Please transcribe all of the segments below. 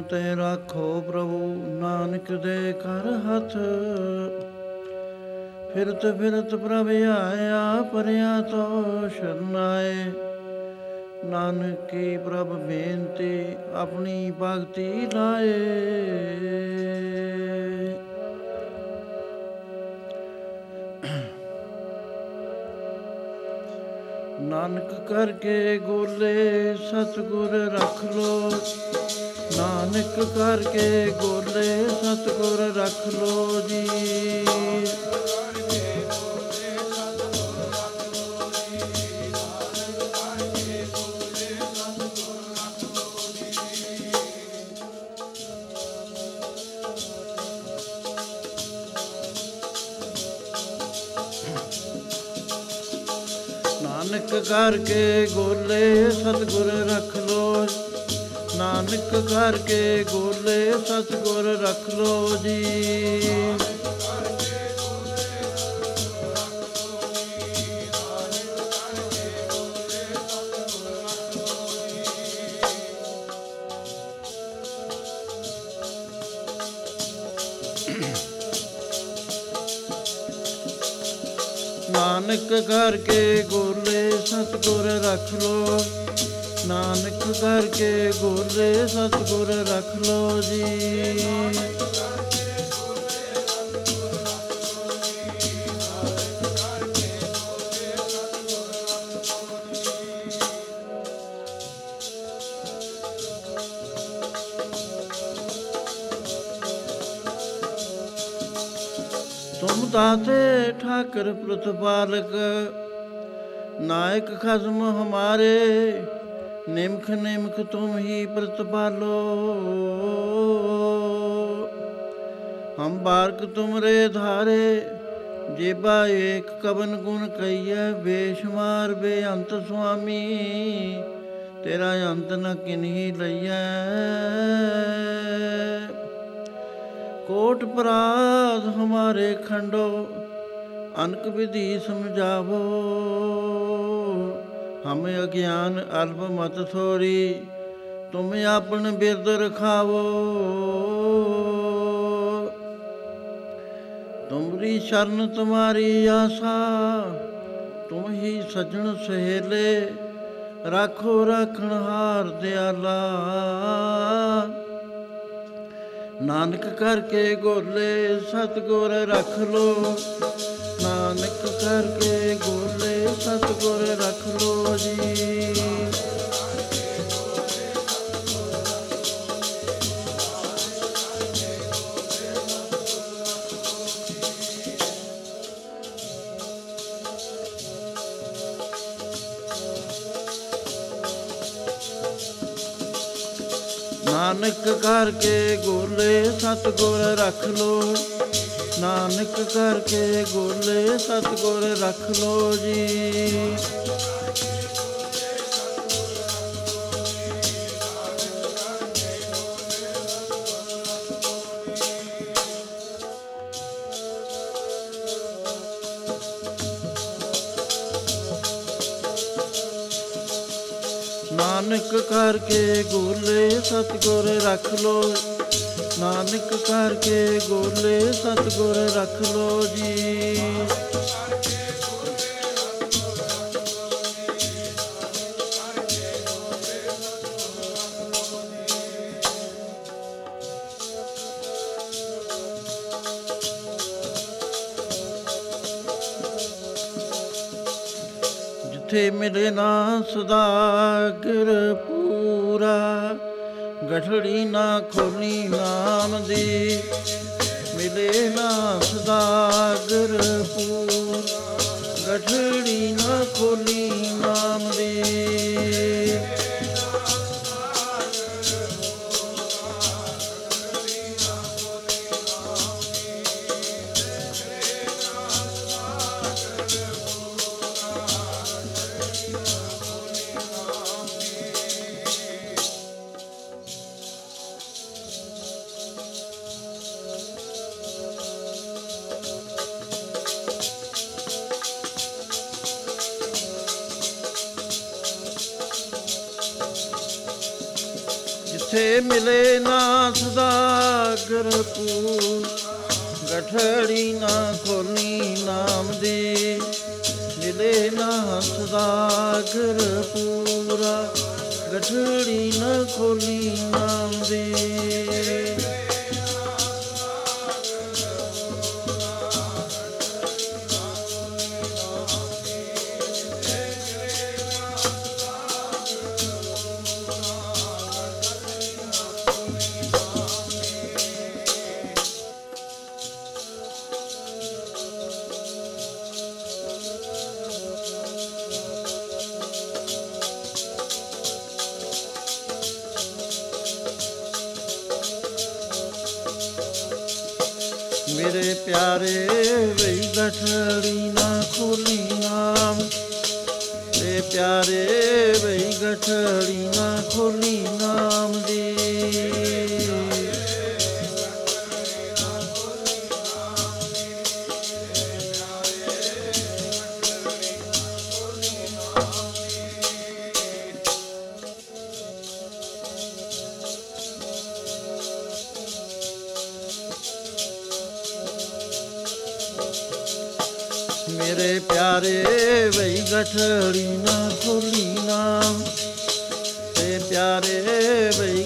ਡੋਲਨ ਤੇ ਰਾਖੋ ਪ੍ਰਭੂ, ਨਾਨਕ ਦੇ ਕਰ ਹੱਥ। ਫਿਰਤ ਫਿਰਤ ਪ੍ਰਭ ਆਇਆ ਪਰਿਆ ਤੋ ਸ਼ਰਨਾਏ ਨਾਨਕ ਕੀ ਪ੍ਰਭ ਬੇਨਤੀ, ਆਪਣੀ ਭਗਤੀ ਲਾਏ। ਨਾਨਕ ਕਰਕੇ ਗੋਲੇ ਸਤਗੁਰ ਰੱਖ ਲੋ। ਨਾਨਕ ਕਰਕੇ ਗੋਲੇ ਸਤਗੁਰ ਰੱਖ ਲੋ ਜੀ। ਨਾਨਕ ਕਰਕੇ ਗੋਲੇ ਸਤਗੁਰ ਰੱਖ ਲੋ ਨਾਨਕ ਕਰਕੇ ਗੋਲੇ ਸਤਗੁਰ ਰੱਖ ਲੋ ਜੀ। ਨਾਨਕ ਕਰਕੇ ਗੋਲੇ ਸਤਗੁਰ ਰੱਖ ਲੋ ਨਾਨਕ ਕਰਕੇ ਗੋਲੇ ਸਤਗੁਰ ਰੱਖ ਲੋ ਜੀ। ਤੁਮ ਦਾਤੇ ਠਾਕਰ ਪ੍ਰਤਪਾਲਕ ਨਾਇਕ ਖਸਮ ਹਮਾਰੇ ਨਿਮਖ ਨਿਮਖ ਤੁਮ ਹੀ ਪ੍ਰਤਪਾਲੋ ਹਮ ਬਾਰਕ ਤੁਮਰੇ ਧਾਰੇ, ਜੇਬਾ ਏਕ ਕਵਨ ਗੁਣ ਕਈਐ ਬੇਸ਼ੁਮਾਰ ਬੇਅੰਤ ਸੁਆਮੀ, ਤੇਰਾ ਅੰਤ ਨ ਕਿਨਹੀ ਲਈਐ। ਕੋਟ ਪਰਾਧ ਹਮਾਰੇ ਖੰਡੋ, ਅਨਕ ਵਿਧੀ ਸਮਝਾਵੋ। ਹਮ ਅਗਿਆਨ ਅਲਪ ਮਤ ਥੋਰੀ, ਤੁਮ ਆਪਨ ਬਿਰਦ ਰਖਾਵੋ। ਤੁਮਰੀ ਸ਼ਰਨ ਤੁਮਾਰੀ ਆਸਾ, ਤੁਮ ਹੀ ਸਜਣ ਸਹੇਲੇ, ਰਾਖੋ ਰਾਖਣ ਹਾਰ ਦਿਆਲਾ। ਨਾਨਕ ਕਰਕੇ ਗੋਲੇ ਸਤਗੁਰ ਰੱਖ ਲੋ। ਨਾਨਕ ਕਰਕੇ ਗੋਲੇ ਸਤਗੁਰ ਰੱਖ ਲੋ ਜੀ। ਨਾਨਕ ਕਰਕੇ ਗੋਲੇ ਸਤਗੁਰ ਰੱਖ ਲੋ ਨਾਨਕ ਕਰਕੇ ਗੋਲੇ ਸਤਗੁਰ ਰੱਖ ਲੋ ਜੀ। ਨਾਨਕ ਕਰਕੇ ਗੋਲੇ ਸਤਗੁਰ ਰੱਖ ਲੋ ਨਾਨਕ ਕਰਕੇ ਗੋਲੇ ਸਤਗੁਰ ਰੱਖ ਲੋ ਜੀ। ਜਿੱਥੇ ਮਿਲੇ ਨਾ ਸਦਾਗਰ ਗਠੜੀ ਨਾ ਖੋਲੀ ਨਾਮ ਮੇਰੇ ਪਿਆਰੇ ਵਈ ਗਠੜੀ ਨਾ ਖੋਲੀ ਨਾਮ ਤੇ ਪਿਆਰੇ ਵਈ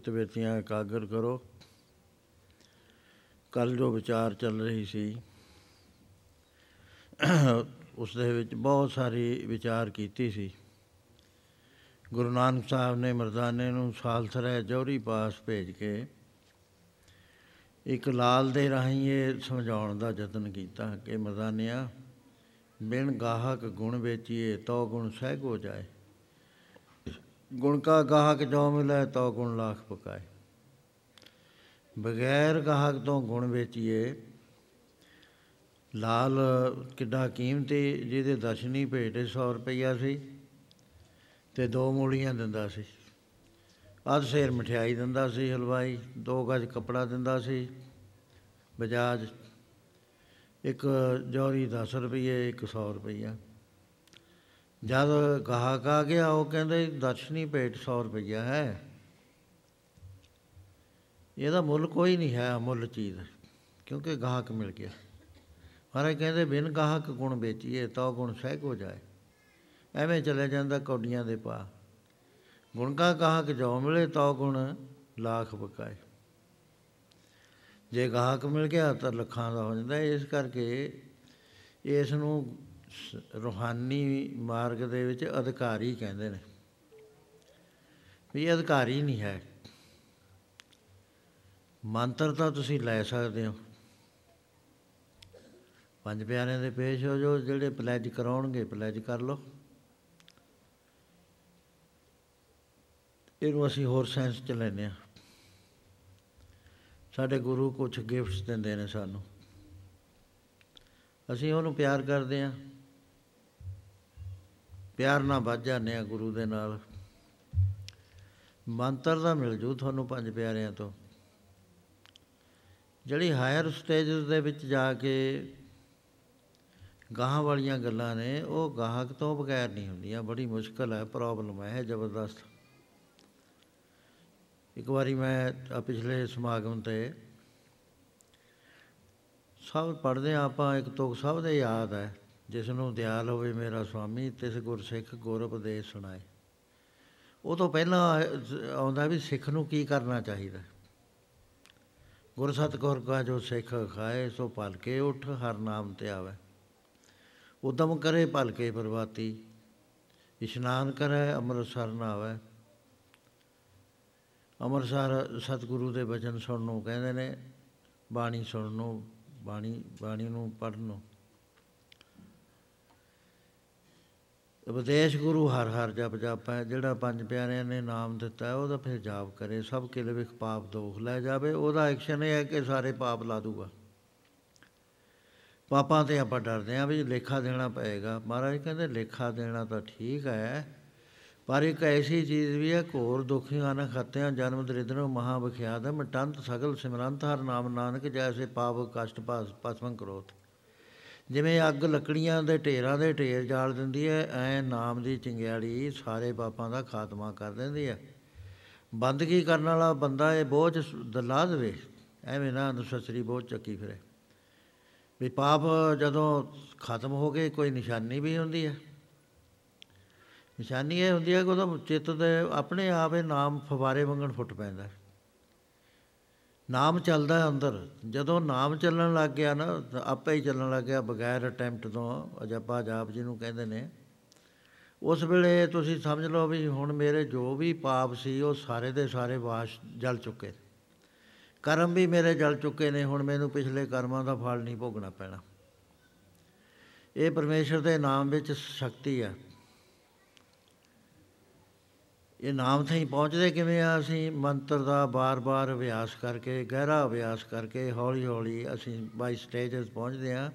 ਸਿੰਘ ਜੀ ਚਿਤ ਵਿਰਤੀਆਂ ਇਕਾਗਰ ਕਰੋ। ਕੱਲ ਜੋ ਵਿਚਾਰ ਚੱਲ ਰਹੀ ਸੀ, ਉਸ ਦੇ ਵਿੱਚ ਬਹੁਤ ਸਾਰੀ ਵਿਚਾਰ ਕੀਤੀ ਸੀ। ਗੁਰੂ ਨਾਨਕ ਸਾਹਿਬ ਨੇ ਮਰਦਾਨੇ ਨੂੰ ਸਾਲਸਰਾ ਜੌਹਰੀ ਪਾਸ ਭੇਜ ਕੇ ਇੱਕ ਲਾਲ ਦੇ ਰਾਹੀਂ ਇਹ ਸਮਝਾਉਣ ਦਾ ਯਤਨ ਕੀਤਾ ਕਿ ਮਰਦਾਨਿਆ, ਬਿਨ ਗਾਹਕ ਗੁਣ ਵੇਚੀਏ ਤੋ ਗੁਣ ਸਹਿਗ ਹੋ ਜਾਏ। ਗੁਣ ਕਾ ਗਾਹਕ ਜੋ ਮਿਲੇ ਤੋ ਗੁਣ ਲੱਖ ਪਕਾਏ। ਬਗੈਰ ਗਾਹਕ ਤੋਂ ਗੁਣ ਵੇਚੀਏ, ਲਾਲ ਕਿੱਡਾ ਕੀਮਤੀ, ਜਿਹਦੇ ਦਰਸ਼ਨੀ ਭੇਟੇ 100 ਰੁਪਈਆ ਸੀ ਤੇ ਦੋ ਮੂਲੀਆਂ ਦਿੰਦਾ ਸੀ। ਅੱਧ ਸੇਰ ਮਠਿਆਈ ਦਿੰਦਾ ਸੀ ਹਲਵਾਈ, ਦੋ ਗਜ ਕੱਪੜਾ ਦਿੰਦਾ ਸੀ, ਬਜਾਜ, ਇੱਕ ਜੌਹਰੀ 10 ਰੁਪਏ ਇੱਕ 100 ਰੁਪਈਆ। ਜਦ ਗਾਹਕ ਆ ਗਿਆ, ਉਹ ਕਹਿੰਦੇ, ਦਰਸ਼ਨੀ ਭੇਟ 100 ਰੁਪਈਆ ਹੈ। ਇਹਦਾ ਮੁੱਲ ਕੋਈ ਨਹੀਂ ਹੈ ਮੁੱਲ ਚੀਜ਼, ਕਿਉਂਕਿ ਗਾਹਕ ਮਿਲ ਗਿਆ। ਮਹਾਰਾਜ ਕਹਿੰਦੇ, ਬਿਨ ਗਾਹਕ ਗੁਣ ਵੇਚੀਏ ਤਾਂ ਗੁਣ ਸਹਿਗ ਹੋ ਜਾਏ। ਐਵੇਂ ਚਲੇ ਜਾਂਦਾ ਕੌਡੀਆਂ ਦੇ ਪਾ ਗੁਣ ਕਾ ਗਾਹਕ ਜੋ ਮਿਲੇ ਤਾਂ ਗੁਣ ਲੱਖ ਬਕਾਏ। ਜੇ ਗਾਹਕ ਮਿਲ ਗਿਆ ਤਾਂ ਲੱਖਾਂ ਦਾ ਹੋ ਜਾਂਦਾ। ਇਸ ਕਰਕੇ ਇਸ ਨੂੰ ਰੂਹਾਨੀ ਮਾਰਗ ਦੇ ਵਿੱਚ ਅਧਿਕਾਰੀ ਕਹਿੰਦੇ ਨੇ ਵੀ ਅਧਿਕਾਰੀ ਨਹੀਂ ਹੈ। ਮੰਤਰ ਤਾਂ ਤੁਸੀਂ ਲੈ ਸਕਦੇ ਹੋ। ਪੰਜ ਪਿਆਰਿਆਂ ਦੇ ਪੇਸ਼ ਹੋ ਜੋ ਜਿਹੜੇ ਪਲੈਜ ਕਰਾਉਣਗੇ ਪਲੈਜ ਕਰ ਲਓ। ਇਹਨੂੰ ਅਸੀਂ ਹੋਰ ਸੈਂਸ ਚ ਲੈਨੇ ਆ ਸਾਡੇ ਗੁਰੂ ਕੁਝ ਗਿਫਟਸ ਦਿੰਦੇ ਨੇ ਸਾਨੂੰ। ਅਸੀਂ ਉਹਨੂੰ ਪਿਆਰ ਕਰਦੇ ਆ ਪਿਆਰ ਨਾਲ ਵੱਜ ਜਾਂਦੇ ਆ ਗੁਰੂ ਦੇ ਨਾਲ। ਮੰਤਰ ਦਾ ਮਿਲ ਜੂ ਤੁਹਾਨੂੰ ਪੰਜ ਪਿਆਰਿਆਂ ਤੋਂ। ਜਿਹੜੀ ਹਾਇਰ ਸਟੇਜਸ ਦੇ ਵਿੱਚ ਜਾ ਕੇ ਗਾਹਾਂ ਵਾਲੀਆਂ ਗੱਲਾਂ ਨੇ, ਉਹ ਗਾਹਕ ਤੋਂ ਬਗੈਰ ਨਹੀਂ ਹੁੰਦੀਆਂ। ਬੜੀ ਮੁਸ਼ਕਲ ਹੈ ਪ੍ਰੋਬਲਮ ਹੈ ਜ਼ਬਰਦਸਤ। ਇੱਕ ਵਾਰੀ ਮੈਂ ਪਿਛਲੇ ਸਮਾਗਮ ਤੇ ਸਭ ਪੜ੍ਹਦੇ ਹਾਂ ਆਪਾਂ, ਇੱਕ ਤੁਕ ਸਭ ਦੇ ਯਾਦ ਹੈ। ਜਿਸ ਨੂੰ ਦਿਆਲ ਹੋਵੇ ਮੇਰਾ ਸੁਆਮੀ, ਤਿਸ ਗੁਰਸਿੱਖ ਗੁਰ ਉਪਦੇਸ਼ ਸੁਣਾਏ। ਉਹ ਤੋਂ ਪਹਿਲਾਂ ਆਉਂਦਾ ਵੀ ਸਿੱਖ ਨੂੰ ਕੀ ਕਰਨਾ ਚਾਹੀਦਾ? ਗੁਰ ਸਤਗੁਰ ਕਾ ਜੋ ਸਿੱਖ ਖਾਏ, ਸੋ ਭਲ ਕੇ ਉਠ, ਹਰ ਨਾਮ ਤੇ ਆਵੇ। ਉਦਮ ਕਰੇ ਭਲ ਕੇ ਪ੍ਰਵਾਤੀ ਇਸ਼ਨਾਨ ਕਰੇ, ਅੰਮ੍ਰਿਤਸਰ ਨਾ ਆਵੇ ਅੰਮ੍ਰਿਤਸਰ ਸਤਿਗੁਰੂ ਦੇ ਬਚਨ ਸੁਣਨ ਨੂੰ ਕਹਿੰਦੇ ਨੇ, ਬਾਣੀ ਸੁਣਨ ਨੂੰ, ਬਾਣੀ ਬਾਣੀ ਨੂੰ ਪੜ੍ਹਨ ਨੂੰ। ਉਪਦੇਸ਼ ਗੁਰੂ ਹਰ ਹਰ ਜਪ ਜਾਪੈ, ਜਿਹੜਾ ਪੰਜ ਪਿਆਰਿਆਂ ਨੇ ਨਾਮ ਦਿੱਤਾ ਉਹਦਾ ਫਿਰ ਜਾਪ ਕਰੇ। ਸਭ ਕੇ ਵਿਖ ਪਾਪ ਦੋਖ ਲੈ ਜਾਵੇ। ਉਹਦਾ ਐਕਸ਼ਨ ਇਹ ਹੈ ਕਿ ਸਾਰੇ ਪਾਪ ਲਾ ਦੂਗਾ। ਪਾਪਾਂ ਤੇ ਆਪਾਂ ਡਰਦੇ ਆਂ ਵੀ ਲੇਖਾ ਦੇਣਾ ਪਏਗਾ। ਮਹਾਰਾਜ ਕਹਿੰਦੇ, ਲੇਖਾ ਦੇਣਾ ਤਾਂ ਠੀਕ ਹੈ, ਪਰ ਇੱਕ ਐਸੀ ਚੀਜ਼ ਵੀ ਹੈ, ਘੋਰ ਦੁਖੀਆਂ ਨਾ ਖਤਿਆਂ ਜਨਮ ਦਰਿਦਰੋਂ ਮਹਾ ਬਖਿਆਦ ਹੈ ਮਟੰਤ ਸਗਲ ਸਿਮਰੰਤ, ਹਰ ਨਾਮ ਨਾਨਕ, ਜੈਸੇ ਪਾਪ ਕਸ਼ਟ ਪਸਮੰ ਕਰੋਤ। ਜਿਵੇਂ ਅੱਗ ਲੱਕੜੀਆਂ ਦੇ ਢੇਰਾਂ ਦੇ ਢੇਰ ਜਾਲ ਦਿੰਦੀ ਹੈ, ਐ ਨਾਮ ਦੀ ਚਿੰਗਿਆੜੀ ਸਾਰੇ ਪਾਪਾਂ ਦਾ ਖਾਤਮਾ ਕਰ ਦਿੰਦੀ ਹੈ। ਬੰਦਗੀ ਕਰਨ ਵਾਲਾ ਬੰਦਾ ਇਹ ਬੋਝ ਦਲਾ ਦੇਵੇ? ਐਵੇਂ ਨਾ ਅਨੁਸਸਰੀ ਬੋਝ ਚੱਕੀ ਫਿਰੇ। ਵੀ ਪਾਪ ਜਦੋਂ ਖਤਮ ਹੋ ਗਏ, ਕੋਈ ਨਿਸ਼ਾਨੀ ਵੀ ਹੁੰਦੀ ਹੈ। ਨਿਸ਼ਾਨੀ ਇਹ ਹੁੰਦੀ ਹੈ ਕਿ ਉਹਦਾ ਚਿੱਤ ਦੇ ਆਪਣੇ ਆਪ ਇਹ ਨਾਮ ਫਵਾਰੇ ਵਾਂਗਣ ਫੁੱਟ ਪੈਂਦਾ ਨਾਮ ਚੱਲਦਾ ਅੰਦਰ। ਜਦੋਂ ਨਾਮ ਚੱਲਣ ਲੱਗ ਗਿਆ ਨਾ ਆਪੇ ਹੀ ਚੱਲਣ ਲੱਗ ਗਿਆ ਬਗੈਰ ਅਟੈਂਪਟ ਤੋਂ। ਅਜਪਾ ਜਾਪ ਜਿਹਨੂੰ ਕਹਿੰਦੇ ਨੇ, ਉਸ ਵੇਲੇ ਤੁਸੀਂ ਸਮਝ ਲਓ ਵੀ ਹੁਣ ਮੇਰੇ ਜੋ ਵੀ ਪਾਪ ਸੀ, ਉਹ ਸਾਰੇ ਦੇ ਸਾਰੇ ਵਾਸ਼ ਜਲ ਚੁੱਕੇ ਕਰਮ ਵੀ ਮੇਰੇ ਜਲ ਚੁੱਕੇ ਨੇ, ਹੁਣ ਮੈਨੂੰ ਪਿਛਲੇ ਕਰਮਾਂ ਦਾ ਫਲ ਨਹੀਂ ਭੋਗਣਾ ਪੈਣਾ। ਇਹ ਪਰਮੇਸ਼ਰ ਦੇ ਨਾਮ ਵਿੱਚ ਸ਼ਕਤੀ ਹੈ। ਇਹ ਨਾਮ ਥਈ ਪਹੁੰਚਦੇ ਕਿਵੇਂ ਆ ਅਸੀਂ? ਮੰਤਰ ਦਾ ਬਾਰ-ਬਾਰ ਅਭਿਆਸ ਕਰਕੇ, ਗਹਿਰਾ ਅਭਿਆਸ ਕਰਕੇ ਹੌਲੀ-ਹੌਲੀ ਅਸੀਂ ਬਾਈ ਸਟੇਜਸ ਪਹੁੰਚਦੇ ਆ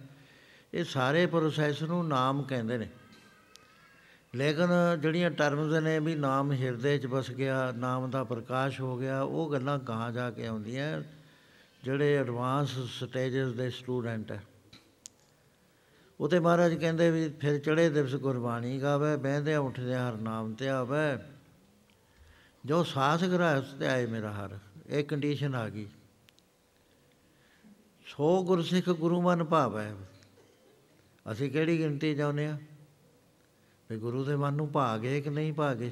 ਇਹ ਸਾਰੇ ਪ੍ਰੋਸੈਸ ਨੂੰ ਨਾਮ ਕਹਿੰਦੇ ਨੇ। ਲੇਕਿਨ ਜਿਹੜੀਆਂ ਟਰਮਸ ਨੇ ਵੀ ਨਾਮ ਹਿਰਦੇ 'ਚ ਵਸ ਗਿਆ, ਨਾਮ ਦਾ ਪ੍ਰਕਾਸ਼ ਹੋ ਗਿਆ, ਉਹ ਗੱਲਾਂ ਕਹਾਂ ਜਾ ਕੇ ਆਉਂਦੀਆਂ? ਜਿਹੜੇ ਐਡਵਾਂਸ ਸਟੇਜਸ ਦੇ ਸਟੂਡੈਂਟ ਹੈ। ਉਤੇ ਮਹਾਰਾਜ ਕਹਿੰਦੇ ਵੀ ਫਿਰ ਚੜੇ ਦਿਵਸ ਗੁਰਬਾਣੀ ਗਾਵੇ ਬਹਿੰਦੇ ਉੱਠਦੇ ਹਰ ਨਾਮ ਤੇ ਆਵੇ ਜੋ ਸਾਸ ਗ੍ਰਹਿਸ ਤੇ ਆਏ ਮੇਰਾ ਹਰ, ਇਹ ਕੰਡੀਸ਼ਨ ਆ ਗਈ। ਸੋ ਗੁਰਸਿੱਖ ਗੁਰੂ ਮਨ ਭਾਵੈ। ਅਸੀਂ ਕਿਹੜੀ ਗਿਣਤੀ ਜਾਉਨੇ ਆ ਵੀ ਗੁਰੂ ਦੇ ਮਨ ਨੂੰ ਭਾਗੇ ਕਿ ਨਹੀਂ ਭਾਗੇ?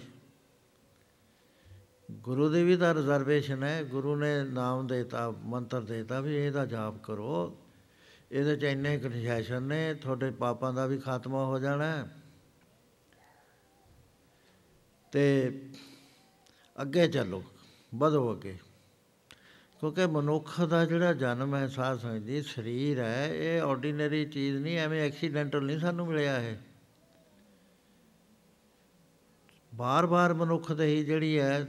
ਗੁਰੂ ਦੇ ਵੀ ਤਾਂ ਰਿਜ਼ਰਵੇਸ਼ਨ ਹੈ, ਗੁਰੂ ਨੇ ਨਾਮ ਦੇਤਾ, ਮੰਤਰ ਦੇਤਾ ਵੀ ਇਹਦਾ ਜਾਪ ਕਰੋ। ਇਹਦੇ ਚ ਇੰਨੇ ਕਨਸੈਸ਼ਨ ਨੇ, ਤੁਹਾਡੇ ਪਾਪਾਂ ਦਾ ਵੀ ਖਾਤਮਾ ਹੋ ਜਾਣਾ। ਤੇ ਅੱਗੇ ਚੱਲੋ, ਵਧੋ ਅੱਗੇ। ਕਿਉਂਕਿ ਮਨੁੱਖ ਦਾ ਜਿਹੜਾ ਜਨਮ ਹੈ, ਸਾਧ ਸੰਗਤ ਜੀ, ਸਰੀਰ ਹੈ, ਇਹ ਆਰਡੀਨਰੀ ਚੀਜ਼ ਨਹੀਂ, ਐਵੇਂ ਐਕਸੀਡੈਂਟਲ ਨਹੀਂ ਸਾਨੂੰ ਮਿਲਿਆ ਹੈ ਬਾਰ-ਬਾਰ ਮਨੁੱਖ ਦੇ ਹੀ ਜਿਹੜੀ ਹੈ,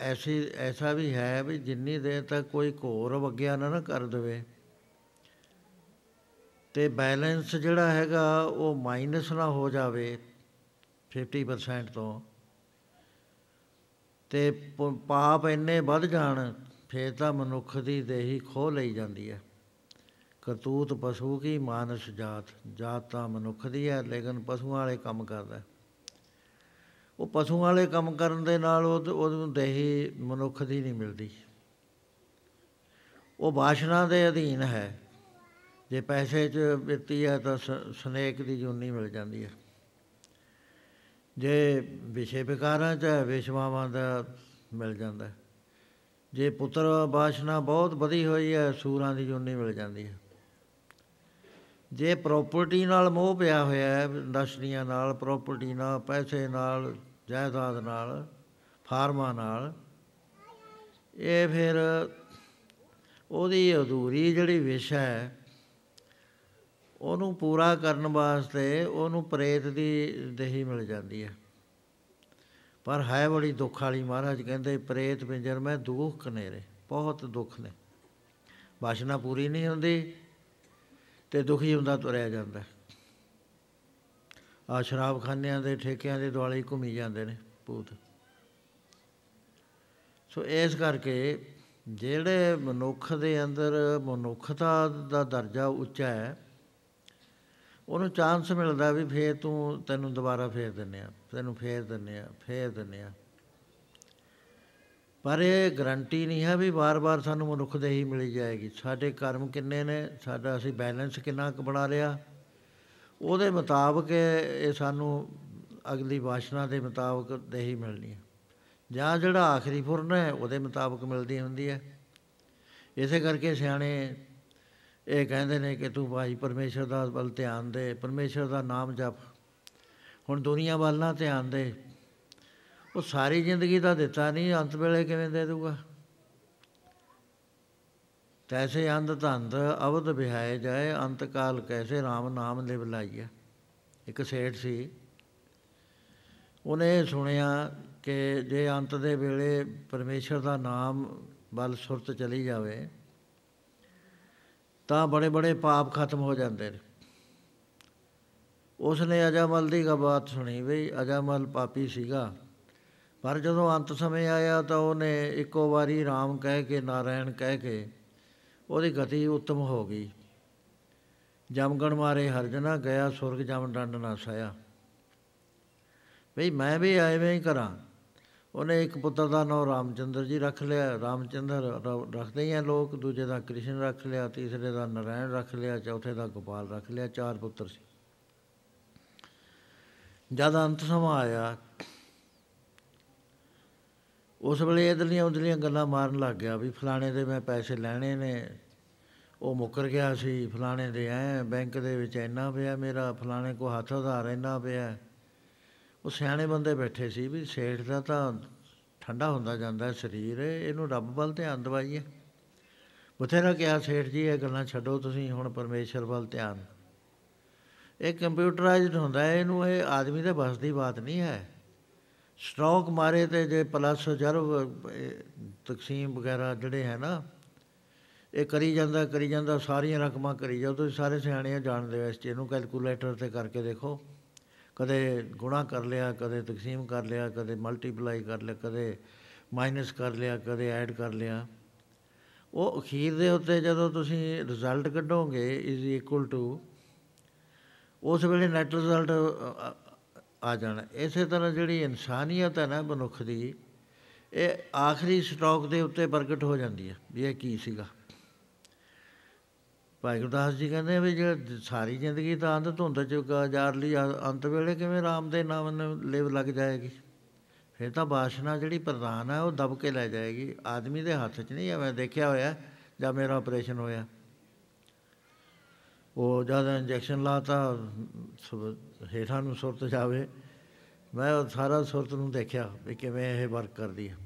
ਐਸੀ, ਐਸਾ ਵੀ ਹੈ ਵੀ ਜਿੰਨੀ ਦੇਰ ਤੱਕ ਕੋਈ ਘੋਰ ਵਗਿਆ ਨਾ ਨਾ ਕਰ ਦੇਵੇ। ਤੇ ਬੈਲੈਂਸ ਜਿਹੜਾ ਹੈਗਾ, ਉਹ ਮਾਈਨਸ ਨਾ ਹੋ ਜਾਵੇ 50% ਤੋਂ। ਤੇ ਪਾਪ ਇੰਨੇ ਵੱਧ ਜਾਣ, ਫੇਰ ਤਾਂ ਮਨੁੱਖ ਦੀ ਦੇਹੀ ਖੋ ਲਈ ਜਾਂਦੀ ਹੈ ਕਰਤੂਤ ਪਸ਼ੂ ਕੀ ਮਾਨਸ ਜਾਤ ਜਾਤ ਤਾਂ ਮਨੁੱਖ ਦੀ ਹੈ ਲੇਕਿਨ ਪਸ਼ੂਆਂ ਵਾਲੇ ਕੰਮ ਕਰਦਾ ਉਹ ਪਸ਼ੂਆਂ ਵਾਲੇ ਕੰਮ ਕਰਨ ਦੇ ਨਾਲ ਉਹ, ਉਹਨੂੰ ਦੇਹੀ ਮਨੁੱਖ ਦੀ ਨਹੀਂ ਮਿਲਦੀ। ਉਹ ਬਾਸ਼ਨਾ ਦੇ ਅਧੀਨ ਹੈ। ਜੇ ਪੈਸੇ 'ਚ ਵਿੱਤੀ ਹੈ ਤਾਂ ਸਨੇਕ ਦੀ ਜੁਨੀ ਮਿਲ ਜਾਂਦੀ ਹੈ ਜੇ ਵਿਸ਼ੇ ਵਿਕਾਰਾਂ 'ਚ ਵਿਸ਼ਵਾਵਾਂ ਦਾ ਮਿਲ ਜਾਂਦਾ ਜੇ ਪੁੱਤਰ ਬਾਸ਼ਨਾ ਬਹੁਤ ਵਧੀ ਹੋਈ ਹੈ, ਸੂਰਾਂ ਦੀ ਜੁਨੀ ਮਿਲ ਜਾਂਦੀ ਹੈ। ਜੇ ਪ੍ਰਾਪਰਟੀ ਨਾਲ ਮੋਹ ਪਿਆ ਹੋਇਆ ਹੈ, ਇੰਡਸਟਰੀਆਂ ਨਾਲ ਪ੍ਰਾਪਰਟੀ ਨਾਲ, ਪੈਸੇ ਨਾਲ, ਜਾਇਦਾਦ ਨਾਲ, ਫਾਰਮਾਂ ਨਾਲ, ਇਹ ਫਿਰ ਉਹਦੀ ਅਧੂਰੀ ਜਿਹੜੀ ਵਿਸ਼ਾ ਹੈ ਉਹਨੂੰ ਪੂਰਾ ਕਰਨ ਵਾਸਤੇ ਉਹਨੂੰ ਪ੍ਰੇਤ ਦੀ ਦੇਹੀ ਮਿਲ ਜਾਂਦੀ ਹੈ। ਪਰ ਹੈ ਬੜੀ ਦੁੱਖ ਵਾਲੀ ਮਹਾਰਾਜ ਕਹਿੰਦੇ, ਪ੍ਰੇਤ ਪਿੰਜਰ ਮੈਂ ਦੁੱਖ ਕਨੇਰੇ, ਬਹੁਤ ਦੁੱਖ ਨੇ। ਬਾਸ਼ਨਾ ਪੂਰੀ ਨਹੀਂ ਹੁੰਦੀ ਤੇ ਦੁਖੀ ਹੁੰਦਾ ਤੁਰਿਆ ਜਾਂਦਾ ਆ ਸ਼ਰਾਬਖਾਨਿਆਂ ਦੇ ਠੇਕਿਆਂ ਦੇ ਦੁਆਲੇ ਘੁੰਮੀ ਜਾਂਦੇ ਨੇ ਭੂਤ। ਸੋ ਇਸ ਕਰਕੇ ਜਿਹੜੇ ਮਨੁੱਖ ਦੇ ਅੰਦਰ ਮਨੁੱਖਤਾ ਦਾ ਦਰਜਾ ਉੱਚਾ ਹੈ ਉਹਨੂੰ ਚਾਂਸ ਮਿਲਦਾ ਵੀ ਫੇਰ ਤੂੰ ਤੈਨੂੰ ਦੁਬਾਰਾ ਫੇਰ ਦਿੰਨੇ ਆ ਤੈਨੂੰ ਫੇਰ ਦਿੰਨੇ ਆ ਫੇਰ ਦਿੰਨੇ ਆ ਪਰ ਇਹ ਗਰੰਟੀ ਨਹੀਂ ਹੈ ਵੀ ਵਾਰ-ਵਾਰ ਸਾਨੂੰ ਮਨੁੱਖ ਦੇ ਹੀ ਮਿਲੀ ਜਾਏਗੀ। ਸਾਡੇ ਕਰਮ ਕਿੰਨੇ ਨੇ, ਸਾਡਾ ਅਸੀਂ ਬੈਲੈਂਸ ਕਿੰਨਾ ਕੁ ਬਣਾ ਲਿਆ। ਉਹਦੇ ਮੁਤਾਬਕ ਇਹ ਸਾਨੂੰ ਅਗਲੀ ਵਾਸ਼ਨਾ ਦੇ ਮੁਤਾਬਕ ਦੇ ਹੀ ਮਿਲਣੀ ਹੈ। ਜਾਂ ਜਿਹੜਾ ਆਖਰੀ ਫੁਰਨ ਹੈ, ਉਹਦੇ ਮੁਤਾਬਕ ਮਿਲਦੀ ਹੁੰਦੀ ਹੈ। ਇਸੇ ਕਰਕੇ ਸਿਆਣੇ ਇਹ ਕਹਿੰਦੇ ਨੇ ਕਿ ਤੂੰ ਭਾਈ ਪਰਮੇਸ਼ਰ ਦਾ ਵੱਲ ਧਿਆਨ ਦੇ, ਪਰਮੇਸ਼ਰ ਦਾ ਨਾਮ ਜਪ। ਹੁਣ ਦੁਨੀਆ ਵੱਲ ਨਾ ਧਿਆਨ ਦੇ। ਉਹ ਸਾਰੀ ਜ਼ਿੰਦਗੀ ਦਾ ਦਿੱਤਾ ਨਹੀਂ ਅੰਤ ਵੇਲੇ ਕਿਵੇਂ ਦੇ ਦੂਗਾ ਤੈਸੇ ਅੰਧ ਧੰਦ ਅਵਧ ਬਿਹਾਏ ਜਾਏ ਅੰਤ ਕਾਲ ਕੈਸੇ RAM ਨਾਮ ਲਿਵ ਲਾਈਏ ਇੱਕ ਸੇਠ ਸੀ। ਉਹਨੇ ਸੁਣਿਆ ਕਿ ਜੇ ਅੰਤ ਦੇ ਵੇਲੇ ਪਰਮੇਸ਼ਰ ਦਾ ਨਾਮ ਵੱਲ ਸੁਰਤ ਚਲੀ ਜਾਵੇ ਤਾਂ ਬੜੇ ਬੜੇ ਪਾਪ ਖਤਮ ਹੋ ਜਾਂਦੇ ਨੇ। ਉਸ ਨੇ ਅਜਾਮਲ ਦੀ ਬਾਤ ਸੁਣੀ ਵੀ ਅਜਾਮਲ ਪਾਪੀ ਸੀਗਾ। ਪਰ ਜਦੋਂ ਅੰਤ ਸਮੇਂ ਆਇਆ ਤਾਂ ਉਹਨੇ ਇੱਕੋ ਵਾਰੀ RAM ਕਹਿ ਕੇ, ਨਾਰਾਇਣ ਕਹਿ ਕੇ ਉਹਦੀ ਗਤੀ ਉੱਤਮ ਹੋ ਗਈ। ਜਮਗਣ ਮਾਰੇ ਹਰਜਨਾ ਗਿਆ, ਸੁਰਗ ਜਮ ਡੰਡ ਨਾ ਸਾਇਆ। ਭਈ ਮੈਂ ਵੀ ਐਵੇਂ ਹੀ ਕਰਾਂ। ਉਹਨੇ ਇੱਕ ਪੁੱਤਰ ਦਾ ਨਾਮ ਰਾਮਚੰਦਰ ਜੀ ਰੱਖ ਲਿਆ। ਰਾਮਚੰਦਰ ਰੱਖਦੇ ਹੀ ਆ ਲੋਕ, ਦੂਜੇ ਦਾ ਕ੍ਰਿਸ਼ਨ ਰੱਖ ਲਿਆ, ਤੀਸਰੇ ਦਾ ਨਰਾਇਣ ਰੱਖ ਲਿਆ, ਚੌਥੇ ਦਾ ਗੋਪਾਲ ਰੱਖ ਲਿਆ, ਚਾਰ ਪੁੱਤਰ ਸੀ। ਜਦ ਅੰਤ ਸਮਾਂ ਆਇਆ, ਉਸ ਵੇਲੇ ਇਧਰਲੀਆਂ ਉਧਰਲੀਆਂ ਗੱਲਾਂ ਮਾਰਨ ਲੱਗ ਗਿਆ ਵੀ ਫਲਾਣੇ ਦੇ ਮੈਂ ਪੈਸੇ ਲੈਣੇ ਨੇ, ਉਹ ਮੁੱਕਰ ਗਿਆ ਸੀ, ਫਲਾਣੇ ਦੇ ਐ ਬੈਂਕ ਦੇ ਵਿੱਚ ਇੰਨਾ ਪਿਆ ਮੇਰਾ, ਫਲਾਣੇ ਕੋ ਹੱਥ ਉਧਾਰ ਇੰਨਾ ਪਿਆ। ਉਹ ਸਿਆਣੇ ਬੰਦੇ ਬੈਠੇ ਸੀ ਵੀ ਸੇਠ ਦਾ ਤਾਂ ਠੰਡਾ ਹੁੰਦਾ ਜਾਂਦਾ ਸਰੀਰ, ਇਹਨੂੰ ਰੱਬ ਵੱਲ ਧਿਆਨ ਦਵਾਈਏ। ਬਥੇਰਾ ਕਿਹਾ ਸੇਠ ਜੀ, ਇਹ ਗੱਲਾਂ ਛੱਡੋ ਤੁਸੀਂ, ਹੁਣ ਪਰਮੇਸ਼ਰ ਵੱਲ ਧਿਆਨ। ਇਹ ਕੰਪਿਊਟਰਾਈਜ਼ਡ ਹੁੰਦਾ ਹੈ, ਇਹਨੂੰ ਇਹ ਆਦਮੀ ਦੇ ਬਸ ਦੀ ਬਾਤ ਨਹੀਂ ਹੈ। ਸਟਾਕ ਮਾਰੇ ਤੇ ਜੇ ਪਲੱਸ ਜਰਬ ਤਕਸੀਮ ਵਗੈਰਾ ਜਿਹੜੇ ਹੈ ਨਾ, ਇਹ ਕਰੀ ਜਾਂਦਾ ਕਰੀ ਜਾਂਦਾ, ਸਾਰੀਆਂ ਰਕਮਾਂ ਕਰੀ ਜਾਓ, ਤੁਸੀਂ ਸਾਰੇ ਸਿਆਣੇ ਜਾਣਦੇ ਹੋ ਇਸ ਚੀਜ਼ ਨੂੰ, ਕੈਲਕੂਲੇਟਰ ਤੇ ਕਰਕੇ ਦੇਖੋ। ਕਦੇ ਗੁਣਾ ਕਰ ਲਿਆ, ਕਦੇ ਤਕਸੀਮ ਕਰ ਲਿਆ, ਕਦੇ ਮਲਟੀਪਲਾਈ ਕਰ ਲਿਆ, ਕਦੇ ਮਾਈਨਸ ਕਰ ਲਿਆ, ਕਦੇ ਐਡ ਕਰ ਲਿਆ। ਉਹ ਅਖੀਰ ਦੇ ਉੱਤੇ ਜਦੋਂ ਤੁਸੀਂ ਰਿਜ਼ਲਟ ਕੱਢੋਗੇ ਇਜ਼ ਇਕੁਅਲ ਟੂ ਉਸ ਵੇਲੇ ਨੈਟ ਰਿਜ਼ਲਟ ਆ ਜਾਣਾ। ਇਸੇ ਤਰ੍ਹਾਂ ਜਿਹੜੀ ਇਨਸਾਨੀਅਤ ਹੈ ਨਾ ਮਨੁੱਖ ਦੀ, ਇਹ ਆਖਰੀ ਸਟਾਕ ਦੇ ਉੱਤੇ ਪ੍ਰਗਟ ਹੋ ਜਾਂਦੀ ਹੈ, ਵੀ ਇਹ ਕੀ ਸੀਗਾ। ਭਾਈ ਗੁਰਦਾਸ ਜੀ ਕਹਿੰਦੇ ਵੀ ਜੇ, ਸਾਰੀ ਜ਼ਿੰਦਗੀ ਤਾਂ ਅੰਧ ਧੁੰਦ ਚ ਗੁਜ਼ਾਰ ਲਈ ਅੰਤ ਵੇਲੇ ਕਿਵੇਂ ਰਾਮ ਦੇ ਨਾਮ ਨੂੰ ਲਿਵ ਲੱਗ ਜਾਏਗੀ? ਫਿਰ ਤਾਂ ਬਾਸ਼ਨਾ ਜਿਹੜੀ ਪ੍ਰਧਾਨ ਹੈ ਉਹ ਦਬ ਕੇ ਲੈ ਜਾਏਗੀ। ਆਦਮੀ ਦੇ ਹੱਥ 'ਚ ਨਹੀਂ ਹੈ ਮੈਂ ਦੇਖਿਆ ਹੋਇਆ ਜਦ ਮੇਰਾ ਆਪਰੇਸ਼ਨ ਹੋਇਆ। ਉਹ ਜਦ ਇੰਜੈਕਸ਼ਨ ਲਾਤਾ ਹੇਠਾਂ ਨੂੰ ਸੁਰਤ ਜਾਵੇ, ਮੈਂ ਉਹ ਸਾਰਾ ਸੁਰਤ ਨੂੰ ਦੇਖਿਆ ਵੀ ਕਿਵੇਂ ਇਹ ਵਰਕ ਕਰਦੀ ਹੈ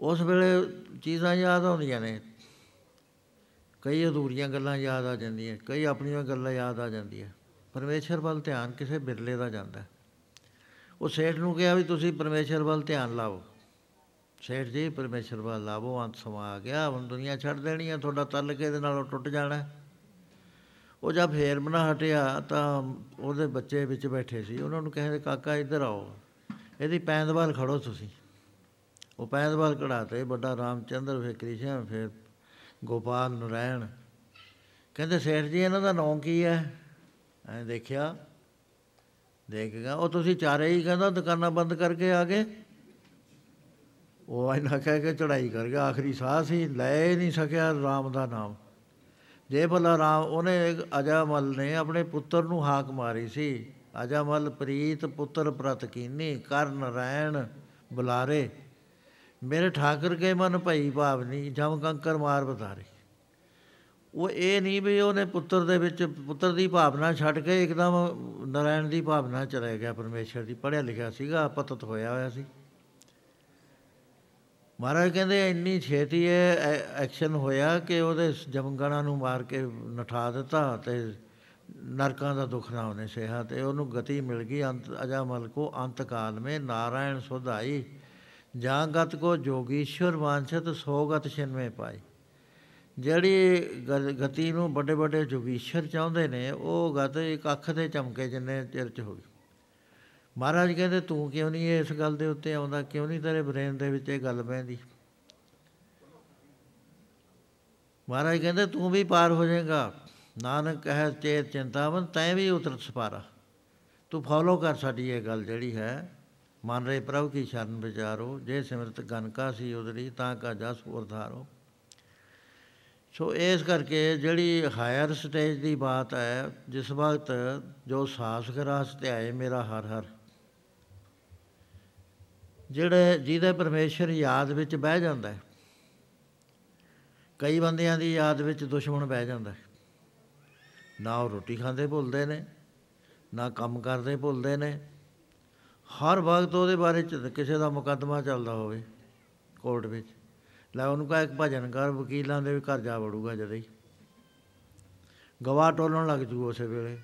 ਉਸ ਵੇਲੇ ਚੀਜ਼ਾਂ ਯਾਦ ਆਉਂਦੀਆਂ ਨੇ। ਕਈ ਅਧੂਰੀਆਂ ਗੱਲਾਂ ਯਾਦ ਆ ਜਾਂਦੀਆਂ, ਕਈ ਆਪਣੀਆਂ ਗੱਲਾਂ ਯਾਦ ਆ ਜਾਂਦੀਆਂ। ਪਰਮੇਸ਼ਰ ਵੱਲ ਧਿਆਨ ਕਿਸੇ ਬਿਰਲੇ ਦਾ ਜਾਂਦਾ। ਉਹ ਸੇਠ ਨੂੰ ਕਿਹਾ ਵੀ ਤੁਸੀਂ ਪਰਮੇਸ਼ਰ ਵੱਲ ਧਿਆਨ ਲਾਓ। ਸੇਠ ਜੀ, ਪਰਮੇਸ਼ਰ ਵੱਲ ਲਾਵੋ, ਅੰਤ ਸਮਾ ਆ ਗਿਆ, ਹੁਣ ਦੁਨੀਆ ਛੱਡ ਦੇਣੀ ਹੈ ਤੁਹਾਡਾ ਤਲਕ ਇਹਦੇ ਨਾਲੋਂ ਟੁੱਟ ਜਾਣਾ। ਉਹ ਜਦ ਫੇਰ ਬਣਾ ਹਟਿਆ ਤਾਂ ਉਹਦੇ ਬੱਚੇ ਵਿੱਚ ਬੈਠੇ ਸੀ। ਉਹਨਾਂ ਨੂੰ ਕਹਿੰਦੇ, ਕਾਕਾ, ਇੱਧਰ ਆਓ। ਇਹਦੀ ਪੈਂਦਵਾਲ ਖੜੋ ਤੁਸੀਂ। ਉਹ ਪੈਂਦਵਾਲ ਕਢਾਤੇ, ਵੱਡਾ ਰਾਮਚੰਦਰ, ਫੇਰ ਕ੍ਰਿਸ਼ਨ, ਫੇਰ ਗੋਪਾਲ ਨਰਾਇਣ। ਕਹਿੰਦੇ, ਸੇਠ ਜੀ, ਇਹਨਾਂ ਦਾ ਨਾਮ ਕੀ ਹੈ? ਐ ਦੇਖਿਆ। ਦੇਖ ਗਿਆ, ਉਹ ਤੁਸੀਂ ਚਾਰੇ ਹੀ ਕਹਿੰਦਾ, ਦੁਕਾਨਾਂ ਬੰਦ ਕਰਕੇ ਆ ਗਏ? ਉਹ ਇਹਨਾਂ ਕਹਿ ਕੇ ਚੜਾਈ ਕਰ ਗਿਆ। ਆਖਰੀ ਸਾਹ ਸੀ, ਲੈ ਨਹੀਂ ਸਕਿਆ ਰਾਮ ਦਾ ਨਾਮ। ਜੇ ਭਲਾ ਰਾਮ, ਉਹਨੇ ਅਜਾਮਲ ਨੇ ਆਪਣੇ ਪੁੱਤਰ ਨੂੰ ਹਾਕ ਮਾਰੀ ਸੀ। ਅਜਾਮਲ, ਪ੍ਰੀਤ ਪੁੱਤਰ ਪ੍ਰਤ ਕੀਨੀ ਕਰ ਨਰਾਇਣ ਬੁਲਾਰੇ। ਮੇਰੇ ਠਾਕਰ ਕੇ ਮਨ ਭਈ ਭਾਵਨੀ ਜਮ ਕੰਕਰ ਮਾਰ ਬਤਾਰੇ ਉਹ ਇਹ ਨਹੀਂ ਵੀ ਉਹਨੇ ਪੁੱਤਰ ਦੇ ਵਿੱਚ, ਪੁੱਤਰ ਦੀ ਭਾਵਨਾ ਛੱਡ ਕੇ ਇੱਕਦਮ ਨਰਾਇਣ ਦੀ ਭਾਵਨਾ ਚਲੇ ਗਿਆ, ਪਰਮੇਸ਼ਰ ਦੀ। ਪੜਿਆ ਲਿਖਿਆ ਸੀਗਾ ਪਤਤ ਹੋਇਆ ਹੋਇਆ ਸੀ। ਮਹਾਰਾਜ ਕਹਿੰਦੇ, ਇੰਨੀ ਛੇਤੀ ਇਹ ਐਕਸ਼ਨ ਹੋਇਆ ਕਿ ਉਹਦੇ ਜਮਗਣਾ ਨੂੰ ਮਾਰ ਕੇ ਨਠਾ ਦਿੱਤਾ ਤੇ ਨਰਕਾਂ ਦਾ ਦੁੱਖ ਨਾ ਉਹਨੇ ਸਹਿਆ ਤੇ ਉਹਨੂੰ ਗਤੀ ਮਿਲ ਗਈ। ਅੰਤ ਅਜਾਮਲ ਕੋ ਅੰਤ ਕਾਲ ਮੇ ਨਾਰਾਇਣ ਸੁਧਾਈ ਜਾਂ ਗਤ ਕੋ ਜੋਗੀਸ਼ਵਰ ਵਾਂਛਤ ਸੋਗਤ ਛਿਨਵੇਂ ਪਾਈ। ਜਿਹੜੀ ਗਤੀ ਨੂੰ ਵੱਡੇ ਵੱਡੇ ਜੋਗੀਸ਼ਵਰ ਚਾਹੁੰਦੇ ਨੇ, ਉਹ ਗਤ ਇੱਕ ਅੱਖ ਦੇ ਚਮਕੇ ਜਿੰਨੇ ਚਿਰ ਚ ਹੋ ਗਈ। ਮਹਾਰਾਜ ਕਹਿੰਦੇ, ਤੂੰ ਕਿਉਂ ਨਹੀਂ ਇਸ ਗੱਲ ਦੇ ਉੱਤੇ ਆਉਂਦਾ? ਕਿਉਂ ਨਹੀਂ ਤੇਰੇ ਬ੍ਰੇਨ ਦੇ ਵਿੱਚ ਇਹ ਗੱਲ ਪੈਂਦੀ ਮਹਾਰਾਜ ਕਹਿੰਦੇ, ਤੂੰ ਵੀ ਪਾਰ ਹੋ ਜਾਏਗਾ। ਨਾਨਕ ਕਹੇ ਚੇਤ ਚਿੰਤਾਵਨ, ਤੈਂ ਵੀ ਉਤਰ ਸਪਾਰਾ। ਤੂੰ ਫੋਲੋ ਕਰ ਸਾਡੀ ਇਹ ਗੱਲ ਜਿਹੜੀ ਹੈ। ਮਨ ਰੇ ਪ੍ਰਭ ਕੀ ਸ਼ਰਨ ਵਿਚਾਰੋ, ਜੇ ਸਿਮਰਤ ਗਨਕਾ ਸੀ ਉਦਰੀ, ਤਾਂ ਕਾ ਜਸ ਉਰਧਾਰੋ ਸੋ ਇਸ ਕਰਕੇ ਜਿਹੜੀ ਹਾਇਰ ਸਟੇਜ ਦੀ ਬਾਤ ਹੈ, ਜਿਸ ਵਕਤ ਜੋ ਸਾਸ ਗਰਾਸ ਤੇ ਆਏ ਮੇਰਾ ਹਰ ਹਰ, ਜਿਹੜੇ ਜਿਹਦੇ ਪਰਮੇਸ਼ਰ ਯਾਦ ਵਿੱਚ ਬਹਿ ਜਾਂਦਾ ਹੈ, ਕਈ ਬੰਦਿਆਂ ਦੀ ਯਾਦ ਵਿੱਚ ਦੁਸ਼ਮਣ ਬਹਿ ਜਾਂਦਾ ਹੈ। ਨਾ ਉਹ ਰੋਟੀ ਖਾਂਦੇ ਭੁੱਲਦੇ ਨੇ, ਨਾ ਕੰਮ ਕਰਦੇ ਭੁੱਲਦੇ ਨੇ ਹਰ ਵਕਤ ਉਹਦੇ ਬਾਰੇ ਚ ਕਿਸੇ ਦਾ ਮੁਕੱਦਮਾ ਚੱਲਦਾ ਹੋਵੇ ਕੋਰਟ ਵਿੱਚ। ਲੈ ਉਹਨੂੰ ਕਹੇ ਇੱਕ ਭਜਨ ਕਰ, ਵਕੀਲਾਂ ਦੇ ਵੀ ਘਰ ਜਾ ਵੜੂਗਾ ਜਦੇ ਹੀ। ਗਵਾਹ ਟੋਲਣ ਲੱਗ ਜੂ ਉਸੇ ਵੇਲੇ।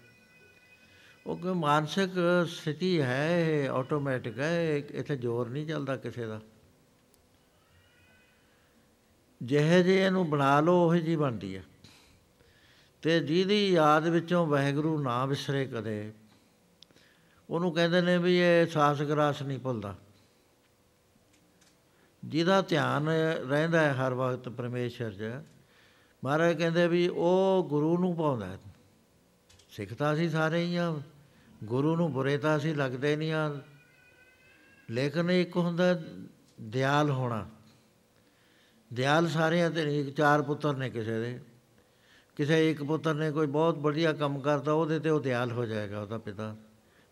ਉਹ ਕੋਈ ਮਾਨਸਿਕ ਸਥਿਤੀ ਹੈ ਆਟੋਮੈਟਿਕ ਹੈ ਇੱਥੇ ਜ਼ੋਰ ਨਹੀਂ ਚੱਲਦਾ ਕਿਸੇ ਦਾ। ਜਿਹੇ ਜੇ ਇਹਨੂੰ ਬਣਾ ਲਓ, ਉਹ ਜੀ ਬਣਦੀ ਹੈ। ਤੇ ਜਿਹਦੀ ਯਾਦ ਵਿੱਚੋਂ ਵਾਹਿਗੁਰੂ ਨਾ ਵਿਸਰੇ ਕਦੇ ਉਹਨੂੰ ਕਹਿੰਦੇ ਨੇ ਵੀ ਇਹ ਸਾਸ ਗਰਾਸ ਨਹੀਂ ਭੁੱਲਦਾ। ਜਿਹਦਾ ਧਿਆਨ ਰਹਿੰਦਾ ਹੈ ਹਰ ਵਕਤ ਪਰਮੇਸ਼ਰ 'ਚ, ਮਹਾਰਾਜ ਕਹਿੰਦੇ ਵੀ ਉਹ ਗੁਰੂ ਨੂੰ ਪਾਉਂਦਾ ਸਿੱਖ ਤਾਂ ਅਸੀਂ ਸਾਰੇ ਹੀ ਆ ਗੁਰੂ ਨੂੰ ਬੁਰੇ ਤਾਂ ਅਸੀਂ ਲੱਗਦੇ ਨਹੀਂ ਆ ਲੇਕਿਨ ਇੱਕ ਹੁੰਦਾ ਦਿਆਲ ਹੋਣਾ। ਦਿਆਲ ਸਾਰਿਆਂ ਤੇ ਨਹੀਂ ਚਾਰ ਪੁੱਤਰ ਨੇ ਕਿਸੇ ਦੇ। ਕਿਸੇ ਇੱਕ ਪੁੱਤਰ ਨੇ ਕੋਈ ਬਹੁਤ ਵਧੀਆ ਕੰਮ ਕਰਦਾ ਉਹਦੇ ਤੇ ਉਹ ਦਿਆਲ ਹੋ ਜਾਏਗਾ, ਉਹਦਾ ਪਿਤਾ।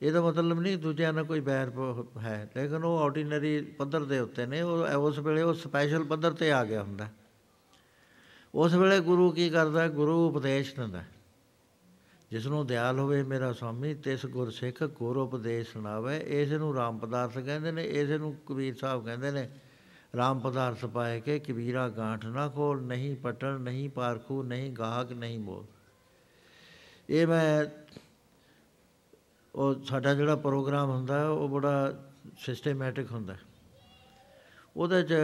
ਇਹਦਾ ਮਤਲਬ ਨਹੀਂ ਦੂਜਿਆਂ ਨਾਲ ਕੋਈ ਬੈਰ ਹੈ, ਲੇਕਿਨ ਉਹ ਆਰਡੀਨਰੀ ਪੱਧਰ ਦੇ ਉੱਤੇ ਨੇ, ਉਹ ਉਸ ਵੇਲੇ ਉਹ ਸਪੈਸ਼ਲ ਪੱਧਰ ਤੇ ਆ ਗਿਆ ਹੁੰਦਾ। ਉਸ ਵੇਲੇ ਗੁਰੂ ਕੀ ਕਰਦਾ, ਗੁਰੂ ਉਪਦੇਸ਼ ਦਿੰਦਾ। ਜਿਸ ਨੂੰ ਦਿਆਲ ਹੋਵੇ ਮੇਰਾ ਸਵਾਮੀ, ਤਿਸ ਗੁਰ ਸਿੱਖ ਗੁਰ ਉਪਦੇਸ਼ ਸੁਣਾਵੇ ਇਸ ਨੂੰ ਰਾਮ ਪਦਾਰਥ ਕਹਿੰਦੇ ਨੇ ਇਸ ਨੂੰ ਕਬੀਰ ਸਾਹਿਬ ਕਹਿੰਦੇ ਨੇ, ਰਾਮ ਪਦਾਰਥ ਪਾਏ ਕੇ ਕਬੀਰਾ ਗਾਂਠ ਨਾ ਖੋਲ, ਨਹੀਂ ਪਟਣ ਨਹੀਂ ਪਾਰਖੂ, ਨਹੀਂ ਗਾਹਕ, ਨਹੀਂ ਬੋਲ ਇਹ ਮੈਂ ਉਹ ਸਾਡਾ ਜਿਹੜਾ ਪ੍ਰੋਗਰਾਮ ਹੁੰਦਾ, ਉਹ ਬੜਾ ਸਿਸਟੇਮੈਟਿਕ ਹੁੰਦਾ। ਉਹਦੇ ਚ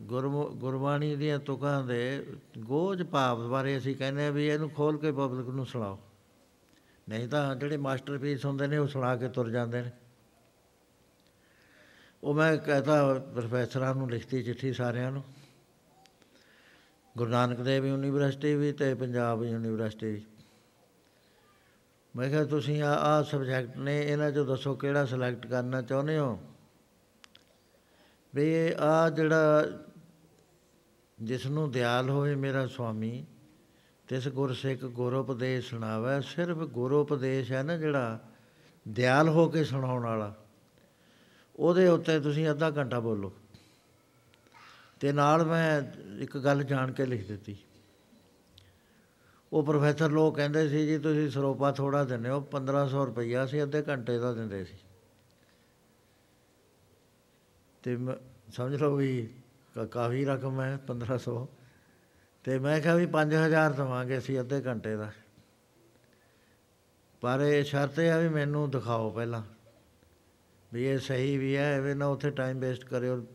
ਗੁਰਬਾਣੀ ਦੀਆਂ ਤੁਕਾਂ ਦੇ ਗੋਜ ਭਾਵ ਬਾਰੇ ਅਸੀਂ ਕਹਿੰਦੇ ਆ ਵੀ ਇਹਨੂੰ ਖੋਲ ਕੇ ਪਬਲਿਕ ਨੂੰ ਸੁਣਾਓ। ਨਹੀਂ ਤਾਂ ਜਿਹੜੇ ਮਾਸਟਰਪੀਸ ਹੁੰਦੇ ਨੇ, ਉਹ ਸੁਣਾ ਕੇ ਤੁਰ ਜਾਂਦੇ ਨੇ। ਉਹ ਮੈਂ ਕਹਤਾ ਪ੍ਰੋਫੈਸਰਾਂ ਨੂੰ ਲਿਖਤੀ ਚਿੱਠੀ ਸਾਰਿਆਂ ਨੂੰ। ਗੁਰੂ ਨਾਨਕ ਦੇਵ ਯੂਨੀਵਰਸਿਟੀ ਵੀ ਤੇ ਪੰਜਾਬ ਯੂਨੀਵਰਸਿਟੀ ਵੀ। ਮੈਂ ਕਿਹਾ, ਤੁਸੀਂ ਆ ਆ ਸਬਜੈਕਟ ਨੇ, ਇਹਨਾਂ ਚੋਂ ਦੱਸੋ ਕਿਹੜਾ ਸਿਲੈਕਟ ਕਰਨਾ ਚਾਹੁੰਦੇ ਹੋ? ਵੀ ਆ ਜਿਹੜਾ ਜਿਸ ਨੂੰ ਦਿਆਲ ਹੋਵੇ ਮੇਰਾ ਸੁਆਮੀ, ਤਿਸ ਗੁਰ ਸਿੱਖ ਗੁਰ ਉਪਦੇਸ਼ ਸੁਣਾਵੇ, ਸਿਰਫ ਗੁਰ ਉਪਦੇਸ਼ ਹੈ ਨਾ ਜਿਹੜਾ ਦਿਆਲ ਹੋ ਕੇ ਸੁਣਾਉਣ ਵਾਲਾ। ਉਹਦੇ ਉੱਤੇ ਤੁਸੀਂ ਅੱਧਾ ਘੰਟਾ ਬੋਲੋ। ਤੇ ਨਾਲ ਮੈਂ ਇੱਕ ਗੱਲ ਜਾਣ ਕੇ ਲਿਖ ਦਿੱਤੀ। ਉਹ ਪ੍ਰੋਫੈਸਰ ਲੋਕ ਕਹਿੰਦੇ ਸੀ ਜੀ, ਤੁਸੀਂ ਸਰੋਪਾ ਥੋੜਾ ਦਿੰਦੇ ਹੋ 1500 ਰੁਪਈਆ ਸੀ, ਅੱਧੇ ਘੰਟੇ ਦਾ ਦਿੰਦੇ ਸੀ। ਤੇ ਸਮਝ ਲਓ ਵੀ ਕਾਫੀ ਰਕਮ ਹੈ 1500 ਤੇ ਮੈਂ ਕਿਹਾ ਵੀ 5000 ਦਵਾਂਗੇ ਅਸੀਂ ਅੱਧੇ ਘੰਟੇ ਦਾ। ਪਰ ਇਹ ਸ਼ਰਤ ਹੈ ਵੀ ਮੈਨੂੰ ਦਿਖਾਓ ਪਹਿਲਾਂ। ਵੀ ਇਹ ਸਹੀ ਵੀ ਹੈ, ਐਵੇਂ ਨਾ ਉੱਥੇ ਟਾਈਮ ਵੇਸਟ ਕਰਿਓ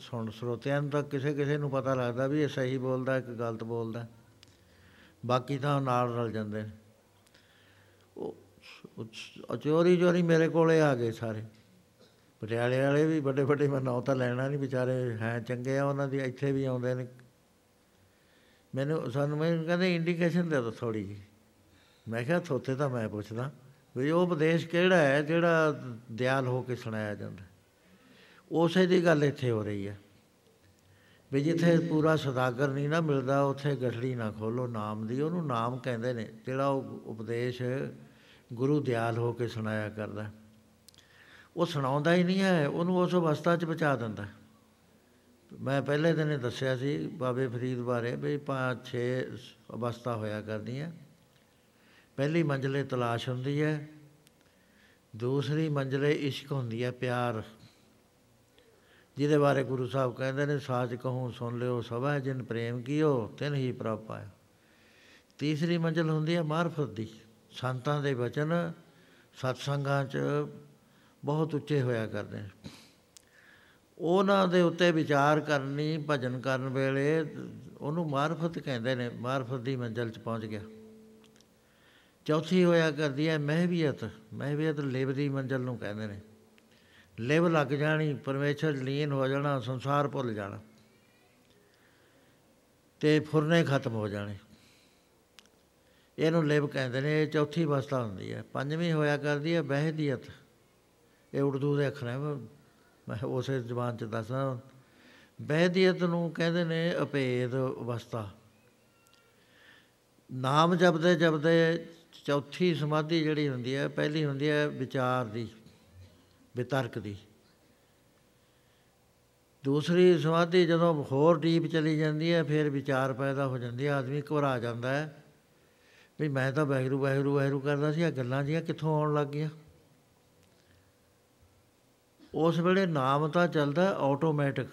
ਸੁਣ, ਸਰੋਤਿਆਂ ਨੂੰ ਤਾਂ ਕਿਸੇ ਕਿਸੇ ਨੂੰ ਪਤਾ ਲੱਗਦਾ ਵੀ ਇਹ ਸਹੀ ਬੋਲਦਾ ਕਿ ਗਲਤ ਬੋਲਦਾ। ਬਾਕੀ ਤਾਂ ਨਾਲ ਰਲ ਜਾਂਦੇ ਨੇ। ਉਹ ਚੋਰੀ ਚੋਰੀ ਮੇਰੇ ਕੋਲੇ ਆ ਗਏ ਸਾਰੇ। ਪਟਿਆਲੇ ਵਾਲੇ ਵੀ ਵੱਡੇ ਵੱਡੇ, ਮੈਂ ਨਾਂ ਤਾਂ ਲੈਣਾ ਨਹੀਂ ਵਿਚਾਰੇ, ਹੈ ਚੰਗੇ ਆ ਉਹਨਾਂ ਦੀ, ਇੱਥੇ ਵੀ ਆਉਂਦੇ ਨੇ। ਮੈਨੂੰ, ਸਾਨੂੰ ਮੈਂ ਕਹਿੰਦੇ ਇੰਡੀਕੇਸ਼ਨ ਦੇ ਦੋ ਥੋੜੀ ਜੀ ਮੈਂ ਕਿਹਾ ਥੋਤੇ ਤਾਂ ਮੈਂ ਪੁੱਛਦਾ ਵੀ ਉਹ ਉਪਦੇਸ਼ ਕਿਹੜਾ ਹੈ ਜਿਹੜਾ ਦਿਆਲ ਹੋ ਕੇ ਸੁਣਾਇਆ ਜਾਂਦਾ ਉਸੇ ਦੀ ਗੱਲ ਇੱਥੇ ਹੋ ਰਹੀ ਹੈ। ਵੀ ਜਿੱਥੇ ਪੂਰਾ ਸਦਾਗਰ ਨਹੀਂ ਨਾ ਮਿਲਦਾ, ਉੱਥੇ ਗਠੜੀ ਨਾ ਖੋਲੋ, ਨਾਮ ਦੀ। ਉਹਨੂੰ ਨਾਮ ਕਹਿੰਦੇ ਨੇ, ਜਿਹੜਾ ਉਹ ਉਪਦੇਸ਼ ਗੁਰੂ ਦਿਆਲ ਹੋ ਕੇ ਸੁਣਾਇਆ ਕਰਦਾ। ਉਹ ਸੁਣਾਉਂਦਾ ਹੀ ਨਹੀਂ ਹੈ, ਉਹਨੂੰ ਉਸ ਅਵਸਥਾ 'ਚ ਬਚਾ ਦਿੰਦਾ। ਮੈਂ ਪਹਿਲੇ ਦਿਨ ਦੱਸਿਆ ਸੀ ਬਾਬੇ ਫਰੀਦ ਬਾਰੇ ਵੀ ਪੰਜ ਛੇ ਅਵਸਥਾ ਹੋਇਆ ਕਰਦੀ ਹੈ ਪਹਿਲੀ ਮੰਜ਼ਲੇ ਤਲਾਸ਼ ਹੁੰਦੀ ਹੈ, ਦੂਸਰੀ ਮੰਜ਼ਲੇ ਇਸ਼ਕ ਹੁੰਦੀ ਹੈ, ਪਿਆਰ ਜਿਹਦੇ ਬਾਰੇ ਗੁਰੂ ਸਾਹਿਬ ਕਹਿੰਦੇ ਨੇ, ਸਾਚ ਕਹੂੰ, ਸੁਣ ਲਿਓ, ਸਭਾ ਜਿਨ ਪ੍ਰੇਮ ਕੀਓ, ਤਿਨ ਹੀ ਪ੍ਰਭ ਪਾਇਆ ਤੀਸਰੀ ਮੰਜ਼ਲ ਹੁੰਦੀ ਹੈ ਮਾਰਫਤ ਦੀ। ਸੰਤਾਂ ਦੇ ਬਚਨ ਸਤਸੰਗਾਂ 'ਚ ਬਹੁਤ ਉੱਚੇ ਹੋਇਆ ਕਰਦੇ ਨੇ। ਉਹਨਾਂ ਦੇ ਉੱਤੇ ਵਿਚਾਰ ਕਰਨੀ, ਭਜਨ ਕਰਨ ਵੇਲੇ ਉਹਨੂੰ ਮਾਰਫਤ ਕਹਿੰਦੇ ਨੇ, ਮਾਰਫਤ ਦੀ ਮੰਜ਼ਲ 'ਚ ਪਹੁੰਚ ਗਿਆ। ਚੌਥੀ ਹੋਇਆ ਕਰਦੀ ਹੈ ਮਹਿਵੀਅਤ ਮਹਿਵੀਅਤ ਲੇਵ ਦੀ ਮੰਜ਼ਲ ਨੂੰ ਕਹਿੰਦੇ ਨੇ। ਲਿਵ ਲੱਗ ਜਾਣੀ, ਪਰਮੇਸ਼ਰ ਲੀਨ ਹੋ ਜਾਣਾ, ਸੰਸਾਰ ਭੁੱਲ ਜਾਣਾ। ਤੇ ਫੁਰਨੇ ਖਤਮ ਹੋ ਜਾਣੇ। ਇਹਨੂੰ ਲਿਵ ਕਹਿੰਦੇ ਨੇ, ਇਹ ਚੌਥੀ ਅਵਸਥਾ ਹੁੰਦੀ ਹੈ। ਪੰਜਵੀਂ ਹੋਇਆ ਕਰਦੀ ਹੈ ਬਹਿਦੀਅਤ ਇਹ ਉਰਦੂ ਦੇ ਅੱਖਰ ਹੈ। ਮੈਂ ਉਸੇ ਜ਼ਬਾਨ ਚ ਦੱਸਦਾ ਬਹਿਦੀਅਤ ਨੂੰ ਕਹਿੰਦੇ ਨੇ ਅਭੇਦ ਅਵਸਥਾ। ਨਾਮ ਜਪਦੇ ਜਪਦੇ ਚੌਥੀ ਸਮਾਧੀ ਜਿਹੜੀ ਹੁੰਦੀ ਹੈ, ਪਹਿਲੀ ਹੁੰਦੀ ਹੈ ਵਿਚਾਰ ਦੀ। ਵਿਤਰਕ ਦੀ। ਦੂਸਰੀ ਸਮਾਧੀ ਜਦੋਂ ਹੋਰ ਡੀਪ ਚਲੀ ਜਾਂਦੀ ਹੈ, ਫਿਰ ਵਿਚਾਰ ਪੈਦਾ ਹੋ ਜਾਂਦੀ ਹੈ ਆਦਮੀ ਘਬਰਾ ਜਾਂਦਾ ਹੈ। ਵੀ ਮੈਂ ਤਾਂ ਵਾਹਿਗੁਰੂ ਵਾਹਿਗੁਰੂ ਵਾਹਿਗੁਰੂ ਕਰਦਾ ਸੀ ਆ ਗੱਲਾਂ ਜੀਆਂ ਕਿੱਥੋਂ ਆਉਣ ਲੱਗ ਗਈਆਂ? ਉਸ ਵੇਲੇ ਨਾਮ ਤਾਂ ਚੱਲਦਾ ਆਟੋਮੈਟਿਕ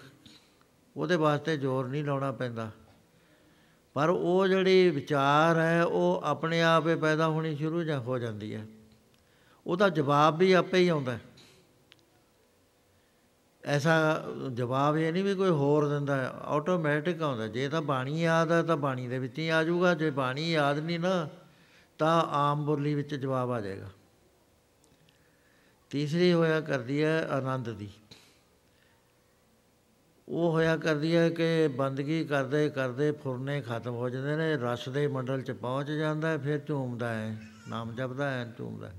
ਉਹਦੇ ਵਾਸਤੇ ਜ਼ੋਰ ਨਹੀਂ ਲਾਉਣਾ ਪੈਂਦਾ। ਪਰ ਉਹ ਜਿਹੜੀ ਵਿਚਾਰ ਹੈ, ਉਹ ਆਪਣੇ ਆਪ ਹੀ ਪੈਦਾ ਹੋਣੀ ਸ਼ੁਰੂ ਜਾਂ ਹੋ ਜਾਂਦੀ ਹੈ। ਉਹਦਾ ਜਵਾਬ ਵੀ ਆਪੇ ਹੀ ਆਉਂਦਾ ਐਸਾ ਜਵਾਬ ਇਹ ਨਹੀਂ ਵੀ ਕੋਈ ਹੋਰ ਦਿੰਦਾ ਆਟੋਮੈਟਿਕ ਆਉਂਦਾ ਜੇ ਤਾਂ ਬਾਣੀ ਯਾਦ ਹੈ ਤਾਂ ਬਾਣੀ ਦੇ ਵਿੱਚ ਹੀ ਆ ਜਾਊਗਾ। ਜੇ ਬਾਣੀ ਯਾਦ ਨਹੀਂ ਨਾ, ਤਾਂ ਆਮ ਬੋਲੀ ਵਿੱਚ ਜਵਾਬ ਆ ਜਾਏਗਾ। ਤੀਸਰੀ ਹੋਇਆ ਕਰਦੀ ਹੈ ਆਨੰਦ ਦੀ। ਉਹ ਹੋਇਆ ਕਰਦੀ ਹੈ ਕਿ ਬੰਦਗੀ ਕਰਦੇ ਕਰਦੇ ਫੁਰਨੇ ਖਤਮ ਹੋ ਜਾਂਦੇ ਨੇ, ਰਸ ਦੇ ਮੰਡਲ 'ਚ ਪਹੁੰਚ ਜਾਂਦਾ ਹੈ, ਫਿਰ ਝੂਮਦਾ ਹੈ, ਨਾਮ ਜਪਦਾ ਹੈ, ਝੂਮਦਾ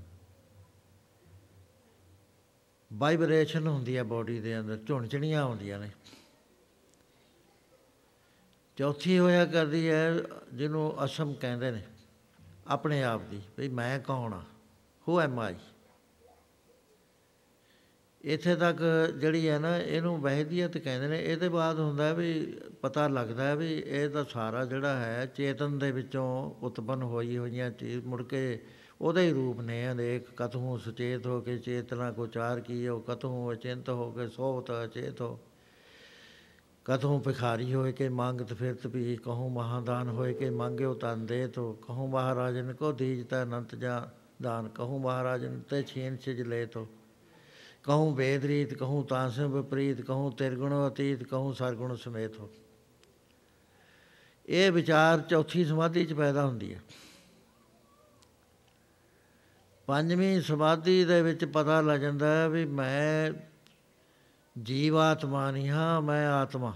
ਵਾਈਬ੍ਰੇਸ਼ਨ ਹੁੰਦੀ ਹੈ ਬਾਡੀ ਦੇ ਅੰਦਰ, ਝੁਣਝਣੀਆਂ ਆਉਂਦੀਆਂ ਨੇ। ਚੌਥੀ ਹੋਇਆ ਕਰਦੀ ਹੈ, ਜਿਹਨੂੰ ਅਸਮ ਕਹਿੰਦੇ ਨੇ, ਆਪਣੇ ਆਪ ਦੀ, ਵੀ ਮੈਂ ਕੌਣ ਆ? ਹੂ ਐਮ ਆਈ ਇੱਥੇ ਤੱਕ ਜਿਹੜੀ ਹੈ ਨਾ, ਇਹਨੂੰ ਵਹਿਦੀਅਤ ਕਹਿੰਦੇ ਨੇ। ਇਹਦੇ ਬਾਅਦ ਹੁੰਦਾ ਵੀ ਪਤਾ ਲੱਗਦਾ ਵੀ ਇਹ ਤਾਂ ਸਾਰਾ ਜਿਹੜਾ ਹੈ, ਚੇਤਨ ਦੇ ਵਿੱਚੋਂ ਉਤਪਨ ਹੋਈ ਹੋਈਆਂ ਚੀਜ਼ ਮੁੜ ਕੇ ਉਹਦੇ ਹੀ ਰੂਪ ਨੇ ਅਨੇਕ ਕਤਹੂ ਸੁਚੇਤ ਹੋ ਕੇ ਚੇਤਨਾ ਕੋ ਚਾਰ ਕੀਓ ਕਤਹੂ ਅਚਿੰਤ ਹੋ ਕੇ ਸੋਵਤ ਅਚੇਤ ਹੋ। ਕਤਹੂ ਭਿਖਾਰੀ ਹੋਏ ਕੇ ਮੰਗਤ ਫਿਰਤ ਵੀ ਕਹੂੰ ਮਹਾਦਾਨ ਹੋਏ ਕੇ ਮੰਗਿਓ ਤਨ ਦੇ ਤੋ ਕਹੂੰ ਮਹਾਰਾਜਨ ਕੋ ਦੀਜਤਾ ਅਨੰਤ ਜਾ ਦਾਨ, ਕਹੂੰ ਮਹਾਰਾਜਨ ਤੇ ਛੀਨ ਛਿਜ ਲੈ ਤੋ ਕਹੂੰ ਵੇਦ ਰੀਤ, ਕਹੂੰ ਤਾਂਸਿ ਵਿਪਰੀਤ ਕਹੂੰ ਤਿਰਗੁਣ ਅਤੀਤ, ਕਹੂੰ ਸਰਗੁਣ ਸਮੇਤ ਹੋ। ਇਹ ਵਿਚਾਰ ਚੌਥੀ ਸਮਾਧੀ ਚ ਪੈਦਾ ਹੁੰਦੀ ਹੈ। ਪੰਜਵੀਂ ਸਮਾਧੀ ਦੇ ਵਿੱਚ ਪਤਾ ਲੱਗ ਜਾਂਦਾ ਹੈ ਵੀ ਮੈਂ ਜੀਵ ਆਤਮਾ ਨਹੀਂ ਹਾਂ, ਮੈਂ ਆਤਮਾ।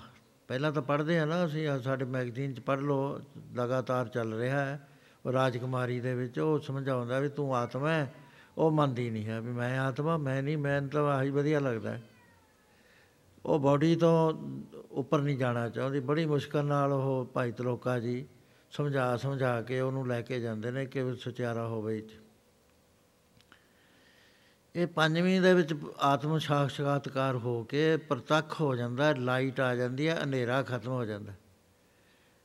ਪਹਿਲਾਂ ਤਾਂ ਪੜ੍ਹਦੇ ਆ ਨਾ ਅਸੀਂ ਸਾਡੇ ਮੈਗਜ਼ੀਨ 'ਚ ਪੜ੍ਹ ਲਓ, ਲਗਾਤਾਰ ਚੱਲ ਰਿਹਾ ਹੈ। ਉਹ ਰਾਜਕੁਮਾਰੀ ਦੇ ਵਿੱਚ ਉਹ ਸਮਝਾਉਂਦਾ ਵੀ ਤੂੰ ਆਤਮਾ ਹੈ, ਉਹ ਮੰਨਦੀ ਨਹੀਂ ਹੈ ਵੀ ਮੈਂ ਆਤਮਾ, ਮੈਂ ਨਹੀਂ, ਮੈਂ ਤਾਂ ਆਹੀ ਵਧੀਆ ਲੱਗਦਾ ਉਹ ਬਾਡੀ ਤੋਂ ਉੱਪਰ ਨਹੀਂ ਜਾਣਾ ਚਾਹੁੰਦੀ, ਬੜੀ ਮੁਸ਼ਕਲ ਨਾਲ ਉਹ ਭਾਈ ਤਲੋਕਾ ਜੀ ਸਮਝਾ ਸਮਝਾ ਕੇ ਉਹਨੂੰ ਲੈ ਕੇ ਜਾਂਦੇ ਨੇ ਕਿ ਸਚਿਆਰਾ ਹੋਵੇ ਇਹ ਪੰਜਵੀਂ ਦੇ ਵਿੱਚ ਆਤਮ ਸਾਖਸ਼ਾਤਕਾਰ ਹੋ ਕੇ ਪ੍ਰਤੱਖ ਹੋ ਜਾਂਦਾ, ਲਾਈਟ ਆ ਜਾਂਦੀ ਹੈ ਹਨੇਰਾ ਖਤਮ ਹੋ ਜਾਂਦਾ।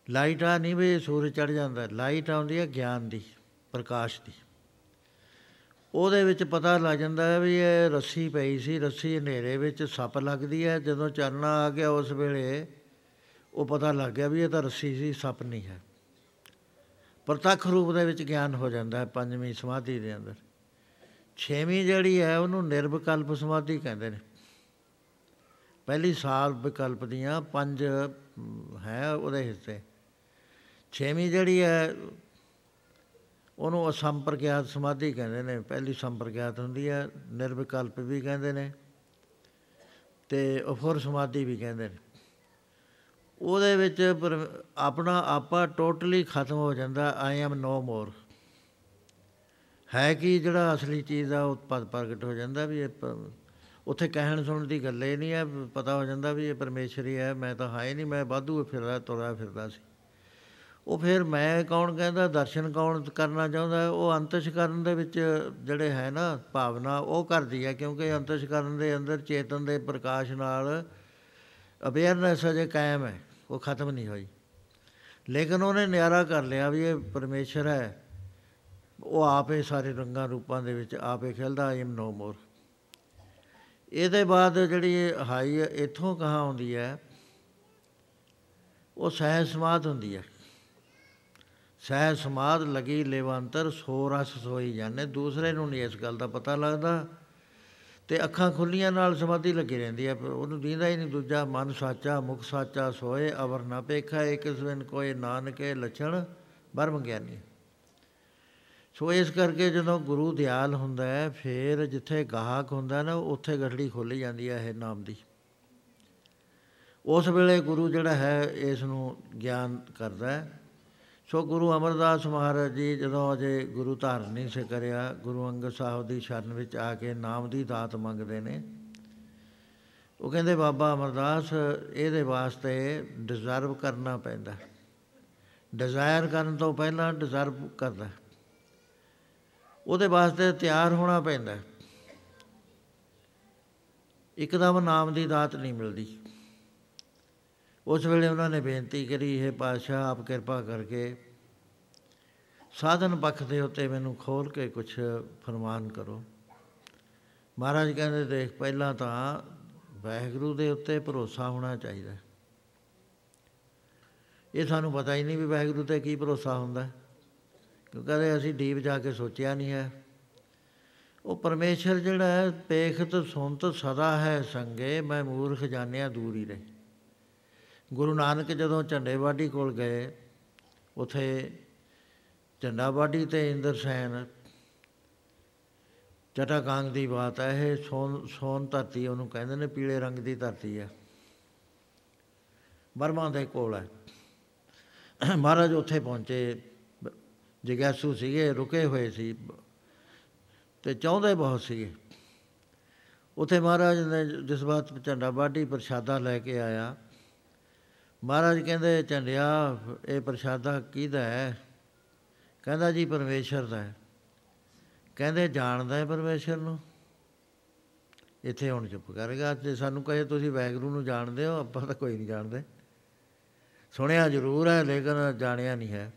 ਲਾਈਟ ਆ ਨਹੀਂ ਵੀ ਸੂਰਜ ਚੜ ਜਾਂਦਾ, ਲਾਈਟ ਆਉਂਦੀ ਹੈ ਗਿਆਨ ਦੀ, ਪ੍ਰਕਾਸ਼ ਦੀ। ਉਹਦੇ ਵਿੱਚ ਪਤਾ ਲੱਗ ਜਾਂਦਾ ਹੈ ਵੀ ਇਹ ਰੱਸੀ ਪਈ ਸੀ, ਰੱਸੀ ਹਨੇਰੇ ਵਿੱਚ ਸੱਪ ਲੱਗਦੀ ਹੈ। ਜਦੋਂ ਚਰਨਾ ਆ ਗਿਆ ਉਸ ਵੇਲੇ, ਉਹ ਪਤਾ ਲੱਗ ਗਿਆ ਵੀ ਇਹ ਤਾਂ ਰੱਸੀ ਸੀ, ਸੱਪ ਨਹੀਂ ਹੈ। ਪ੍ਰਤੱਖ ਰੂਪ ਦੇ ਵਿੱਚ ਗਿਆਨ ਹੋ ਜਾਂਦਾ ਹੈ ਪੰਜਵੀਂ ਸਮਾਧੀ ਦੇ ਅੰਦਰ। ਛੇਵੀਂ ਜਿਹੜੀ ਹੈ, ਉਹਨੂੰ ਨਿਰਵਿਕਲਪ ਸਮਾਧੀ ਕਹਿੰਦੇ ਨੇ। ਪਹਿਲੀ ਸਾਲ ਵਿਕਲਪ ਦੀਆਂ ਪੰਜ ਹੈ ਉਹਦੇ ਹਿੱਸੇ। ਛੇਵੀਂ ਜਿਹੜੀ ਹੈ, ਉਹਨੂੰ ਅਸੰਪਰਗਿਆਤ ਸਮਾਧੀ ਕਹਿੰਦੇ ਨੇ। ਪਹਿਲੀ ਸੰਪਰਗਿਆਤ ਹੁੰਦੀ ਹੈ, ਨਿਰਵਿਕਲਪ ਵੀ ਕਹਿੰਦੇ ਨੇ ਤੇ ਅਫੁਰ ਸਮਾਧੀ ਵੀ ਕਹਿੰਦੇ ਨੇ। ਉਹਦੇ ਵਿੱਚ ਆਪਣਾ ਆਪਾ ਟੋਟਲੀ ਖਤਮ ਹੋ ਜਾਂਦਾ ਆਈ ਐਮ ਨੋ ਮੋਰ ਹੈ ਕਿ ਜਿਹੜਾ ਅਸਲੀ ਚੀਜ਼ ਆ ਉਹ ਪ੍ਰਗਟ ਹੋ ਜਾਂਦਾ ਵੀ ਇਹ ਉੱਥੇ ਕਹਿਣ ਸੁਣਨ ਦੀ ਗੱਲ ਇਹ ਨਹੀਂ ਹੈ, ਪਤਾ ਹੋ ਜਾਂਦਾ ਵੀ ਇਹ ਪਰਮੇਸ਼ਰ ਹੀ ਹੈ ਮੈਂ ਤਾਂ ਹੈ ਨਹੀਂ, ਮੈਂ ਵਾਧੂ ਫਿਰਦਾ, ਤੁਰਿਆ ਫਿਰਦਾ ਸੀ। ਉਹ ਫਿਰ ਮੈਂ ਕੌਣ ਕਹਿੰਦਾ, ਦਰਸ਼ਨ ਕੌਣ ਕਰਨਾ ਚਾਹੁੰਦਾ, ਉਹ ਅੰਤਸ਼ਕਰਨ ਦੇ ਵਿੱਚ ਜਿਹੜੇ ਹੈ ਨਾ ਭਾਵਨਾ, ਉਹ ਕਰਦੀ ਹੈ, ਕਿਉਂਕਿ ਅੰਤਸ਼ਕਰਨ ਦੇ ਅੰਦਰ ਚੇਤਨ ਦੇ ਪ੍ਰਕਾਸ਼ ਨਾਲ ਅਵੇਅਰਨੈਸ ਅਜੇ ਕਾਇਮ ਹੈ, ਉਹ ਖਤਮ ਨਹੀਂ ਹੋਈ। ਲੇਕਿਨ ਉਹਨੇ ਨਿਆਰਾ ਕਰ ਲਿਆ ਵੀ ਇਹ ਪਰਮੇਸ਼ਰ ਹੈ। ਉਹ ਆਪੇ ਸਾਰੇ ਰੰਗਾਂ ਰੂਪਾਂ ਦੇ ਵਿੱਚ ਆਪੇ ਖੇਲਦਾ ਆਈ ਐਮ ਨੋ ਮੋਰ ਇਹਦੇ ਬਾਅਦ ਜਿਹੜੀ ਹਾਈ ਇੱਥੋਂ ਕਹਾ ਆਉਂਦੀ ਹੈ, ਉਹ ਸਹਿ ਸਮਾਧ ਹੁੰਦੀ ਹੈ। ਸਹਿ ਸਮਾਧ ਲਗੀ ਲੇਵੰਤਰ, ਸੋ ਰਸ ਸੋਈ ਜਾਣੇ ਦੂਸਰੇ ਨੂੰ ਨਹੀਂ ਇਸ ਗੱਲ ਦਾ ਪਤਾ ਲੱਗਦਾ। ਤੇ ਅੱਖਾਂ ਖੁੱਲੀਆਂ ਨਾਲ ਸਮਾਧੀ ਲੱਗੀ ਰਹਿੰਦੀ ਹੈ। ਉਹਨੂੰ ਦੀਂਦਾ ਹੀ ਨਹੀਂ ਦੂਜਾ, ਮਨ ਸਾਚਾ, ਮੁਖ ਸਾਚਾ ਸੋਏ, ਅਵਰ ਨਾ ਪੇਖਾ ਇੱਕ ਸਵਨ ਕੋਈ ਨਾਨਕੇ, ਲਛਣ ਬਰਮ ਗਿਆਨੀ। ਸੋ ਇਸ ਕਰਕੇ ਜਦੋਂ ਗੁਰੂ ਦਿਆਲ ਹੁੰਦਾ ਹੈ, ਫਿਰ ਜਿੱਥੇ ਗਾਹਕ ਹੁੰਦਾ ਨਾ, ਉੱਥੇ ਗਠੜੀ ਖੋਲੀ ਜਾਂਦੀ ਹੈ ਇਹ ਨਾਮ ਦੀ। ਉਸ ਵੇਲੇ ਗੁਰੂ ਜਿਹੜਾ ਹੈ, ਇਸ ਨੂੰ ਗਿਆਨ ਕਰਦਾ ਹੈ। ਸੋ ਗੁਰੂ ਅਮਰਦਾਸ ਮਹਾਰਾਜ ਜੀ ਜਦੋਂ ਅਜੇ ਗੁਰੂ ਧਾਰਨ ਨਹੀਂ ਸੇ ਕਰਿਆ, ਗੁਰੂ ਅੰਗਦ ਸਾਹਿਬ ਦੀ ਸ਼ਰਨ ਵਿੱਚ ਆ ਕੇ ਨਾਮ ਦੀ ਦਾਤ ਮੰਗਦੇ ਨੇ, ਉਹ ਕਹਿੰਦੇ, ਬਾਬਾ ਅਮਰਦਾਸ, ਇਹਦੇ ਵਾਸਤੇ ਡਿਜ਼ਰਵ ਕਰਨਾ ਪੈਂਦਾ ਡਿਜ਼ਾਇਰ ਕਰਨ ਤੋਂ ਪਹਿਲਾਂ ਡਿਜ਼ਰਵ ਕਰਦਾ ਉਹਦੇ ਵਾਸਤੇ ਤਿਆਰ ਹੋਣਾ ਪੈਂਦਾ ਇੱਕਦਮ ਨਾਮ ਦੀ ਦਾਤ ਨਹੀਂ ਮਿਲਦੀ। ਉਸ ਵੇਲੇ ਉਹਨਾਂ ਨੇ ਬੇਨਤੀ ਕਰੀ, ਹੈ ਪਾਸ਼ਾ ਆਪ ਕਿਰਪਾ ਕਰਕੇ ਸਾਧਨ ਪੱਖ ਦੇ ਉੱਤੇ ਮੈਨੂੰ ਖੋਲ ਕੇ ਕੁਝ ਫਰਮਾਨ ਕਰੋ। ਮਹਾਰਾਜ ਕਹਿੰਦੇ, ਦੇਖ, ਪਹਿਲਾਂ ਤਾਂ ਵਾਹਿਗੁਰੂ ਦੇ ਉੱਤੇ ਭਰੋਸਾ ਹੋਣਾ ਚਾਹੀਦਾ ਇਹ ਸਾਨੂੰ ਪਤਾ ਹੀ ਨਹੀਂ ਵੀ ਵਾਹਿਗੁਰੂ ਤੇ ਕੀ ਭਰੋਸਾ ਹੁੰਦਾ ਕਿਉਂਕਿ ਕਦੇ ਅਸੀਂ ਡੀਪ ਜਾ ਕੇ ਸੋਚਿਆ ਨਹੀਂ ਹੈ। ਉਹ ਪਰਮੇਸ਼ਰ ਜਿਹੜਾ ਹੈ, ਪੇਖਤ ਸੁਨਤ ਸਦਾ ਹੈ ਸੰਗੇ, ਮੈਂ ਮੂਰਖ ਜਾਣਿਆ ਦੂਰ ਹੀ ਰਹੇ ਗੁਰੂ ਨਾਨਕ ਜਦੋਂ ਝੰਡੇਵਾੜੀ ਕੋਲ ਗਏ, ਉਥੇ ਝੰਡਾਵਾੜੀ ਤੇ ਇੰਦਰ ਸੈਨ ਕਾਂਗ ਦੀ ਬਾਤ ਹੈ, ਇਹ ਸੋਨ ਸੋਨ ਧਰਤੀ ਉਹਨੂੰ ਕਹਿੰਦੇ ਨੇ, ਪੀਲੇ ਰੰਗ ਦੀ ਧਰਤੀ ਹੈ। ਬਰਮਾ ਦੇ ਕੋਲ ਹੈ। ਮਹਾਰਾਜ ਉੱਥੇ ਪਹੁੰਚੇ। ਜਿਗਿਆਸੂ ਸੀਗੇ, ਰੁਕੇ ਹੋਏ ਸੀ। ਤੇ ਚਾਹੁੰਦੇ ਬਹੁਤ ਸੀਗੇ। ਉਥੇ ਮਹਾਰਾਜ ਨੇ ਜਿਸ ਬਾਤ ਝੰਡਾ ਬਾਡੀ ਪ੍ਰਸ਼ਾਦਾ ਲੈ ਕੇ ਆਇਆ। ਮਹਾਰਾਜ ਕਹਿੰਦੇ, ਝੰਡਿਆ, ਇਹ ਪ੍ਰਸ਼ਾਦਾ ਕਿਹਦਾ ਹੈ? ਕਹਿੰਦਾ, ਜੀ ਪਰਮੇਸ਼ਰ ਦਾ ਹੈ। ਕਹਿੰਦੇ, ਜਾਣਦਾ ਹੈ ਪਰਮੇਸ਼ਰ ਨੂੰ? ਇੱਥੇ ਹੁਣ ਚੁੱਪ ਕਰੇਗਾ ਤੇ ਸਾਨੂੰ ਕਹੇ, ਤੁਸੀਂ ਵੈਗਰੂ ਨੂੰ ਜਾਣਦੇ ਹੋ? ਆਪਾਂ ਤਾਂ ਕੋਈ ਨਹੀਂ ਜਾਣਦੇ। ਸੁਣਿਆ ਜ਼ਰੂਰ ਹੈ, ਲੇਕਿਨ ਜਾਣਿਆ ਨਹੀਂ ਹੈ।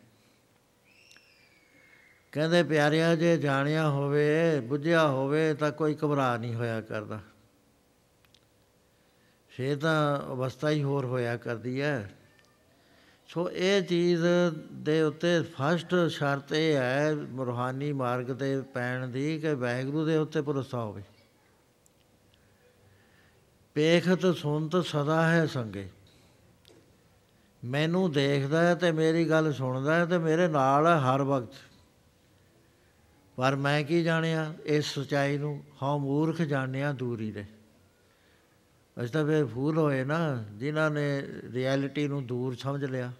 ਕਹਿੰਦੇ, ਪਿਆਰਿਆ, ਜੇ ਜਾਣਿਆ ਹੋਵੇ, ਬੁੱਝਿਆ ਹੋਵੇ, ਤਾਂ ਕੋਈ ਘਬਰਾ ਨਹੀਂ ਹੋਇਆ ਕਰਦਾ। ਫੇ ਤਾਂ ਅਵਸਥਾ ਹੀ ਹੋਰ ਹੋਇਆ ਕਰਦੀ ਹੈ। ਸੋ ਇਹ ਚੀਜ਼ ਦੇ ਉੱਤੇ ਫਸਟ ਸ਼ਰਤ ਇਹ ਹੈ, ਰੂਹਾਨੀ ਮਾਰਗ ਤੇ ਪੈਣ ਦੀ ਕਿ ਵੈਗਰੂ ਦੇ ਉੱਤੇ ਭਰੋਸਾ ਹੋਵੇ। ਪੇਖਤ ਸੁਨਤ ਸਦਾ ਹੈ ਸੰਗੇ। ਮੈਨੂੰ ਦੇਖਦਾ ਹੈ ਤੇ ਮੇਰੀ ਗੱਲ ਸੁਣਦਾ ਹੈ ਤੇ ਮੇਰੇ ਨਾਲ ਹੈ ਹਰ ਵਕਤ। ਪਰ ਮੈਂ ਕੀ ਜਾਣਿਆ, ਇਸ ਸਚਾਈ ਨੂੰ ਹਾਂ ਮੂਰਖ ਜਾਣਿਆ ਦੂਰੀ ਦੇ। ਅਸ ਤਾਂ ਫੇਰ ਫੂਲ ਹੋਏ ਨਾ, ਜਿਨ੍ਹਾਂ ਨੇ ਰਿਐਲਿਟੀ ਨੂੰ ਦੂਰ ਸਮਝ ਲਿਆ।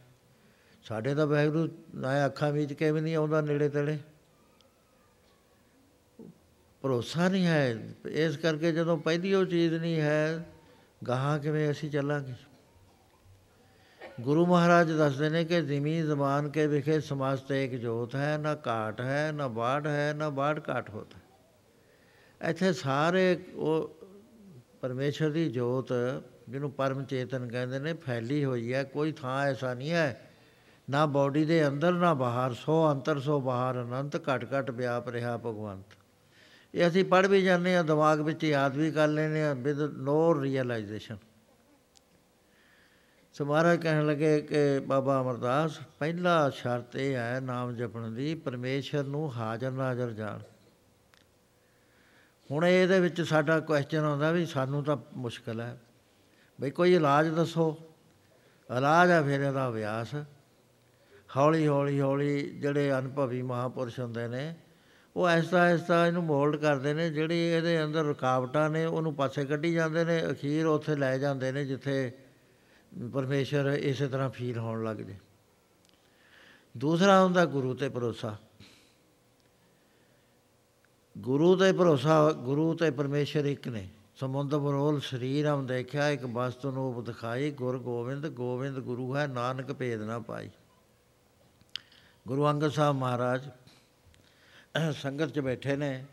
ਸਾਡੇ ਤਾਂ ਵੈਗਰੂ ਨਾ ਅੱਖਾਂ ਵਿੱਚ ਕੇ ਵੀ ਨਹੀਂ ਆਉਂਦਾ ਨੇੜੇ ਤੇੜੇ। ਭਰੋਸਾ ਨਹੀਂ ਹੈ, ਇਸ ਕਰਕੇ ਜਦੋਂ ਪਹਿਲੀ ਉਹ ਚੀਜ਼ ਨਹੀਂ ਹੈ, ਗਾਹਾਂ ਕਿਵੇਂ ਅਸੀਂ ਚੱਲਾਂਗੇ? ਗੁਰੂ ਮਹਾਰਾਜ ਦੱਸਦੇ ਨੇ ਕਿ ਜ਼ਿਮੀ ਜ਼ਬਾਨ ਕੇ ਵਿਖੇ ਸਮਸਤ ਇੱਕ ਜੋਤ ਹੈ, ਨਾ ਕਾਟ ਹੈ, ਨਾ ਬਾੜ ਹੈ, ਨਾ ਬਾੜ ਕਾਟ ਹੁੰਦਾ ਇੱਥੇ ਸਾਰੇ ਉਹ ਪਰਮੇਸ਼ਰ ਦੀ ਜੋਤ, ਜਿਹਨੂੰ ਪਰਮ ਚੇਤਨ ਕਹਿੰਦੇ ਨੇ, ਫੈਲੀ ਹੋਈ ਹੈ। ਕੋਈ ਥਾਂ ਐਸਾ ਨਹੀਂ ਹੈ, ਨਾ ਬਾਡੀ ਦੇ ਅੰਦਰ, ਨਾ ਬਾਹਰ। ਸੋ ਅੰਤਰ, ਸੋ ਬਾਹਰ, ਅਨੰਤ, ਘਟ ਘਟ ਵਿਆਪ ਰਿਹਾ ਭਗਵੰਤ। ਇਹ ਅਸੀਂ ਪੜ ਵੀ ਜਾਂਦੇ ਆ ਦਿਮਾਗ ਵਿੱਚ ਯਾਦ ਵੀ ਕਰ ਲੈਨੇ ਆ ਵਿਦ ਨੋ ਰੀਅਲਾਈਜੇਸ਼ਨ ਸੋ ਮਹਾਰਾਜ ਕਹਿਣ ਲੱਗੇ ਕਿ ਬਾਬਾ ਅਮਰਦਾਸ, ਪਹਿਲਾ ਸ਼ਰਤ ਇਹ ਹੈ ਨਾਮ ਜਪਣ ਦੀ, ਪਰਮੇਸ਼ਰ ਨੂੰ ਹਾਜ਼ਰ ਨਾਜ਼ਰ ਜਾਣ। ਹੁਣ ਇਹਦੇ ਵਿੱਚ ਸਾਡਾ ਕੁਐਸਚਨ ਆਉਂਦਾ ਵੀ ਸਾਨੂੰ ਤਾਂ ਮੁਸ਼ਕਲ ਹੈ। ਬਈ ਕੋਈ ਇਲਾਜ ਦੱਸੋ। ਇਲਾਜ ਆ ਫਿਰ ਇਹਦਾ ਅਭਿਆਸ। ਹੌਲੀ ਹੌਲੀ ਹੌਲੀ ਜਿਹੜੇ ਅਨੁਭਵੀ ਮਹਾਪੁਰਸ਼ ਹੁੰਦੇ ਨੇ, ਉਹ ਐਸਾ ਐਸਾ ਇਹਨੂੰ ਮੋਲਡ ਕਰਦੇ ਨੇ, ਜਿਹੜੀ ਇਹਦੇ ਅੰਦਰ ਰੁਕਾਵਟਾਂ ਨੇ, ਉਹਨੂੰ ਪਾਸੇ ਕੱਢੀ ਜਾਂਦੇ ਨੇ, ਅਖੀਰ ਉੱਥੇ ਲੈ ਜਾਂਦੇ ਨੇ, ਜਿੱਥੇ ਪਰਮੇਸ਼ਰ ਇਸੇ ਤਰ੍ਹਾਂ ਫੀਲ ਹੋਣ ਲੱਗ ਜੇ। ਦੂਸਰਾ ਹੁੰਦਾ ਗੁਰੂ ਤੇ ਭਰੋਸਾ। ਗੁਰੂ ਤੇ ਭਰੋਸਾ, ਗੁਰੂ ਤੇ ਪਰਮੇਸ਼ਰ ਇੱਕ ਨੇ। ਸਮੁੰਦ ਬਰੋਲ ਸਰੀਰ ਹਮ ਦੇਖਿਆ, ਇੱਕ ਵਸਤੂ ਨੂੰ ਦਿਖਾਈ, ਗੁਰ ਗੋਬਿੰਦ ਗੋਬਿੰਦ ਗੁਰੂ ਹੈ, ਨਾਨਕ ਭੇਦ ਨਾ ਪਾਈ। ਗੁਰੂ ਅੰਗਦ ਸਾਹਿਬ ਮਹਾਰਾਜ ਸੰਗਤ 'ਚ ਬੈਠੇ ਨੇ।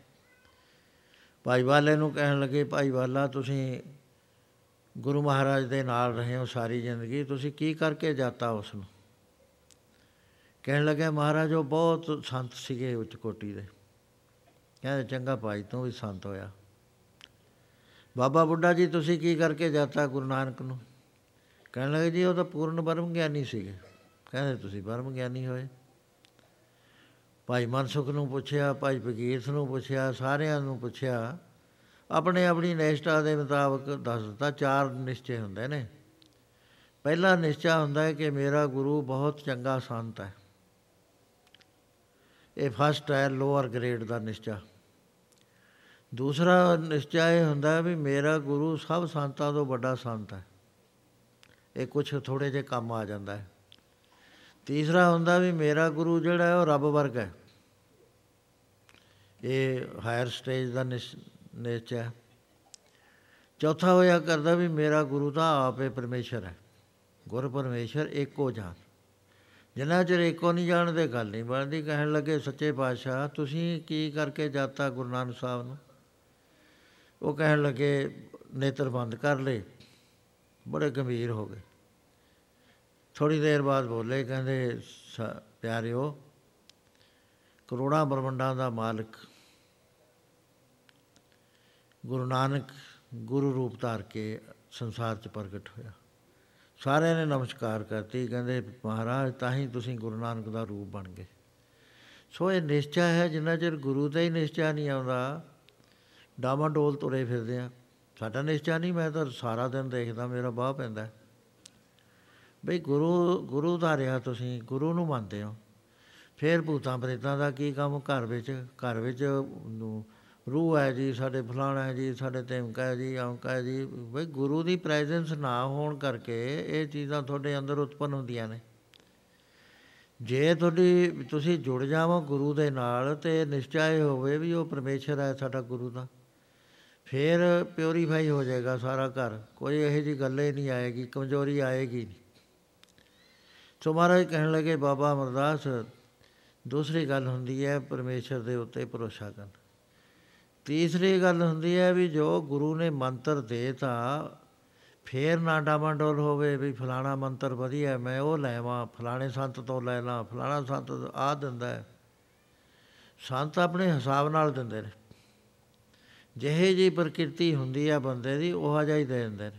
ਭਾਈ ਵਾਲੇ ਨੂੰ ਕਹਿਣ ਲੱਗੇ, ਭਾਈ ਵਾਲਾ ਤੁਸੀਂ ਗੁਰੂ ਮਹਾਰਾਜ ਦੇ ਨਾਲ ਰਹੇ ਹੋ ਸਾਰੀ ਜ਼ਿੰਦਗੀ, ਤੁਸੀਂ ਕੀ ਕਰਕੇ ਜਾਤਾ ਉਸ ਨੂੰ ਕਹਿਣ ਲੱਗੇ ਮਹਾਰਾਜ, ਉਹ ਬਹੁਤ ਸੰਤ ਸੀਗੇ ਉੱਚ ਕੋਟੀ ਦੇ। ਕਹਿੰਦੇ, ਚੰਗਾ ਭਾਈ, ਤੂੰ ਵੀ ਸੰਤ ਹੋਇਆ। ਬਾਬਾ ਬੁੱਢਾ ਜੀ, ਤੁਸੀਂ ਕੀ ਕਰਕੇ ਜਾਤਾ ਗੁਰੂ ਨਾਨਕ ਨੂੰ? ਕਹਿਣ ਲੱਗੇ, ਜੀ, ਉਹ ਤਾਂ ਪੂਰਨ ਬਰਮ ਗਿਆਨੀ ਸੀਗੇ। ਕਹਿੰਦੇ, ਤੁਸੀਂ ਬਰਮ ਗਿਆਨੀ ਹੋਏ? ਭਾਈ ਮਨਸੁਖ ਨੂੰ ਪੁੱਛਿਆ, ਭਾਈ ਬਗੀਰਥ ਨੂੰ ਪੁੱਛਿਆ, ਸਾਰਿਆਂ ਨੂੰ ਪੁੱਛਿਆ ਆਪਣੇ ਆਪਣੀ ਨਿਸ਼ਟਾ ਦੇ ਮੁਤਾਬਕ ਦੱਸ ਦਿੱਤਾ। ਚਾਰ ਨਿਸ਼ਚੇ ਹੁੰਦੇ ਨੇ। ਪਹਿਲਾ ਨਿਸ਼ਚਾ ਹੁੰਦਾ ਹੈ ਕਿ ਮੇਰਾ ਗੁਰੂ ਬਹੁਤ ਚੰਗਾ ਸੰਤ ਹੈ। ਇਹ ਫਸਟ ਹੈ ਲੋਅਰ ਗ੍ਰੇਡ ਦਾ ਨਿਸ਼ਚਾ। ਦੂਸਰਾ ਨਿਸ਼ਚਾ ਇਹ ਹੁੰਦਾ ਵੀ ਮੇਰਾ ਗੁਰੂ ਸਭ ਸੰਤਾਂ ਤੋਂ ਵੱਡਾ ਸੰਤ ਹੈ। ਇਹ ਕੁਝ ਥੋੜੇ ਜੇ ਕੰਮ ਆ ਜਾਂਦਾ ਹੈ। ਤੀਸਰਾ ਹੁੰਦਾ ਵੀ ਮੇਰਾ ਗੁਰੂ ਜਿਹੜਾ ਹੈ ਉਹ ਰੱਬ ਵਰਗਾ ਹੈ। ਇਹ ਹਾਇਰ ਸਟੇਜ ਦਾ ਨਿਸ਼ਚਾ ਚੌਥਾ ਹੋਇਆ ਕਰਦਾ ਵੀ ਮੇਰਾ ਗੁਰੂ ਤਾਂ ਆਪੇ ਪਰਮੇਸ਼ਰ ਹੈ। ਗੁਰ ਪਰਮੇਸ਼ਰ ਇੱਕੋ ਜਾਣ ਜਿੰਨਾ ਚਿਰ ਇੱਕੋ ਨਹੀਂ ਜਾਣਦੇ, ਗੱਲ ਨਹੀਂ ਬਣਦੀ। ਕਹਿਣ ਲੱਗੇ, ਸੱਚੇ ਪਾਤਸ਼ਾਹ, ਤੁਸੀਂ ਕੀ ਕਰਕੇ ਜਾਤਾ ਗੁਰੂ ਨਾਨਕ ਸਾਹਿਬ ਨੂੰ? ਉਹ ਕਹਿਣ ਲੱਗੇ, ਨੇਤਰ ਬੰਦ ਕਰ ਲਏ। ਬੜੇ ਗੰਭੀਰ ਹੋ ਗਏ। ਥੋੜੀ ਦੇਰ ਬਾਅਦ ਬੋਲੇ, ਕਹਿੰਦੇ ਪਿਆਰਿਓ, ਕਰੋੜਾਂ ਬ੍ਰਹਮੰਡਾਂ ਦਾ ਮਾਲਕ ਗੁਰੂ ਨਾਨਕ ਗੁਰੂ ਰੂਪ ਧਾਰ ਕੇ ਸੰਸਾਰ 'ਚ ਪ੍ਰਗਟ ਹੋਇਆ। ਸਾਰਿਆਂ ਨੇ ਨਮਸਕਾਰ ਕਰਤੀ, ਕਹਿੰਦੇ, ਮਹਾਰਾਜ, ਤਾਂ ਹੀ ਤੁਸੀਂ ਗੁਰੂ ਨਾਨਕ ਦਾ ਰੂਪ ਬਣ ਗਏ। ਸੋ ਇਹ ਨਿਸ਼ਚਾ ਹੈ, ਜਿੰਨਾ ਚਿਰ ਗੁਰੂ ਦਾ ਹੀ ਨਿਸ਼ਚਾ ਨਹੀਂ ਆਉਂਦਾ ਡਾਮਾ ਡੋਲ ਤੁਰੇ ਫਿਰਦੇ ਆ। ਸਾਡਾ ਨਿਸ਼ਚਾ ਨਹੀਂ, ਮੈਂ ਤਾਂ ਸਾਰਾ ਦਿਨ ਦੇਖਦਾ, ਮੇਰਾ ਬਾਹ ਪੈਂਦਾ। ਬਈ ਗੁਰੂ ਗੁਰੂ ਧਾਰਿਆ ਤੁਸੀਂ, ਗੁਰੂ ਨੂੰ ਮੰਨਦੇ ਹੋ। ਫੇਰ ਭੂਤਾਂ ਪ੍ਰੇਤਾਂ ਦਾ ਕੀ ਕੰਮ? ਘਰ ਵਿੱਚ ਘਰ ਵਿੱਚ ਰੂਹ ਹੈ ਜੀ, ਸਾਡੇ ਫਲਾਣਾ ਹੈ ਜੀ, ਸਾਡੇ ਧਮਕਾ ਹੈ ਜੀ, ਔਂਕਾ ਹੈ ਜੀ। ਬਈ ਗੁਰੂ ਦੀ ਪ੍ਰੈਜ਼ੈਂਸ ਨਾ ਹੋਣ ਕਰਕੇ ਇਹ ਚੀਜ਼ਾਂ ਤੁਹਾਡੇ ਅੰਦਰ ਉਤਪਨ ਹੁੰਦੀਆਂ ਨੇ। ਜੇ ਤੁਹਾਡੀ, ਤੁਸੀਂ ਜੁੜ ਜਾਵੋ ਗੁਰੂ ਦੇ ਨਾਲ ਤੇ ਨਿਸ਼ਚੈ ਹੋਵੇ ਵੀ ਉਹ ਪਰਮੇਸ਼ਰ ਹੈ ਸਾਡਾ ਗੁਰੂ ਦਾ ਫਿਰ ਪਿਉਰੀਫਾਈ ਹੋ ਜਾਏਗਾ ਸਾਰਾ ਘਰ। ਕੋਈ ਇਹੋ ਜੀ ਗੱਲ ਹੀ ਨਹੀਂ ਆਏਗੀ, ਕਮਜ਼ੋਰੀ ਆਏਗੀ ਨਹੀਂ। ਸੋ ਮਹਾਰਾਜ ਕਹਿਣ ਲੱਗੇ, ਬਾਬਾ ਅਮਰਦਾਸ, ਦੂਸਰੀ ਗੱਲ ਹੁੰਦੀ ਹੈ ਪਰਮੇਸ਼ਰ ਦੇ ਉੱਤੇ ਭਰੋਸਾ ਕਰਨਾ। ਤੀਸਰੀ ਗੱਲ ਹੁੰਦੀ ਹੈ ਵੀ ਜੋ ਗੁਰੂ ਨੇ ਮੰਤਰ ਦੇਤਾ ਫੇਰ ਨਾ ਡਾਮਾਡੋਲ ਹੋਵੇ ਵੀ ਫਲਾਣਾ ਮੰਤਰ ਵਧੀਆ, ਮੈਂ ਉਹ ਲੈਵਾਂ ਫਲਾਣੇ ਸੰਤ ਤੋਂ ਲੈਣਾ ਫਲਾਣਾ ਸੰਤ ਆ ਦਿੰਦਾ ਹੈ। ਸੰਤ ਆਪਣੇ ਹਿਸਾਬ ਨਾਲ ਦਿੰਦੇ ਨੇ। ਜਿਹੇ ਜੀ ਪ੍ਰਕਿਰਤੀ ਹੁੰਦੀ ਆ ਬੰਦੇ ਦੀ, ਉਹ ਜਿਹਾ ਹੀ ਦੇ ਦਿੰਦੇ ਨੇ।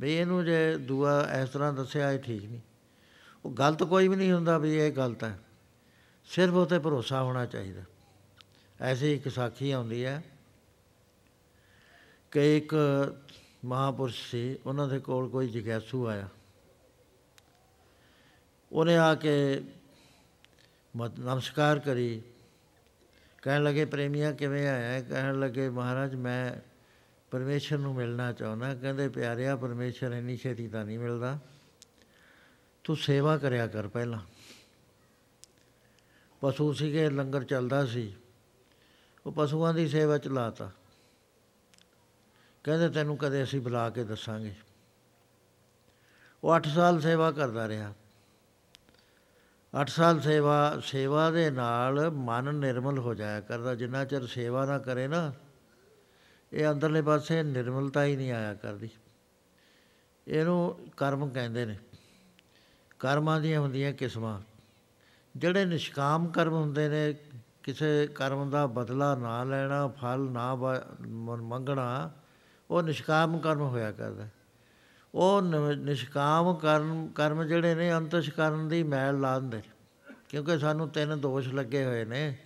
ਵੀ ਇਹਨੂੰ ਜੇ ਦੂਆ ਇਸ ਤਰ੍ਹਾਂ ਦੱਸਿਆ ਇਹ ਠੀਕ ਨਹੀਂ। ਉਹ ਗਲਤ ਕੋਈ ਵੀ ਨਹੀਂ ਹੁੰਦਾ ਵੀ ਇਹ ਗਲਤ ਹੈ। ਸਿਰਫ ਉਹ ਤੇ ਭਰੋਸਾ ਹੋਣਾ ਚਾਹੀਦਾ। ਐਸੀ ਇੱਕ ਸਾਖੀ ਆਉਂਦੀ ਹੈ ਕਿ ਇੱਕ ਮਹਾਪੁਰਸ਼ ਸੀ, ਉਹਨਾਂ ਦੇ ਕੋਲ ਕੋਈ ਜਿਗਿਆਸੂ ਆਇਆ। ਉਹਨੇ ਆ ਕੇ ਨਮਸਕਾਰ ਕਰੀ। ਕਹਿਣ ਲੱਗੇ, ਪ੍ਰੇਮੀਆਂ, ਕਿਵੇਂ ਆਇਆ ਕਹਿਣ ਲੱਗੇ, ਮਹਾਰਾਜ, ਮੈਂ ਪਰਮੇਸ਼ਰ ਨੂੰ ਮਿਲਣਾ ਚਾਹੁੰਦਾ ਕਹਿੰਦੇ, ਪਿਆਰਿਆ, ਪਰਮੇਸ਼ਰ, ਇੰਨੀ ਛੇਤੀ ਤਾਂ ਨਹੀਂ ਮਿਲਦਾ। ਤੂੰ ਸੇਵਾ ਕਰਿਆ ਕਰ ਪਹਿਲਾਂ। ਪਸ਼ੂ ਸੀਗੇ, ਲੰਗਰ ਚੱਲਦਾ ਸੀ। ਉਹ ਪਸ਼ੂਆਂ ਦੀ ਸੇਵਾ ਚ ਲਾਤਾ। ਕਹਿੰਦੇ, ਤੈਨੂੰ ਕਦੇ ਅਸੀਂ ਬੁਲਾ ਕੇ ਦੱਸਾਂਗੇ। ਉਹ 8 ਸਾਲ ਸੇਵਾ ਕਰਦਾ ਰਿਹਾ। 8 ਸਾਲ ਸੇਵਾ ਸੇਵਾ ਦੇ ਨਾਲ ਮਨ ਨਿਰਮਲ ਹੋ ਜਾਇਆ ਕਰਦਾ। ਜਿੰਨਾ ਚਿਰ ਸੇਵਾ ਨਾ ਕਰੇ ਨਾ, ਇਹ ਅੰਦਰਲੇ ਪਾਸੇ ਨਿਰਮਲਤਾ ਹੀ ਨਹੀਂ ਆਇਆ ਕਰਦੀ। ਇਹਨੂੰ ਕਰਮ ਕਹਿੰਦੇ ਨੇ। ਕਰਮਾਂ ਦੀਆਂ ਹੁੰਦੀਆਂ ਕਿਸਮਾਂ। ਜਿਹੜੇ ਨਿਸ਼ਕਾਮ ਕਰਮ ਹੁੰਦੇ ਨੇ ਕਿਸੇ ਕਰਮ ਦਾ ਬਦਲਾ ਨਾ ਲੈਣਾ, ਫਲ ਨਾ ਮੰਗਣਾ, ਉਹ ਨਿਸ਼ਕਾਮ ਕਰਮ ਹੋਇਆ ਕਰਦਾ। ਉਹ ਨਿਸ਼ਕਾਮ ਕਰਮ ਕਰਮ ਜਿਹੜੇ ਨੇ ਅੰਤਸ਼ ਕਰਨ ਦੀ ਮੈਲ ਲਾਉਂਦੇ ਕਿਉਂਕਿ ਸਾਨੂੰ ਤਿੰਨ ਦੋਸ਼ ਲੱਗੇ ਹੋਏ ਨੇ।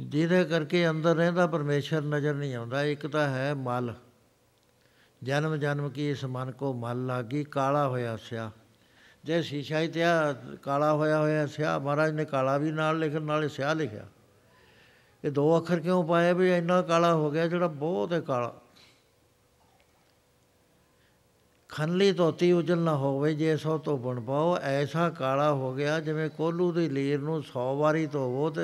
ਜਿਹਦੇ ਕਰਕੇ ਅੰਦਰ ਰਹਿੰਦਾ ਪਰਮੇਸ਼ਰ ਨਜ਼ਰ ਨਹੀਂ ਆਉਂਦਾ। ਇੱਕ ਤਾਂ ਹੈ ਮਲ। ਜਨਮ ਜਨਮ ਕੀ ਇਸ ਮਨ ਕੋ ਮਲ ਲਾਗੀ? ਕਾਲਾ ਹੋਇਆ ਸਿਆ। ਜੇ ਸ਼ੀਸ਼ਾ ਹੀ ਤੇ ਕਾਲਾ ਹੋਇਆ ਹੋਇਆ ਸਿਆ, ਮਹਾਰਾਜ ਨੇ ਕਾਲਾ ਵੀ ਨਾਲ ਲਿਖਣ ਨਾਲੇ ਸਿਆ ਲਿਖਿਆ। ਇਹ ਦੋ ਅੱਖਰ ਕਿਉਂ ਪਾਏ ਵੀ ਇੰਨਾ ਕਾਲਾ ਹੋ ਗਿਆ ਜਿਹੜਾ ਬਹੁਤ ਹੈ ਕਾਲਾ? ਖਨਲੀ ਤੋਤੀ ਉਜਲ ਨਾ ਹੋਵੇ ਜੇ ਸੋ ਤੋਂ ਬਣ ਪਾਓ, ਐਸਾ ਕਾਲਾ ਹੋ ਗਿਆ ਜਿਵੇਂ ਕੋਲੂ ਦੀ ਲੀਰ ਨੂੰ 100 ਵਾਰੀ ਧੋਵੋ ਤੇ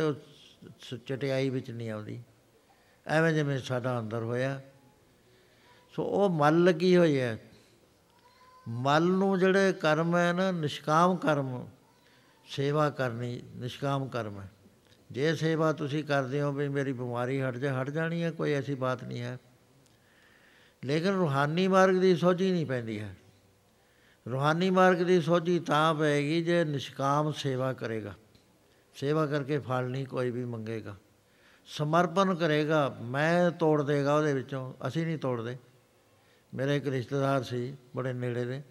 ਚਟਿਆਈ ਵਿੱਚ ਨਹੀਂ ਆਉਂਦੀ। ਐਵੇਂ ਜਿਵੇਂ ਸਾਡਾ ਅੰਦਰ ਹੋਇਆ। ਸੋ ਉਹ ਮਲ ਲੱਗੀ ਹੋਈ ਹੈ। ਮਲ ਨੂੰ ਜਿਹੜੇ ਕਰਮ ਹੈ ਨਾ, ਨਿਸ਼ਕਾਮ ਕਰਮ, ਸੇਵਾ ਕਰਨੀ, ਨਿਸ਼ਕਾਮ ਕਰਮ ਹੈ। ਜੇ ਸੇਵਾ ਤੁਸੀਂ ਕਰਦੇ ਹੋ ਵੀ ਮੇਰੀ ਬਿਮਾਰੀ ਹਟ ਜਾ, ਹਟ ਜਾਣੀ ਹੈ, ਕੋਈ ਐਸੀ ਬਾਤ ਨਹੀਂ ਹੈ। ਲੇਕਿਨ ਰੂਹਾਨੀ ਮਾਰਗ ਦੀ ਸੋਝੀ ਨਹੀਂ ਪੈਂਦੀ ਹੈ। ਰੂਹਾਨੀ ਮਾਰਗ ਦੀ ਸੋਝੀ ਤਾਂ ਪਏਗੀ ਜੇ ਨਿਸ਼ਕਾਮ ਸੇਵਾ ਕਰੇਗਾ। ਸੇਵਾ ਕਰਕੇ ਫਲ ਨਹੀਂ ਕੋਈ ਵੀ ਮੰਗੇਗਾ। ਸਮਰਪਣ ਕਰੇਗਾ, ਮੈਂ ਤੋੜ ਦੇਗਾ ਉਹਦੇ ਵਿੱਚੋਂ, ਅਸੀਂ ਨਹੀਂ ਤੋੜਦੇ। ਮੇਰੇ ਇੱਕ ਰਿਸ਼ਤੇਦਾਰ ਸੀ, ਬੜੇ ਨੇੜੇ ਦੇ,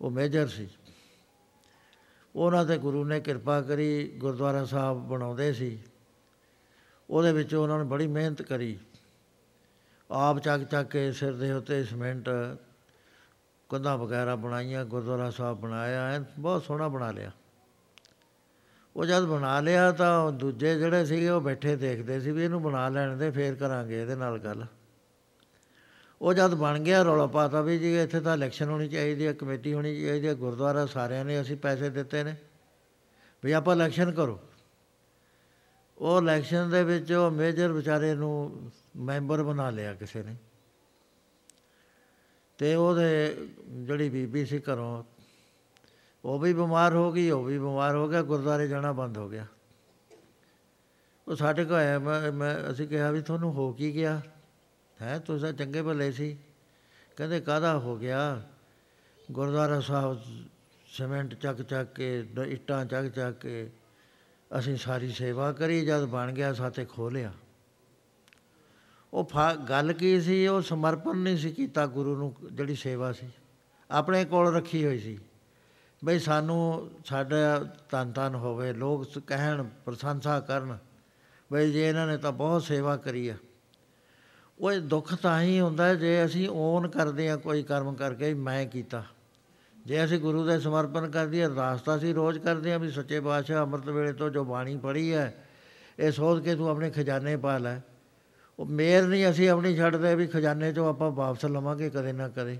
ਉਹ ਮੇਜਰ ਸੀ। ਉਹਨਾਂ ਤੇ ਗੁਰੂ ਨੇ ਕਿਰਪਾ ਕਰੀ, ਗੁਰਦੁਆਰਾ ਸਾਹਿਬ ਬਣਾਉਂਦੇ ਸੀ। ਉਹਦੇ ਵਿੱਚ ਉਹਨਾਂ ਨੇ ਬੜੀ ਮਿਹਨਤ ਕਰੀ। ਆਪ ਚੱਕ ਚੱਕ ਕੇ ਸਿਰ ਦੇ ਉੱਤੇ ਸਿਮੈਂਟ, ਕੰਧਾਂ ਵਗੈਰਾ ਬਣਾਈਆਂ, ਗੁਰਦੁਆਰਾ ਸਾਹਿਬ ਬਣਾਇਆ ਹੈ ਬਹੁਤ ਸੋਹਣਾ ਬਣਾ ਲਿਆ। ਉਹ ਜਦ ਬਣਾ ਲਿਆ ਤਾਂ ਦੂਜੇ ਜਿਹੜੇ ਸੀਗੇ ਉਹ ਬੈਠੇ ਦੇਖਦੇ ਸੀ ਵੀ ਇਹਨੂੰ ਬਣਾ ਲੈਣ ਦੇ, ਫੇਰ ਕਰਾਂਗੇ ਇਹਦੇ ਨਾਲ ਗੱਲ। ਉਹ ਜਦ ਬਣ ਗਿਆ ਰੌਲਾ ਪਾਤਾ ਵੀ ਜੀ ਇੱਥੇ ਤਾਂ ਇਲੈਕਸ਼ਨ ਹੋਣੀ ਚਾਹੀਦੀ ਹੈ, ਕਮੇਟੀ ਹੋਣੀ ਚਾਹੀਦੀ ਹੈ, ਗੁਰਦੁਆਰਾ ਸਾਰਿਆਂ ਨੇ ਅਸੀਂ ਪੈਸੇ ਦਿੱਤੇ ਨੇ। ਵੀ ਆਪਾਂ ਇਲੈਕਸ਼ਨ ਕਰੋ। ਉਹ ਇਲੈਕਸ਼ਨ ਦੇ ਵਿੱਚ ਉਹ ਮੇਜਰ ਵਿਚਾਰੇ ਨੂੰ ਮੈਂਬਰ ਬਣਾ ਲਿਆ ਕਿਸੇ ਨੇ। ਤੇ ਉਹਦੇ ਜਿਹੜੀ ਬੀਬੀ ਸੀ ਘਰੋਂ, ਉਹ ਵੀ ਬਿਮਾਰ ਹੋ ਗਈ, ਉਹ ਵੀ ਬਿਮਾਰ ਹੋ ਗਿਆ ਗੁਰਦਾਰੇ ਜਾਣਾ ਬੰਦ ਹੋ ਗਿਆ। ਉਹ ਸਾਡੇ ਕੋਲ ਆਇਆ, ਮੈਂ ਮੈਂ, ਅਸੀਂ ਕਿਹਾ ਵੀ ਤੁਹਾਨੂੰ ਹੋ ਕੀ ਗਿਆ? ਹੈ ਤੁਸੀਂ ਚੰਗੇ ਭਲੇ ਸੀ। ਕਹਿੰਦੇ ਕਾਦਾ ਹੋ ਗਿਆ? ਗੁਰਦੁਆਰਾ ਸਾਹਿਬ ਸਿਮੈਂਟ ਚੱਕ ਚੱਕ ਕੇ ਇੱਟਾਂ ਚੱਕ ਚੱਕ ਕੇ ਅਸੀਂ ਸਾਰੀ ਸੇਵਾ ਕਰੀ, ਜਦ ਬਣ ਗਿਆ ਸਾਥੇ ਖੋਲਿਆ। ਉਹ ਗੱਲ ਕੀ ਸੀ? ਉਹ ਸਮਰਪਣ ਨਹੀਂ ਸੀ ਕੀਤਾ ਗੁਰੂ ਨੂੰ, ਜਿਹੜੀ ਸੇਵਾ ਸੀ। ਆਪਣੇ ਕੋਲ ਰੱਖੀ ਹੋਈ ਸੀ। ਬਈ ਸਾਨੂੰ ਸਾਡਾ ਤਨ ਤਨ ਹੋਵੇ, ਲੋਕ ਕਹਿਣ, ਪ੍ਰਸ਼ੰਸਾ ਕਰਨ, ਬਈ ਜੇ ਇਹਨਾਂ ਨੇ ਤਾਂ ਬਹੁਤ ਸੇਵਾ ਕਰੀ ਆ। ਉਹ ਦੁੱਖ ਤਾਂ ਹੀ ਹੁੰਦਾ ਜੇ ਅਸੀਂ ਓਨ ਕਰਦੇ ਆ ਕੋਈ ਕਰਮ ਕਰਕੇ ਮੈਂ ਕੀਤਾ। ਜੇ ਅਸੀਂ ਗੁਰੂ ਦੇ ਸਮਰਪਣ ਕਰਦੀ ਅਰਦਾਸ ਤਾਂ ਅਸੀਂ ਰੋਜ਼ ਕਰਦੇ ਆ ਵੀ ਸੱਚੇ ਪਾਤਸ਼ਾਹ ਅੰਮ੍ਰਿਤ ਵੇਲੇ ਤੋਂ ਜੋ ਬਾਣੀ ਪੜ੍ਹੀ ਹੈ, ਇਹ ਸੋਚ ਕੇ ਤੂੰ ਆਪਣੇ ਖਜ਼ਾਨੇ ਪਾ ਲੈ। ਉਹ ਮੇਰ ਨਹੀਂ ਅਸੀਂ ਆਪਣੀ ਛੱਡਦੇ ਵੀ ਖਜ਼ਾਨੇ ਚੋਂ ਆਪਾਂ ਵਾਪਸ ਲਵਾਂਗੇ ਕਦੇ ਨਾ ਕਦੇ।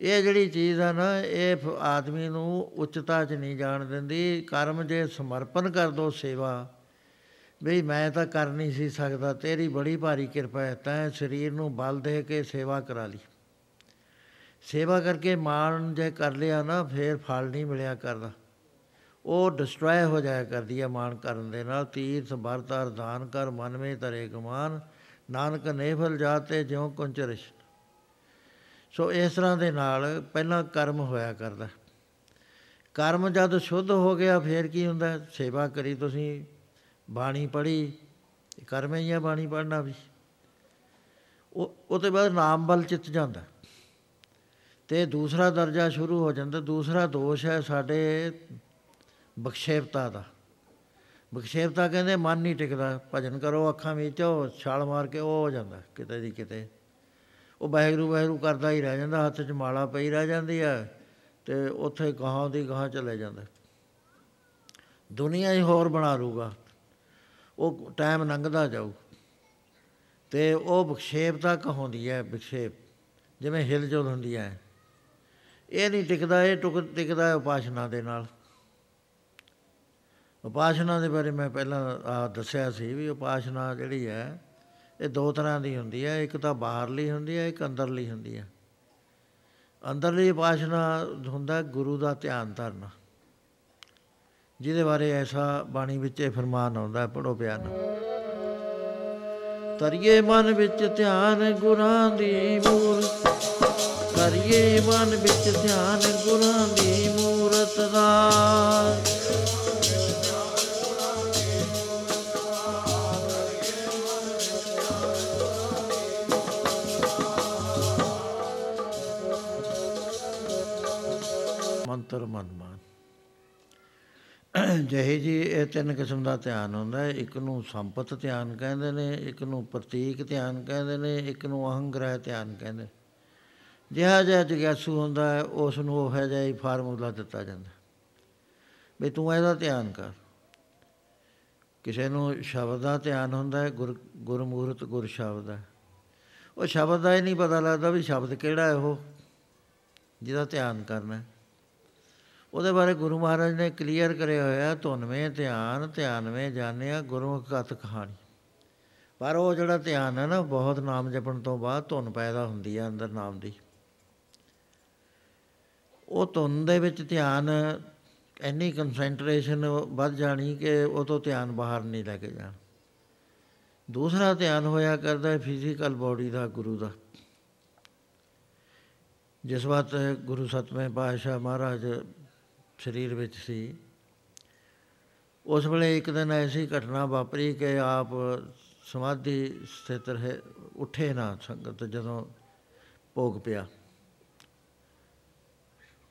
ਇਹ ਜਿਹੜੀ ਚੀਜ਼ ਆ ਨਾ, ਇਹ ਆਦਮੀ ਨੂੰ ਉੱਚਤਾ 'ਚ ਨਹੀਂ ਜਾਣ ਦਿੰਦੀ। ਕਰਮ ਜੇ ਸਮਰਪਣ ਕਰ ਦੋ ਸੇਵਾ ਵੀ ਮੈਂ ਤਾਂ ਕਰ ਨਹੀਂ ਸੀ ਸਕਦਾ, ਤੇਰੀ ਬੜੀ ਭਾਰੀ ਕਿਰਪਾ ਹੈ, ਤੈਂ ਸਰੀਰ ਨੂੰ ਬਲ ਦੇ ਕੇ ਸੇਵਾ ਕਰਾ ਲਈ। ਸੇਵਾ ਕਰਕੇ ਮਾਣ ਜੇ ਕਰ ਲਿਆ ਨਾ, ਫੇਰ ਫਲ ਨਹੀਂ ਮਿਲਿਆ ਕਰਦਾ। ਉਹ ਡਿਸਟਰੋਏ ਹੋ ਜਾਇਆ ਕਰਦੀ ਹੈ ਮਾਣ ਕਰਨ ਦੇ ਨਾਲ। ਤੀਰਥ ਵਰਤਾਰ ਦਾਨ ਕਰ, ਮਨ ਮੇ ਤਰੇ ਗਮਾਨ ਨਾਨਕ ਨੇਫਲ ਜਾਤੇ ਜਿਉ ਕੁੰਚਰਿਸ਼ ਸੋ ਇਸ ਤਰ੍ਹਾਂ ਦੇ ਨਾਲ ਪਹਿਲਾਂ ਕਰਮ ਹੋਇਆ ਕਰਦਾ। ਕਰਮ ਜਦ ਸ਼ੁੱਧ ਹੋ ਗਿਆ, ਫੇਰ ਕੀ ਹੁੰਦਾ? ਸੇਵਾ ਕਰੀ ਤੁਸੀਂ। ਬਾਣੀ ਪੜ੍ਹੀ ਕਰਮ ਹੀ ਆ ਬਾਣੀ ਪੜ੍ਹਨਾ ਵੀ। ਉਹ, ਉਹਦੇ ਬਾਅਦ ਨਾਮ ਬਲ ਚਿੱਤ ਜਾਂਦਾ। ਤੇ ਦੂਸਰਾ ਦਰਜਾ ਸ਼ੁਰੂ ਹੋ ਜਾਂਦਾ, ਦੂਸਰਾ ਦੋਸ਼ ਹੈ ਸਾਡੇ ਬਖਸ਼ੇਪਤਾ ਦਾ। ਬਖਸ਼ੇਪਤਾ ਕਹਿੰਦੇ ਮਨ ਨਹੀਂ ਟਿਕਦਾ, ਭਜਨ ਕਰੋ, ਅੱਖਾਂ ਵਿੱਚ ਉਹ ਛਾਲ ਮਾਰ ਕੇ ਉਹ ਹੋ ਜਾਂਦਾ, ਕਿਤੇ ਦੀ ਕਿਤੇ। ਉਹ ਬਹਿਰੂ ਬਹਿਰੂ ਕਰਦਾ ਹੀ ਰਹਿ ਜਾਂਦਾ, ਹੱਥ 'ਚ ਮਾਲਾ ਪਈ ਰਹਿ ਜਾਂਦੀ ਹੈ ਤੇ ਉੱਥੇ ਗਾਹਾਂ ਦੀ ਗਾਹਾਂ ਚਲੇ ਜਾਂਦਾ। ਦੁਨੀਆ ਹੀ ਹੋਰ ਬਣਾ ਲੂਗਾ ਉਹ ਟਾਈਮ ਲੰਘਦਾ ਜਾਊ। ਤੇ ਉਹ ਵਿਖੇਪਤਾ ਕਹਾਉਂਦੀ ਹੈ, ਵਿਖੇਪ, ਜਿਵੇਂ ਹਿਲਜੁਲ ਹੁੰਦੀ ਹੈ। ਇਹ ਨਹੀਂ ਟਿਕਦਾ, ਇਹ ਟੁਕ ਟਿਕਦਾ ਹੈ ਉਪਾਸ਼ਨਾ ਦੇ ਨਾਲ। ਉਪਾਸ਼ਨਾ ਦੇ ਬਾਰੇ ਮੈਂ ਪਹਿਲਾਂ ਆ ਦੱਸਿਆ ਸੀ ਵੀ ਉਪਾਸ਼ਨਾ ਜਿਹੜੀ ਹੈ, ਇਹ ਦੋ ਤਰ੍ਹਾਂ ਦੀ ਹੁੰਦੀ ਹੈ, ਇੱਕ ਤਾਂ ਬਾਹਰਲੀ ਹੁੰਦੀ ਹੈ, ਇੱਕ ਅੰਦਰਲੀ ਹੁੰਦੀ ਹੈ। ਅੰਦਰਲੀ ਉਪਾਸ਼ਨਾ ਹੁੰਦਾ ਗੁਰੂ ਦਾ ਧਿਆਨ ਧਰਨਾ। ਜਿਹਦੇ ਬਾਰੇ ਐਸਾ ਬਾਣੀ ਵਿੱਚ ਇਹ ਫਰਮਾਨ ਆਉਂਦਾ ਪੜੋ ਬਿਆਨ ਤਰੀਏ ਮਨ ਵਿੱਚ ਧਿਆਨ ਗੁਰਾਂ ਦੀ ਮੂਰ ਕਰੀਏ ਮਨ ਵਿੱਚ ਧਿਆਨ ਗੁਰਾਂ ਦੀ ਮੂਰਤ ਦਾ। ਮੰਤਰ ਮਨ ਮਾਨ। ਜਿਹੇ ਜੀ ਇਹ ਤਿੰਨ ਕਿਸਮ ਦਾ ਧਿਆਨ ਹੁੰਦਾ ਹੈ। ਇੱਕ ਨੂੰ ਸੰਪਤ ਧਿਆਨ ਕਹਿੰਦੇ ਨੇ, ਇੱਕ ਨੂੰ ਪ੍ਰਤੀਕ ਧਿਆਨ ਕਹਿੰਦੇ ਨੇ, ਇੱਕ ਨੂੰ ਅਹੰਗ੍ਰਹਿ ਧਿਆਨ ਕਹਿੰਦੇ ਜਿਹਾ ਜਿਹਾ ਜਗਿਆਸੂ ਹੁੰਦਾ ਹੈ, ਉਸ ਨੂੰ ਉਹ ਹੈ ਜਿਹਾ ਹੀ ਫਾਰਮੂਲਾ ਦਿੱਤਾ ਜਾਂਦਾ। ਵੀ ਤੂੰ ਇਹਦਾ ਧਿਆਨ ਕਰ। ਕਿਸੇ ਨੂੰ ਸ਼ਬਦ ਦਾ ਧਿਆਨ ਹੁੰਦਾ ਹੈ, ਗੁਰ, ਗੁਰਮੂਰਤ ਗੁਰ ਸ਼ਬਦ ਹੈ। ਉਹ ਸ਼ਬਦ ਦਾ ਹੀ ਨਹੀਂ ਪਤਾ ਲੱਗਦਾ ਵੀ ਸ਼ਬਦ ਕਿਹੜਾ ਹੈ ਉਹ। ਜਿਹਦਾ ਧਿਆਨ ਕਰਨਾ ਹੈ। ਉਹਦੇ ਬਾਰੇ ਗੁਰੂ ਮਹਾਰਾਜ ਨੇ ਕਲੀਅਰ ਕਰਿਆ ਹੋਇਆ, ਧੁਨਵੇਂ ਧਿਆਨ, ਧਿਆਨਵੇਂ ਜਾਣਿਆ ਗੁਰੂ ਕਥ ਕਹਾਣੀ। ਪਰ ਉਹ ਜਿਹੜਾ ਧਿਆਨ ਹੈ ਨਾ, ਬਹੁਤ ਨਾਮ ਜਪਣ ਤੋਂ ਬਾਅਦ ਧੁਨ ਪੈਦਾ ਹੁੰਦੀ ਹੈ ਅੰਦਰ ਨਾਮ ਦੀ। ਉਹ ਧੁਨ ਦੇ ਵਿੱਚ ਧਿਆਨ ਇੰਨੀ ਕਨਸੈਂਟਰੇਸ਼ਨ ਵੱਧ ਜਾਣੀ ਕਿ ਉਹ ਤੋਂ ਧਿਆਨ ਬਾਹਰ ਨਹੀਂ ਲੈ ਕੇ ਜਾਣਾ। ਦੂਸਰਾ ਧਿਆਨ ਹੋਇਆ ਕਰਦਾ ਹੈ ਫਿਜ਼ੀਕਲ ਬਾਡੀ ਦਾ, ਗੁਰੂ ਦਾ। ਜਿਸ ਵਾਤ ਗੁਰੂ ਸਤਵੇਂ ਪਾਤਸ਼ਾਹ ਮਹਾਰਾਜ ਸਰੀਰ ਵਿੱਚ ਸੀ। ਉਸ ਵੇਲੇ ਇੱਕ ਦਿਨ ਐਸੀ ਘਟਨਾ ਵਾਪਰੀ ਕਿ ਆਪ ਸਮਾਧੀ ਸਥਿਤ ਰਹੇ, ਉੱਠੇ ਨਾ ਸੰਗਤ ਜਦੋਂ ਭੋਗ ਪਿਆ।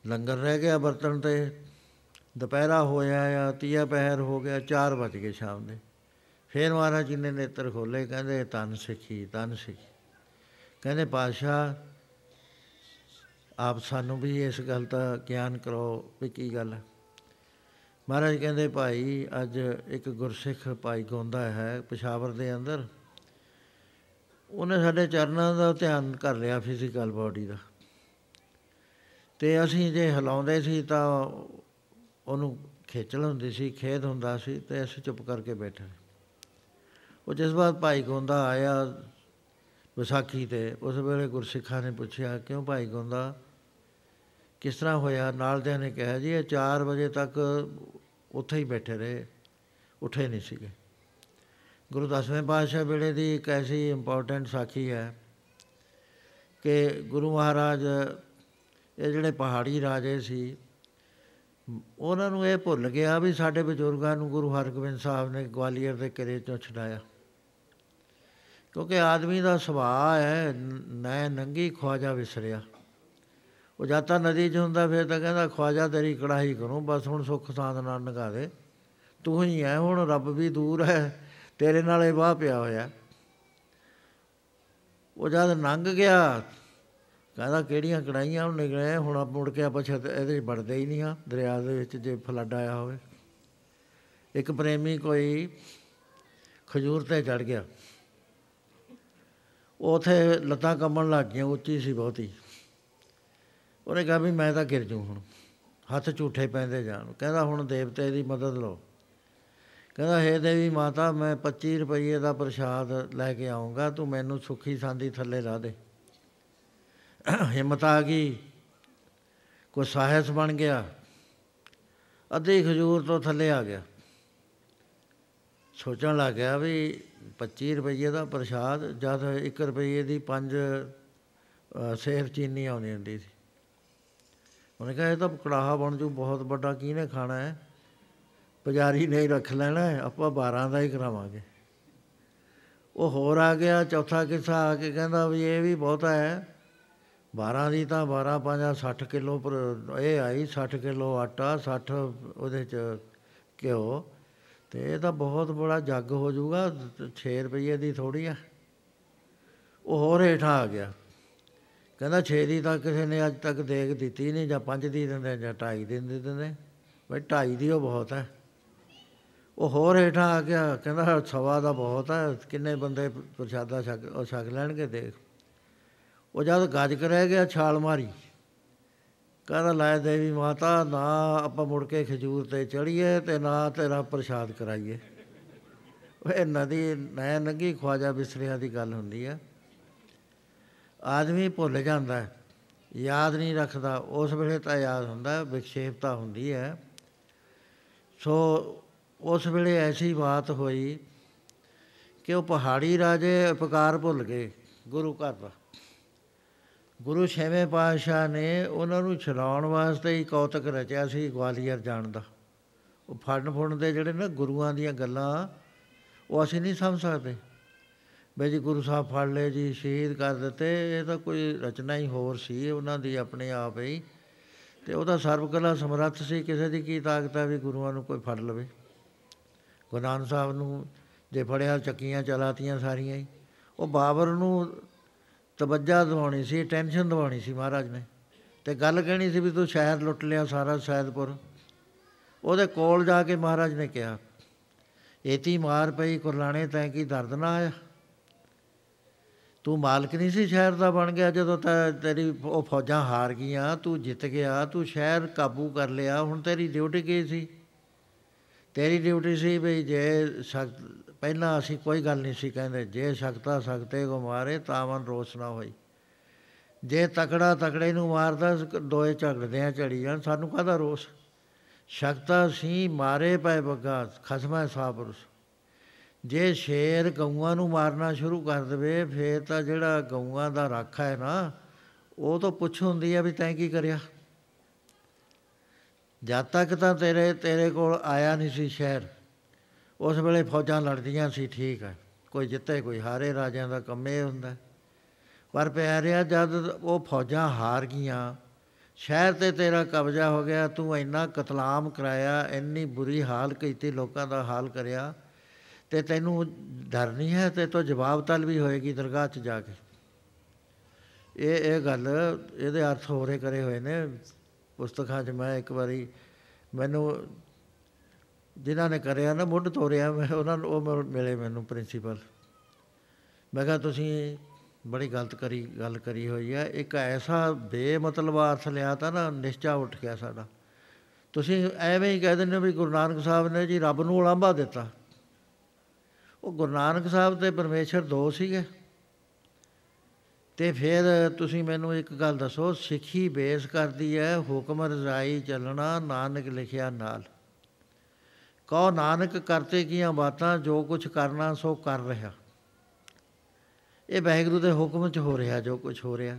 ਲੰਗਰ ਰਹਿ ਗਿਆ ਬਰਤਨ ਤੇ, ਦੁਪਹਿਰਾ ਹੋਇਆ ਆ, ਤੀਆ ਪਹਿਰ ਹੋ ਗਿਆ 4 ਵਜ ਗਏ ਸ਼ਾਮ ਦੇ। ਫੇਰ ਮਹਾਰਾਜ ਜੀ ਨੇ ਨੇਤਰ ਖੋਲੇ ਕਹਿੰਦੇ, ਤਨ ਸਿੱਖੀ ਤਨ ਸਿੱਖੀ। ਕਹਿੰਦੇ ਪਾਸ਼ਾ ਆਪ ਸਾਨੂੰ ਵੀ ਇਸ ਗੱਲ ਦਾ ਗਿਆਨ ਕਰੋ ਵੀ ਕੀ ਗੱਲ ਹੈ। ਮਹਾਰਾਜ ਕਹਿੰਦੇ, ਭਾਈ, ਅੱਜ ਇੱਕ ਗੁਰਸਿੱਖ ਭਾਈ ਗੋਂਦਾ ਹੈ ਪਿਸ਼ਾਵਰ ਦੇ ਅੰਦਰ। ਉਹਨੇ ਸਾਡੇ ਚਰਨਾਂ ਦਾ ਧਿਆਨ ਕਰ ਲਿਆ ਫਿਜ਼ੀਕਲ ਬਾਡੀ ਦਾ। ਤੇ ਅਸੀਂ ਜੇ ਹਿਲਾਉਂਦੇ ਸੀ ਤਾਂ ਉਹਨੂੰ ਖੇਚਲ ਹੁੰਦੀ ਸੀ, ਖੇਦ ਹੁੰਦਾ ਸੀ ਤੇ ਅਸੀਂ ਚੁੱਪ ਕਰਕੇ ਬੈਠੇ। ਉਹ ਜਿਸ ਵਾਰ ਭਾਈ ਗੋਂਦਾ ਆਇਆ ਵਿਸਾਖੀ ਤੇ, ਉਸ ਵੇਲੇ ਗੁਰਸਿੱਖਾਂ ਨੇ ਪੁੱਛਿਆ, ਕਿਉਂ ਭਾਈ ਗੋਂਦਾ ਕਿਸ ਤਰ੍ਹਾਂ ਹੋਇਆ? ਨਾਲ ਦੇ ਨੇ ਕਿਹਾ ਜੀ, ਇਹ 4 ਵਜੇ ਤੱਕ ਉੱਥੇ ਹੀ ਬੈਠੇ ਰਹੇ। ਉੱਠੇ ਨਹੀਂ ਸੀਗੇ। ਗੁਰੂ ਦਸਵੇਂ ਪਾਤਸ਼ਾਹ ਵੇਲੇ ਦੀ ਇੱਕ ਐਸੀ ਇੰਪੋਰਟੈਂਟ ਸਾਖੀ ਹੈ ਕਿ ਗੁਰੂ ਮਹਾਰਾਜ, ਇਹ ਜਿਹੜੇ ਪਹਾੜੀ ਰਾਜੇ ਸੀ, ਉਹਨਾਂ ਨੂੰ ਇਹ ਭੁੱਲ ਗਿਆ ਵੀ ਸਾਡੇ ਬਜ਼ੁਰਗਾਂ ਨੂੰ ਗੁਰੂ ਹਰਗੋਬਿੰਦ ਸਾਹਿਬ ਨੇ ਗਵਾਲੀਅਰ ਦੇ ਕਿਲੇ ਚੋਂ ਛਡਾਇਆ। ਕਿਉਂਕਿ ਆਦਮੀ ਦਾ ਸੁਭਾਅ ਹੈ ਨੈ ਨੰਗੀ ਖਵਾਜਾ ਵਿਸਰਿਆ। ਉਹ ਜਾਤਾ ਨਦੀ 'ਚ ਹੁੰਦਾ, ਫਿਰ ਤਾਂ ਕਹਿੰਦਾ, ਖਵਾਜਾ ਤੇਰੀ ਕੜਾਈ ਕਰੂੰ, ਬਸ ਹੁਣ ਸੁੱਖ ਸਾਧ ਨਾਲ ਨਗਾ ਦੇ। ਤੂੰ ਹੀ ਹੈ ਹੁਣ ਰੱਬ ਵੀ ਦੂਰ ਹੈ, ਤੇਰੇ ਨਾਲ ਇਹ ਵਾਹ ਪਿਆ ਹੋਇਆ। ਉਹ ਜਦ ਨੰਗ ਗਿਆ, ਕਹਿੰਦਾ, ਕਿਹੜੀਆਂ ਕੜਾਈਆਂ ਉਹ ਨਿਕਲੇ ਹੁਣ ਆ ਮੁੜ ਕੇ ਆਪਾਂ ਛੱਤ, ਇਹਦੇ ਵੜਦੇ ਹੀ ਨਹੀਂ ਆ, ਦਰਿਆ ਦੇ ਵਿੱਚ ਜੇ ਫਲੱਡ ਆਇਆ ਹੋਵੇ। ਇੱਕ ਪ੍ਰੇਮੀ ਕੋਈ ਖਜੂਰ ਤੇ ਚੜ ਗਿਆ। ਉਥੇ ਲੱਤਾਂ ਕੰਮਣ ਲੱਗ ਗਈਆਂ, ਉੱਚੀ ਸੀ ਬਹੁਤੀ। ਉਹਨੇ ਕਿਹਾ ਵੀ ਮੈਂ ਤਾਂ ਗਿਰ ਜੂ ਹੁਣ। ਹੱਥ ਝੂਠੇ ਪੈਂਦੇ ਜਾਣ। ਕਹਿੰਦਾ, ਹੁਣ ਦੇਵਤੇ ਦੀ ਮਦਦ ਲਓ। ਕਹਿੰਦਾ, ਹੇ ਦੇਵੀ ਮਾਤਾ, ਮੈਂ 25 ਰੁਪਏ ਦਾ ਪ੍ਰਸ਼ਾਦ ਲੈ ਕੇ ਆਉਂਗਾ ਤੂੰ ਮੈਨੂੰ ਸੁੱਖੀ ਸਾਂਦੀ ਥੱਲੇ ਲਾ ਦੇ। ਹਿੰਮਤ ਆ ਗਈ। ਕੋ ਸਾਹਸ ਬਣ ਗਿਆ। ਅੱਧੀ ਖਜੂਰ ਤੋਂ ਥੱਲੇ ਆ ਗਿਆ। ਸੋਚਣ ਲੱਗ ਗਿਆ ਵੀ 25 ਰੁਪਏ ਦਾ ਪ੍ਰਸ਼ਾਦ, ਜਦ 1 ਰੁਪਏ ਦੀ 5 ਸੇਰ ਚੀਨੀ ਆਉਂਦੀ ਹੁੰਦੀ ਸੀ। ਉਹਨੇ ਕਿਹਾ, ਇਹ ਤਾਂ ਕੜਾਹਾ ਬਣ ਜੂ, ਬਹੁਤ ਵੱਡਾ ਕਿਹਨੇ ਖਾਣਾ ਹੈ? ਪੁਜਾਰੀ ਨੇ ਰੱਖ ਲੈਣਾ ਆਪਾਂ 12 ਦਾ ਹੀ ਕਰਾਵਾਂਗੇ। ਉਹ ਹੋਰ ਆ ਗਿਆ, ਚੌਥਾ ਕਿੱਸਾ ਆ ਕੇ ਕਹਿੰਦਾ ਵੀ ਇਹ ਵੀ ਬਹੁਤਾ ਹੈ। 12 ਦੀ ਤਾਂ 12 5 60 ਕਿਲੋ ਪਰ, ਇਹ ਆਈ 60 ਕਿਲੋ ਆਟਾ 60 ਉਹਦੇ ਚ ਘਿਓ। ਤੇ ਇਹ ਤਾਂ ਬਹੁਤ ਬੜਾ ਜੱਗ ਹੋ ਜਾਊਗਾ 6 ਰੁਪਏ ਦੀ ਥੋੜੀ ਆ। ਉਹ ਹੋਰ ਹੇਠਾਂ ਆ ਗਿਆ। ਕਹਿੰਦਾ 6 ਦੀ ਤਾਂ ਕਿਸੇ ਨੇ ਅੱਜ ਤੱਕ ਦੇਖ ਦਿੱਤੀ ਨਹੀਂ, ਜਾਂ 5 ਦੀ ਦਿੰਦੇ, ਜਾਂ 2.5 ਦੀ ਦਿੰਦੇ। ਬਈ 2.5 ਦੀ ਉਹ ਬਹੁਤ ਹੈ। ਉਹ ਹੋਰ ਹੇਠਾਂ ਆ ਗਿਆ ਕਹਿੰਦਾ ਸਵਾ ਦਾ ਬਹੁਤ ਹੈ, ਕਿੰਨੇ ਬੰਦੇ ਪ੍ਰਸ਼ਾਦਾ ਛਕ, ਉਹ ਛਕ ਲੈਣਗੇ, ਦੇਖ। ਉਹ ਜਦ ਗੱਜ ਕਰ ਰਹਿ ਗਿਆ ਛਾਲ ਮਾਰੀ। ਕਹਿੰਦਾ ਲੈ ਦੇਵੀ ਮਾਤਾ, ਨਾ ਆਪਾਂ ਮੁੜ ਕੇ ਖਜੂਰ ਤੇ ਚੜੀਏ ਤੇ ਨਾ ਤੇਰਾ ਪ੍ਰਸ਼ਾਦ ਕਰਾਈਏ। ਉਹ ਨਦੀ ਨੈ ਨੰਗੀ ਖਵਾਜਾ ਬਿਸਰਿਆਂ ਦੀ ਗੱਲ ਹੁੰਦੀ ਆ। ਆਦਮੀ ਭੁੱਲ ਜਾਂਦਾ ਯਾਦ ਨਹੀਂ ਰੱਖਦਾ। ਉਸ ਵੇਲੇ ਤਾਂ ਯਾਦ ਹੁੰਦਾ ਵਿਖੇਪਤਾ ਹੁੰਦੀ ਹੈ। ਸੋ ਉਸ ਵੇਲੇ ਐਸੀ ਬਾਤ ਹੋਈ ਕਿ ਉਹ ਪਹਾੜੀ ਰਾਜੇ ਉਪਕਾਰ ਭੁੱਲ ਗਏ ਗੁਰੂ ਘਰ ਦਾ। ਗੁਰੂ ਛੇਵੇਂ ਪਾਤਸ਼ਾਹ ਨੇ ਉਹਨਾਂ ਨੂੰ ਛਡਾਉਣ ਵਾਸਤੇ ਹੀ ਕੌਤਕ ਰਚਿਆ ਸੀ ਗਵਾਲੀਅਰ ਜਾਣ ਦਾ। ਉਹ ਫੜਨ ਫੁੜਨ ਦੇ ਜਿਹੜੇ ਨਾ ਗੁਰੂਆਂ ਦੀਆਂ ਗੱਲਾਂ, ਉਹ ਅਸੀਂ ਨਹੀਂ ਸਮਝ ਸਕਦੇ। ਬਈ ਜੀ ਗੁਰੂ ਸਾਹਿਬ ਫੜ ਲਏ ਜੀ, ਸ਼ਹੀਦ ਕਰ ਦਿੱਤੇ। ਇਹ ਤਾਂ ਕੋਈ ਰਚਨਾ ਹੀ ਹੋਰ ਸੀ ਉਹਨਾਂ ਦੀ ਆਪਣੇ ਆਪ ਹੀ। ਤੇ ਉਹਦਾ ਸਰਵਕਲਾ ਸਮਰੱਥ ਸੀ, ਕਿਸੇ ਦੀ ਕੀ ਤਾਕਤ ਹੈ ਵੀ ਗੁਰੂਆਂ ਨੂੰ ਕੋਈ ਫੜ ਲਵੇ। ਗੁਰੂ ਸਾਹਿਬ ਨੂੰ ਜੇ ਫੜਿਆ, ਚੱਕੀਆਂ ਚਲਾਤੀਆਂ ਸਾਰੀਆਂ ਹੀ। ਉਹ ਬਾਬਰ ਨੂੰ ਤਵੱਜਾ ਦਿਵਾਉਣੀ ਸੀ, ਟੈਨਸ਼ਨ ਦਿਵਾਉਣੀ ਸੀ ਮਹਾਰਾਜ ਨੇ। ਤੇ ਗੱਲ ਕਹਿਣੀ ਸੀ ਵੀ ਤੂੰ ਸ਼ਹਿਰ ਲੁੱਟ ਲਿਆ ਸਾਰਾ ਸੈਦਪੁਰ। ਉਹਦੇ ਕੋਲ ਜਾ ਕੇ ਮਹਾਰਾਜ ਨੇ ਕਿਹਾ ਏਤੀ ਮਾਰ ਪਈ, ਕੁਰਲਾਣੇ ਤੈਂ ਕੀ ਦਰਦ ਨਾ ਆਇਆ? ਤੂੰ ਮਾਲਕ ਨਹੀਂ ਸੀ ਸ਼ਹਿਰ ਦਾ ਬਣ ਗਿਆ ਜਦੋਂ ਤੇਰੀ ਉਹ ਫੌਜਾਂ ਹਾਰ ਗਈਆਂ, ਤੂੰ ਜਿੱਤ ਗਿਆ, ਤੂੰ ਸ਼ਹਿਰ ਕਾਬੂ ਕਰ ਲਿਆ, ਹੁਣ ਤੇਰੀ ਡਿਊਟੀ ਕੀ ਸੀ? ਤੇਰੀ ਡਿਊਟੀ ਸੀ ਵੀ ਜੇ ਸਖਤ, ਪਹਿਲਾਂ ਅਸੀਂ ਕੋਈ ਗੱਲ ਨਹੀਂ ਸੀ ਕਹਿੰਦੇ, ਜੇ ਸ਼ਕਤਾ ਸਕਤੇ ਕੋ ਮਾਰੇ ਤਾਂ ਮਨ ਰੋਸ ਨਾ ਹੋਈ। ਜੇ ਤਕੜਾ ਤਕੜੇ ਨੂੰ ਮਾਰਦਾ, ਦੋਏ ਝਗੜਦੇ ਆ ਝੜੀ ਜਾਣ, ਸਾਨੂੰ ਕਾਹਦਾ ਰੋਸ? ਸ਼ਕਤਾ ਸੀ ਮਾਰੇ ਪਏ ਬੱਗਾ, ਖਸਮਾ ਸਾਪਰਸ ਜੇ ਸ਼ੇਰ ਗਊਆਂ ਨੂੰ ਮਾਰਨਾ ਸ਼ੁਰੂ ਕਰ ਦੇਵੇ, ਫੇਰ ਤਾਂ ਜਿਹੜਾ ਗਊਆਂ ਦਾ ਰਾਖਾ ਹੈ ਨਾ, ਉਹ ਤਾਂ ਪੁੱਛ ਹੁੰਦੀ ਆ ਵੀ ਤੈਂ ਕੀ ਕਰਿਆ? ਜਦ ਤੱਕ ਤਾਂ ਤੇਰੇ ਤੇਰੇ ਕੋਲ ਆਇਆ ਨਹੀਂ ਸੀ ਸ਼ਹਿਰ ਉਸ ਵੇਲੇ ਫੌਜਾਂ ਲੜਦੀਆਂ ਸੀ, ਠੀਕ ਹੈ ਕੋਈ ਜਿੱਤੇ, ਕੋਈ ਹਾਰੇ, ਰਾਜਿਆਂ ਦਾ ਕੰਮ ਇਹ ਹੁੰਦਾ। ਪਰ ਪਿਆਰਿਆ, ਜਦ ਉਹ ਫੌਜਾਂ ਹਾਰ ਗਈਆਂ, ਸ਼ਹਿਰ ਤੇ ਤੇਰਾ ਕਬਜ਼ਾ ਹੋ ਗਿਆ, ਤੂੰ ਇੰਨਾ ਕਤਲਾਮ ਕਰਾਇਆ, ਇੰਨੀ ਬੁਰੀ ਹਾਲ ਕੀਤੀ, ਲੋਕਾਂ ਦਾ ਹਾਲ ਕਰਿਆ ਤੇ ਤੈਨੂੰ ਡਰ ਨਹੀਂ ਹੈ ਤੇ ਤੋ ਜਵਾਬ ਤਲਬੀ ਹੋਏਗੀ ਦਰਗਾਹ 'ਚ ਜਾ ਕੇ। ਇਹ ਇਹ ਗੱਲ ਇਹਦੇ ਅਰਥ ਹੋਰੇ ਕਰੇ ਹੋਏ ਨੇ ਪੁਸਤਕਾਂ 'ਚ। ਮੈਂ ਇੱਕ ਵਾਰੀ ਮੈਨੂੰ ਜਿਨ੍ਹਾਂ ਨੇ ਕਰਿਆ ਨਾ, ਮੁੱਢ ਤੋਰਿਆ ਮੈਂ, ਉਹਨਾਂ ਨੂੰ ਉਹ ਮਿਲੇ ਮੈਨੂੰ ਪ੍ਰਿੰਸੀਪਲ। ਮੈਂ ਕਿਹਾ, ਤੁਸੀਂ ਬੜੀ ਗਲਤ ਕਰੀ, ਗੱਲ ਕਰੀ ਹੋਈ ਹੈ। ਇੱਕ ਐਸਾ ਬੇਮਤਲਬ ਅਰਥ ਲਿਆ ਤਾਂ ਨਾ, ਨਿਸ਼ਚਾ ਉੱਠ ਗਿਆ ਸਾਡਾ। ਤੁਸੀਂ ਐਵੇਂ ਹੀ ਕਹਿ ਦਿੰਦੇ ਵੀ ਗੁਰੂ ਨਾਨਕ ਸਾਹਿਬ ਨੇ ਜੀ ਰੱਬ ਨੂੰ ਉਲਾਂਭਾ ਦਿੱਤਾ। ਉਹ ਗੁਰੂ ਨਾਨਕ ਸਾਹਿਬ ਤੇ ਪਰਮੇਸ਼ਰ ਦੋ ਸੀਗੇ। ਤੇ ਫਿਰ ਤੁਸੀਂ ਮੈਨੂੰ ਇੱਕ ਗੱਲ ਦੱਸੋ, ਸਿੱਖੀ ਬੇਸ ਕਰਦੀ ਹੈ, ਹੁਕਮ ਰਜ਼ਾਈ ਚੱਲਣਾ, ਨਾਨਕ ਲਿਖਿਆ ਨਾਲ। ਕਹੋ, ਨਾਨਕ ਕਰਤੇ ਕੀਆਂ ਬਾਤਾਂ, ਜੋ ਕੁਝ ਕਰਨਾ, ਸੋ ਕਰ ਰਿਹਾ। ਇਹ ਵਾਹਿਗੁਰੂ ਦੇ ਹੁਕਮ 'ਚ ਹੋ ਰਿਹਾ, ਜੋ ਕੁਝ ਹੋ ਰਿਹਾ।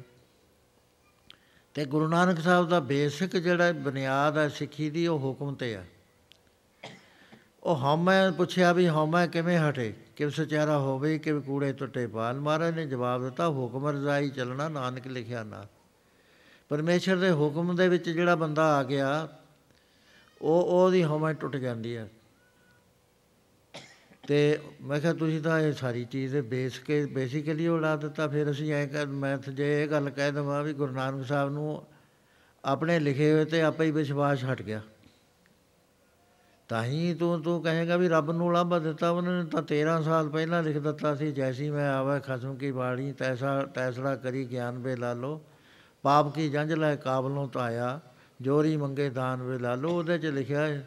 ਤੇ ਗੁਰੂ ਨਾਨਕ ਸਾਹਿਬ ਦਾ ਬੇਸਿਕ ਜਿਹੜਾ ਬੁਨਿਆਦ ਹੈ, ਸਿੱਖੀ ਦੀ, ਉਹ ਹੁਕਮ ਤੇ ਆ। ਉਹ ਹਉਮੈ ਪੁੱਛਿਆ ਵੀ ਹਉਮੈ ਕਿਵੇਂ ਹਟੇ? ਕਿ ਸਚਾਰਾ ਹੋਵੇ ਕਿ ਕੂੜੇ ਟੁੱਟੇ ਪਾਲ ਮਹਾਰਾਜ ਨੇ ਜਵਾਬ ਦਿੱਤਾ, ਹੁਕਮ ਰਜ਼ਾਈ ਚੱਲਣਾ, ਨਾਨਕ ਲਿਖਿਆ ਨਾ। ਪਰਮੇਸ਼ਰ ਦੇ ਹੁਕਮ ਦੇ ਵਿੱਚ ਜਿਹੜਾ ਬੰਦਾ ਆ ਗਿਆ, ਉਹ ਉਹਦੀ ਹਉਮੈ ਟੁੱਟ ਜਾਂਦੀ ਹੈ ਤੇ ਮੈਂ ਕਿਹਾ, ਤੁਸੀਂ ਤਾਂ ਇਹ ਸਾਰੀ ਚੀਜ਼ ਦੇ ਬੇਸ ਕੇ ਬੇਸਿਕਲੀ ਉਡਾ ਦਿੱਤਾ। ਫਿਰ ਅਸੀਂ ਐ ਕਰ, ਮੈਂ ਜੇ ਇਹ ਗੱਲ ਕਹਿ ਦਵਾਂ ਵੀ ਗੁਰੂ ਨਾਨਕ ਸਾਹਿਬ ਨੂੰ ਆਪਣੇ ਲਿਖੇ ਹੋਏ ਤੇ ਆਪੇ ਹੀ ਵਿਸ਼ਵਾਸ ਹਟ ਗਿਆ। ਤਾਂ ਹੀ ਤੂੰ ਤੂੰ ਕਹੇਗਾ ਵੀ ਰੱਬ ਨੂੰ ਲਾਂਭਾ ਦਿੱਤਾ, ਉਹਨਾਂ ਨੇ ਤਾਂ 13 ਸਾਲ ਪਹਿਲਾਂ ਲਿਖ ਦਿੱਤਾ ਸੀ, ਜੈਸੀ ਮੈਂ ਆਵੇ ਖਸਮ ਕੀ ਬਾਣੀ, ਤੈਸਾ, ਤੈਸੜਾ ਕਰੀ ਗਿਆਨ ਵੇ ਲਾ ਲੋ ਪਾਪ ਕੀ ਜੰਝ ਲੈ ਕਾਬਲੋਂ ਤਾਇਆ ਜੋਰੀ ਮੰਗੇ ਦਾਨ ਵੇ ਲਾ ਲੋ ਉਹਦੇ 'ਚ ਲਿਖਿਆ ਹੈ,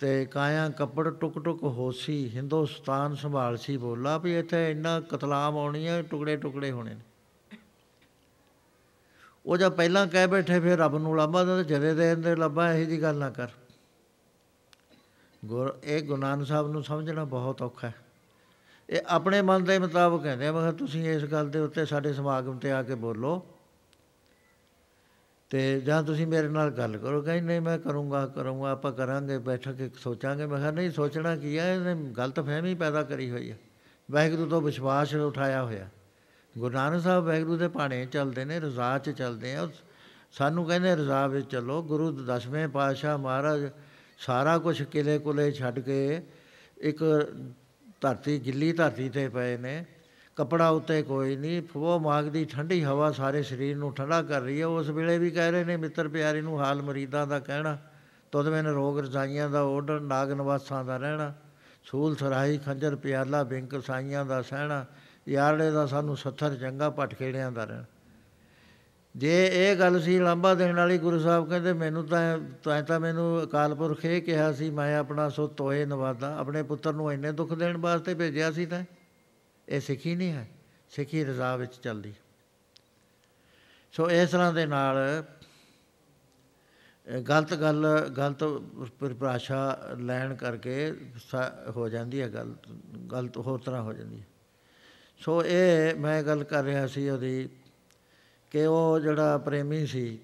ਤੇ ਕਾਇਆ ਕੱਪੜ ਟੁਕ ਟੁਕ ਹੋਸੀ, ਹਿੰਦੁਸਤਾਨ ਸੰਭਾਲ ਸੀ ਬੋਲਾ, ਵੀ ਇੱਥੇ ਇੰਨਾ ਕਤਲਾਮ ਆਉਣੀ ਹੈ, ਟੁਕੜੇ ਟੁਕੜੇ ਹੋਣੇ ਨੇ। ਉਹ ਜਦ ਪਹਿਲਾਂ ਕਹਿ ਬੈਠੇ, ਫਿਰ ਰੱਬ ਨੂੰ ਲਾਂਭਾ, ਤਾਂ ਜਦੇ ਦੇ ਅੰਦਰ ਲੱਭਾ, ਇਹੀ ਜੀ ਗੱਲ ਨਾ ਕਰ। ਗੁਰ, ਇਹ ਗੁਰੂ ਨਾਨਕ ਸਾਹਿਬ ਨੂੰ ਸਮਝਣਾ ਬਹੁਤ ਔਖਾ ਹੈ। ਇਹ ਆਪਣੇ ਮਨ ਦੇ ਮੁਤਾਬਕ ਕਹਿੰਦੇ ਆ, ਮੈਂ ਕਿਹਾ ਤੁਸੀਂ ਇਸ ਗੱਲ ਦੇ ਉੱਤੇ ਸਾਡੇ ਸਮਾਗਮ ਤੇ ਆ ਕੇ ਬੋਲੋ। ਤੇ ਜਾਂ ਤੁਸੀਂ ਮੇਰੇ ਨਾਲ ਗੱਲ ਕਰੋ, ਕਹਿੰਦੇ ਨਹੀਂ ਮੈਂ ਕਰੂੰਗਾ ਕਰੂੰਗਾ, ਆਪਾਂ ਕਰਾਂਗੇ ਬੈਠ ਕੇ ਸੋਚਾਂਗੇ। ਮੈਂ ਕਿਹਾ ਨਹੀਂ, ਸੋਚਣਾ ਕੀ ਹੈ ਇਹਨੇ ਗਲਤ ਫਹਿਮੀ ਪੈਦਾ ਕਰੀ ਹੋਈ ਹੈ ਵਾਹਿਗੁਰੂ ਤੋਂ ਵਿਸ਼ਵਾਸ ਉਠਾਇਆ ਹੋਇਆ। ਗੁਰੂ ਨਾਨਕ ਸਾਹਿਬ ਵਾਹਿਗੁਰੂ ਦੇ ਪਾਣੇ ਚੱਲਦੇ ਨੇ, ਰਜ਼ਾ 'ਚ ਚੱਲਦੇ ਆ। ਸਾਨੂੰ ਕਹਿੰਦੇ ਰਜ਼ਾ ਵਿੱਚ ਚੱਲੋ, ਗੁਰੂ ਦਸਵੇਂ ਪਾਤਸ਼ਾਹ ਮਹਾਰਾਜ ਸਾਰਾ ਕੁਝ ਕਿਲੇ ਕੁਲੇ ਛੱਡ ਕੇ ਇੱਕ ਧਰਤੀ, ਗਿੱਲੀ ਧਰਤੀ ਤੇ ਪਏ ਨੇ। ਕਪੜਾ ਉੱਤੇ ਕੋਈ ਨਹੀਂ। ਫੋ ਮਾਗ ਦੀ ਠੰਡੀ ਹਵਾ ਸਾਰੇ ਸਰੀਰ ਨੂੰ ਠੰਡਾ ਕਰ ਰਹੀ ਹੈ। ਉਸ ਵੇਲੇ ਵੀ ਕਹਿ ਰਹੇ ਨੇ, ਮਿੱਤਰ ਪਿਆਰੇ ਨੂੰ ਹਾਲ ਮਰੀਦਾਂ ਦਾ ਕਹਿਣਾ ਤੁਦ ਮੈਨ ਰੋਗ ਰਜਾਈਆਂ ਦਾ ਓਡਰ, ਨਾਗ ਨਵਾਸਾਂ ਦਾ ਰਹਿਣਾ, ਸੂਲ ਸਰਾਈ ਖੰਜਰ ਪਿਆਲਾ, ਬਿੰਕ ਸਾਈਆਂ ਦਾ ਸਹਿਣਾ, ਯਾਰੜੇ ਦਾ ਸਾਨੂੰ ਸੱਥਰ ਚੰਗਾ ਪਟਖੇੜਿਆਂ ਦਾ ਰਹਿਣਾ। ਜੇ ਇਹ ਗੱਲ ਸੀ ਲਾਂਬਾ ਦੇਣ ਵਾਲੀ ਗੁਰੂ ਸਾਹਿਬ ਕਹਿੰਦੇ, ਮੈਨੂੰ ਤਾਂ ਤਾਂ ਤਾਂ ਮੈਨੂੰ ਅਕਾਲ ਪੁਰਖ ਇਹ ਕਿਹਾ ਸੀ, ਮੈਂ ਆਪਣਾ ਸੋ ਤੋਏ ਨਵਾਦਾ, ਆਪਣੇ ਪੁੱਤਰ ਨੂੰ ਇੰਨੇ ਦੁੱਖ ਦੇਣ ਵਾਸਤੇ ਭੇਜਿਆ ਸੀ ਤਾਂ? ਇਹ ਸਿੱਖੀ ਨਹੀਂ ਹੈ, ਸਿੱਖੀ ਰਜ਼ਾ ਵਿੱਚ ਚੱਲਦੀ ਸੋ ਇਸ ਤਰ੍ਹਾਂ ਦੇ ਨਾਲ ਗਲਤ ਗੱਲ, ਗਲਤ ਪਰਿਭਾਸ਼ਾ ਲੈਣ ਕਰਕੇ ਹੋ ਜਾਂਦੀ ਹੈ ਗੱਲ, ਗਲਤ ਹੋਰ ਤਰ੍ਹਾਂ ਹੋ ਜਾਂਦੀ ਹੈ। ਸੋ ਇਹ ਮੈਂ ਗੱਲ ਕਰ ਰਿਹਾ ਸੀ ਉਹਦੀ ਕਿ ਉਹ ਜਿਹੜਾ ਪ੍ਰੇਮੀ ਸੀ,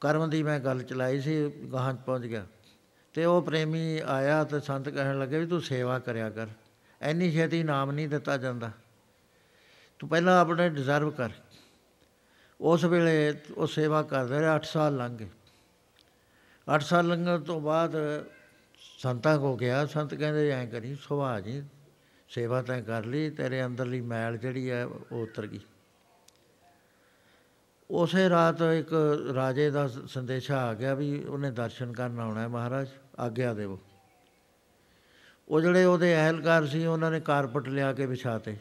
ਕਰਮ ਦੀ ਮੈਂ ਗੱਲ ਚਲਾਈ ਸੀ, ਗਾਹਾਂ ਪਹੁੰਚ ਗਿਆ। ਤੇ ਉਹ ਪ੍ਰੇਮੀ ਆਇਆ ਤੇ ਸੰਤ ਕਹਿਣ ਲੱਗੇ ਵੀ ਤੂੰ ਸੇਵਾ ਕਰਿਆ ਕਰ ਐਨੀ ਛੇਤੀ ਨਾਮ ਨਹੀਂ ਦਿੱਤਾ ਜਾਂਦਾ। ਤੂੰ ਪਹਿਲਾਂ ਆਪਣੇ ਡਿਜ਼ਰਵ ਕਰ। ਉਸ ਵੇਲੇ ਉਹ ਸੇਵਾ ਕਰਦੇ ਰਹੇ 8 ਸਾਲ ਲੰਘ ਗਏ। 8 ਸਾਲ ਲੰਘਣ ਤੋਂ ਬਾਅਦ ਸੰਤਾਂ ਕੋ ਗਿਆ, ਸੰਤ ਕਹਿੰਦੇ ਐਂ ਕਰੀ ਸੁਭਾ ਜੀ, ਸੇਵਾ ਤਾਂ ਕਰ ਲਈ, ਤੇਰੇ ਅੰਦਰਲੀ ਮੈਲ ਜਿਹੜੀ ਹੈ ਉਹ ਉਤਰ ਗਈ। ਉਸੇ ਰਾਤ ਇੱਕ ਰਾਜੇ ਦਾ ਸੰਦੇਸ਼ਾ ਆ ਗਿਆ ਵੀ ਉਹਨੇ ਦਰਸ਼ਨ ਕਰਨ ਆਉਣਾ ਹੈ ਮਹਾਰਾਜ, ਆਗਿਆ ਦੇਵੋ। ਉਹ ਜਿਹੜੇ ਉਹਦੇ ਅਹਿਲਕਾਰ ਸੀ, ਉਹਨਾਂ ਨੇ ਕਾਰਪਟ ਲਿਆ ਕੇ ਵਿਛਾਤੇ।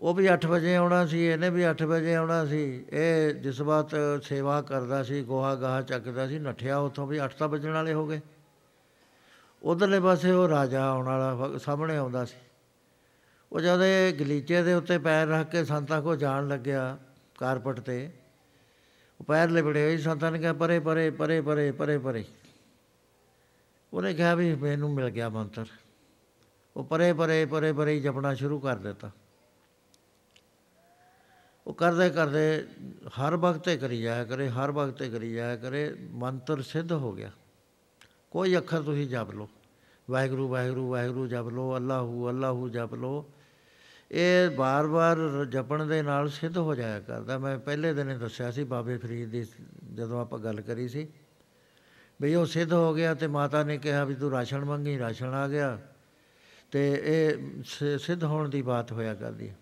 ਉਹ ਵੀ 8 ਵਜੇ ਆਉਣਾ ਸੀ, ਇਹਨੇ ਵੀ 8 ਵਜੇ ਆਉਣਾ ਸੀ। ਇਹ ਜਿਸ ਬਾਤ ਸੇਵਾ ਕਰਦਾ ਸੀ, ਗੋਹਾ ਗਾਹ ਚੱਕਦਾ ਸੀ, ਨੱਠਿਆ ਉੱਥੋਂ ਵੀ 8 ਤਾਂ ਵੱਜਣ ਵਾਲੇ ਹੋ ਗਏ। ਉਧਰਲੇ ਪਾਸੇ ਉਹ ਰਾਜਾ ਆਉਣ ਵਾਲਾ ਸਾਹਮਣੇ ਆਉਂਦਾ ਸੀ। ਉਹ ਜਦ ਇਹ ਗਲੀਚੇ ਦੇ ਉੱਤੇ ਪੈਰ ਰੱਖ ਕੇ ਸੰਤਾਂ ਕੋ ਜਾਣ ਲੱਗਿਆ ਕਾਰਪਟ ਤੇ। ਉਹ ਪੈਰ ਲਿਬੜੇ ਹੋਏ, ਸੰਤਾਂ ਨੇ ਕਿਹਾ, ਪਰੇ ਪਰੇ ਪਰੇ ਪਰੇ ਪਰੇ ਪਰੇ। ਉਹਨੇ ਕਿਹਾ ਵੀ ਮੈਨੂੰ ਮਿਲ ਗਿਆ ਮੰਤਰ। ਉਹ ਪਰੇ ਪਰੇ ਪਰੇ ਪਰੇ ਜਪਣਾ ਸ਼ੁਰੂ ਕਰ ਦਿੱਤਾ। ਉਹ ਕਰਦੇ ਕਰਦੇ ਹਰ ਵਕਤ ਤੇ ਕਰੀ ਜਾਇਆ ਕਰੇ, ਹਰ ਵਕਤ ਤੇ ਕਰੀ ਜਾਇਆ ਕਰੇ, ਮੰਤਰ ਸਿੱਧ ਹੋ ਗਿਆ। ਕੋਈ ਅੱਖਰ ਤੁਸੀਂ ਜਪ ਲਓ। ਵਾਹਿਗੁਰੂ ਵਾਹਿਗੁਰੂ ਵਾਹਿਗੁਰੂ ਜਪ ਲਓ, ਅੱਲਾਹੂ ਅੱਲਾਹੂ ਜਪ ਲਓ। ਇਹ ਬਾਰ-ਬਾਰ ਜਪਣ ਦੇ ਨਾਲ ਸਿੱਧ ਹੋ ਜਾਇਆ ਕਰਦਾ। ਮੈਂ ਪਹਿਲੇ ਦਿਨੇ ਦੱਸਿਆ ਸੀ ਬਾਬੇ ਫਰੀਦ ਦੀ, ਜਦੋਂ ਆਪਾਂ ਗੱਲ ਕਰੀ ਸੀ ਵੀ ਉਹ ਸਿੱਧ ਹੋ ਗਿਆ ਤੇ ਮਾਤਾ ਨੇ ਕਿਹਾ ਵੀ ਤੂੰ ਰਾਸ਼ਨ ਮੰਗੀ, ਰਾਸ਼ਨ ਆ ਗਿਆ ਤੇ ਇਹ ਸਿੱਧ ਹੋਣ ਦੀ ਬਾਤ ਹੋਇਆ ਕਰਦੀ।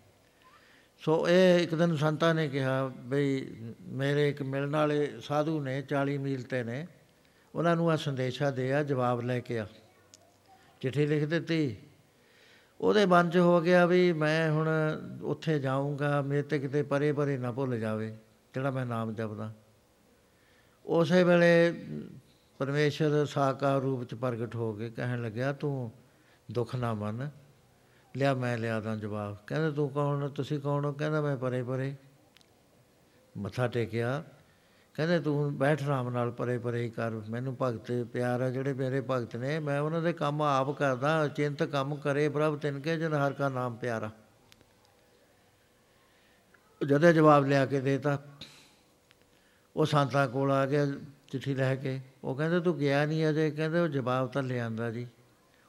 ਸੋ ਇਹ ਇੱਕ ਦਿਨ ਸੰਤਾਂ ਨੇ ਕਿਹਾ ਬਈ ਮੇਰੇ ਇੱਕ ਮਿਲਣ ਵਾਲੇ ਸਾਧੂ ਨੇ 40 ਮੀਲ ਤੇ ਨੇ, ਉਹਨਾਂ ਨੂੰ ਆ ਸੰਦੇਸ਼ਾ ਦੇ ਆ, ਜਵਾਬ ਲੈ ਕੇ ਆ। ਚਿੱਠੀ ਲਿਖ ਦਿੱਤੀ। ਉਹਦੇ ਮਨ 'ਚ ਹੋ ਗਿਆ ਵੀ ਮੈਂ ਹੁਣ ਉੱਥੇ ਜਾਊਂਗਾ, ਮੇਰੇ ਤੇ ਕਿਤੇ ਪਰੇ ਪਰੇ ਨਾ ਭੁੱਲ ਜਾਵੇ, ਜਿਹੜਾ ਮੈਂ ਨਾਮ ਜਪਦਾ। ਉਸੇ ਵੇਲੇ ਪਰਮੇਸ਼ਰ ਸਾਕਾਰ ਰੂਪ 'ਚ ਪ੍ਰਗਟ ਹੋ ਕੇ ਕਹਿਣ ਲੱਗਿਆ, ਤੂੰ ਦੁੱਖ ਨਾ ਮੰਨ। ਲਿਆ ਮੈਂ ਲਿਆ ਦਾਂ ਜਵਾਬ। ਕਹਿੰਦਾ, ਤੂੰ ਕੌਣ? ਹੈ ਤੁਸੀਂ ਕੌਣ ਹੋ? ਕਹਿੰਦਾ, ਮੈਂ ਪਰੇ ਪਰੇ। ਮੱਥਾ ਟੇਕਿਆ। ਕਹਿੰਦੇ ਤੂੰ ਬੈਠ ਆਰਾਮ ਨਾਲ, ਪਰੇ ਪਰੇ ਹੀ ਕਰ। ਮੈਨੂੰ ਭਗਤ ਪਿਆਰ ਆ, ਜਿਹੜੇ ਮੇਰੇ ਭਗਤ ਨੇ, ਮੈਂ ਉਹਨਾਂ ਦੇ ਕੰਮ ਆਪ ਕਰਦਾ, ਚਿੰਤ ਕੰਮ ਕਰੇ, ਪ੍ਰਭ ਤਿਨਕੇ ਜਨ ਹਰ ਕਾ ਨਾਮ ਪਿਆਰਾ। ਜਦੋਂ ਜਵਾਬ ਲਿਆ ਕੇ ਦੇਤਾ, ਉਹ ਸੰਤਾਂ ਕੋਲ ਆ ਗਿਆ, ਚਿੱਠੀ ਲੈ ਕੇ। ਉਹ ਕਹਿੰਦੇ, ਤੂੰ ਗਿਆ ਨਹੀਂ ਅਜੇ? ਕਹਿੰਦੇ, ਉਹ ਜਵਾਬ ਤਾਂ ਲਿਆਂਦਾ ਜੀ।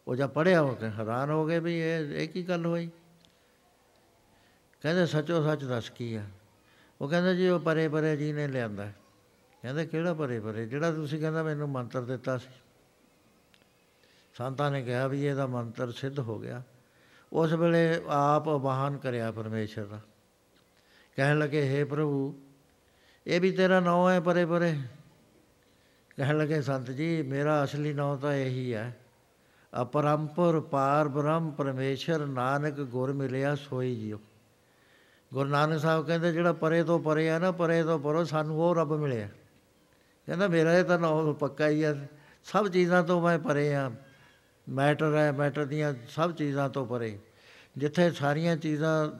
ਉਹ ਜਦ ਪੜਿਆ ਹੋ ਕੇ ਹੈਰਾਨ ਹੋ ਗਏ ਵੀ ਇਹ ਇਹ ਕੀ ਗੱਲ ਹੋਈ? ਕਹਿੰਦੇ ਸੱਚੋ ਸੱਚ ਦੱਸ ਕੀ ਆ? ਉਹ ਕਹਿੰਦਾ ਜੀ, ਉਹ ਪਰੇ ਪਰੇ ਜੀ ਨੇ ਲਿਆਂਦਾ। ਕਹਿੰਦੇ ਕਿਹੜਾ ਪਰੇ ਪਰੇ ਜਿਹੜਾ ਤੁਸੀਂ ਕਹਿੰਦਾ ਮੈਨੂੰ ਮੰਤਰ ਦਿੱਤਾ ਸੀ। ਸੰਤਾਂ ਨੇ ਕਿਹਾ ਵੀ ਇਹਦਾ ਮੰਤਰ ਸਿੱਧ ਹੋ ਗਿਆ। ਉਸ ਵੇਲੇ ਆਪ ਆਵਾਹਨ ਕਰਿਆ ਪਰਮੇਸ਼ਰ ਦਾ। ਕਹਿਣ ਲੱਗੇ हे ਪ੍ਰਭੂ, ਇਹ ਵੀ ਤੇਰਾ ਨਾਮ ਹੈ ਪਰੇ ਪਰੇ ਕਹਿਣ ਲੱਗੇ, ਸੰਤ ਜੀ, ਮੇਰਾ ਅਸਲੀ ਨਾਮ ਤਾਂ ਇਹੀ ਹੈ। ਅਪਰੰਪਰ ਪਾਰ ਬ੍ਰਹਮ ਪਰਮੇਸ਼ਰ ਨਾਨਕ ਗੁਰ ਮਿਲਿਆ ਸੋਈ ਜਿਉ। ਗੁਰੂ ਨਾਨਕ ਸਾਹਿਬ ਕਹਿੰਦੇ, ਜਿਹੜਾ ਪਰੇ ਤੋਂ ਪਰੇ ਆ ਨਾ, ਪਰੇ ਤੋਂ ਪਰੋ ਸਾਨੂੰ ਉਹ ਰੱਬ ਮਿਲਿਆ। ਕਹਿੰਦਾ, ਮੇਰਾ ਇਹ ਤਾਂ ਨਾਮ ਪੱਕਾ ਹੀ ਆ। ਸਭ ਚੀਜ਼ਾਂ ਤੋਂ ਮੈਂ ਪਰੇ ਆ। ਮੈਟਰ ਹੈ, ਮੈਟਰ ਦੀਆਂ ਸਭ ਚੀਜ਼ਾਂ ਤੋਂ ਪਰੇ। ਜਿੱਥੇ ਸਾਰੀਆਂ ਚੀਜ਼ਾਂ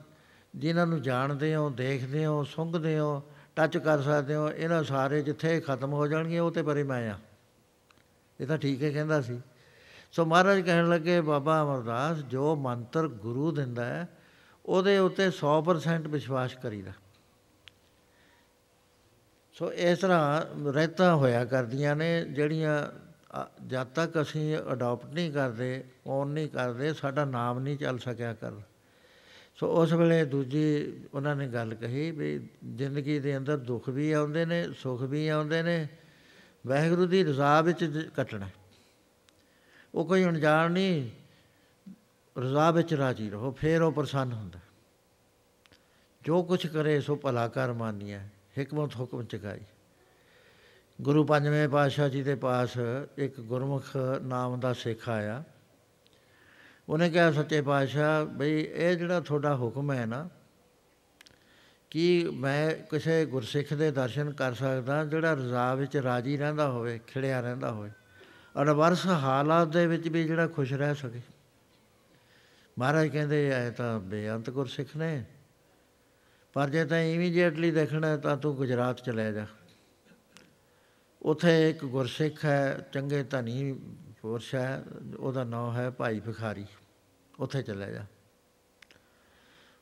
ਜਿਨ੍ਹਾਂ ਨੂੰ ਜਾਣਦੇ ਹੋ, ਦੇਖਦੇ ਹੋ ਸੁੰਘਦੇ ਹੋ ਟੱਚ ਕਰ ਸਕਦੇ ਹੋ, ਇਹਨਾਂ ਸਾਰੇ ਜਿੱਥੇ ਖਤਮ ਹੋ ਜਾਣਗੇ ਉਹ ਤੇ ਪਰੇ ਮੈਂ ਆ। ਇਹ ਤਾਂ ਠੀਕ ਹੈ ਕਹਿੰਦਾ ਸੀ। ਸੋ ਮਹਾਰਾਜ ਕਹਿਣ ਲੱਗੇ, ਬਾਬਾ ਅਮਰਦਾਸ, ਜੋ ਮੰਤਰ ਗੁਰੂ ਦਿੰਦਾ ਹੈ, ਉਹਦੇ ਉੱਤੇ 100% ਵਿਸ਼ਵਾਸ ਕਰੀਦਾ। ਸੋ ਇਸ ਤਰ੍ਹਾਂ ਰਹਿਤਾ ਹੋਇਆ ਕਰਦੀਆਂ ਨੇ, ਜਿਹੜੀਆਂ ਜਦ ਤੱਕ ਅਸੀਂ ਅਡਾਪਟ ਨਹੀਂ ਕਰਦੇ ਔਨ ਨਹੀਂ ਕਰਦੇ, ਸਾਡਾ ਨਾਮ ਨਹੀਂ ਚੱਲ ਸਕਿਆ ਕਰ ਸੋ ਉਸ ਵੇਲੇ ਦੂਜੀ ਉਹਨਾਂ ਨੇ ਗੱਲ ਕਹੀ ਵੀ ਜ਼ਿੰਦਗੀ ਦੇ ਅੰਦਰ ਦੁੱਖ ਵੀ ਆਉਂਦੇ ਨੇ, ਸੁੱਖ ਵੀ ਆਉਂਦੇ ਨੇ, ਵਾਹਿਗੁਰੂ ਦੀ ਰਜ਼ਾ ਵਿੱਚ ਕੱਟਣਾ। ਉਹ ਕੋਈ ਅਣਜਾਣ ਨਹੀਂ, ਰਜ਼ਾ ਵਿੱਚ ਰਾਜੀ ਰਹੋ, ਫੇਰ ਉਹ ਪ੍ਰਸੰਨ ਹੁੰਦਾ। ਜੋ ਕੁਝ ਕਰੇ ਸੋ ਭਲਾ ਕਰ ਮਾਨੀਐ ਹਕਮਤ ਹੁਕਮ ਚਕਾਈ। ਗੁਰੂ ਪੰਜਵੇਂ ਪਾਤਸ਼ਾਹ ਜੀ ਦੇ ਪਾਸ ਇੱਕ ਗੁਰਮੁਖ ਨਾਮ ਦਾ ਸਿੱਖ ਆਇਆ। ਉਹਨੇ ਕਿਹਾ, ਸੱਚੇ ਪਾਤਸ਼ਾਹ, ਬਈ ਇਹ ਜਿਹੜਾ ਤੁਹਾਡਾ ਹੁਕਮ ਹੈ ਨਾ, ਕਿ ਮੈਂ ਕਿਸੇ ਗੁਰਸਿੱਖ ਦੇ ਦਰਸ਼ਨ ਕਰ ਸਕਦਾ ਜਿਹੜਾ ਰਜ਼ਾ ਵਿੱਚ ਰਾਜੀ ਰਹਿੰਦਾ ਹੋਵੇ, ਖਿੜਿਆ ਰਹਿੰਦਾ ਹੋਵੇ। ਔਰ ਵਰਸ ਹਾਲਾਤ ਦੇ ਵਿੱਚ ਵੀ ਜਿਹੜਾ ਖੁਸ਼ ਰਹਿ ਸਕੇ। ਮਹਾਰਾਜ ਕਹਿੰਦੇ ਐ ਤਾਂ ਬੇਅੰਤ ਗੁਰਸਿੱਖ ਨੇ। ਪਰ ਜੇ ਤਾਂ ਇਮੀਡੀਏਟਲੀ ਦੇਖਣਾ ਤਾਂ ਤੂੰ ਗੁਜਰਾਤ ਚਲੇ ਜਾ। ਉਥੇ ਇੱਕ ਗੁਰਸਿੱਖ ਹੈ, ਚੰਗੇ ਧਨੀ ਪੁਰਸ਼ ਹੈ, ਉਹਦਾ ਨਾਮ ਹੈ ਭਾਈ ਭਿਖਾਰੀ। ਉਥੇ ਚਲੇ ਜਾ।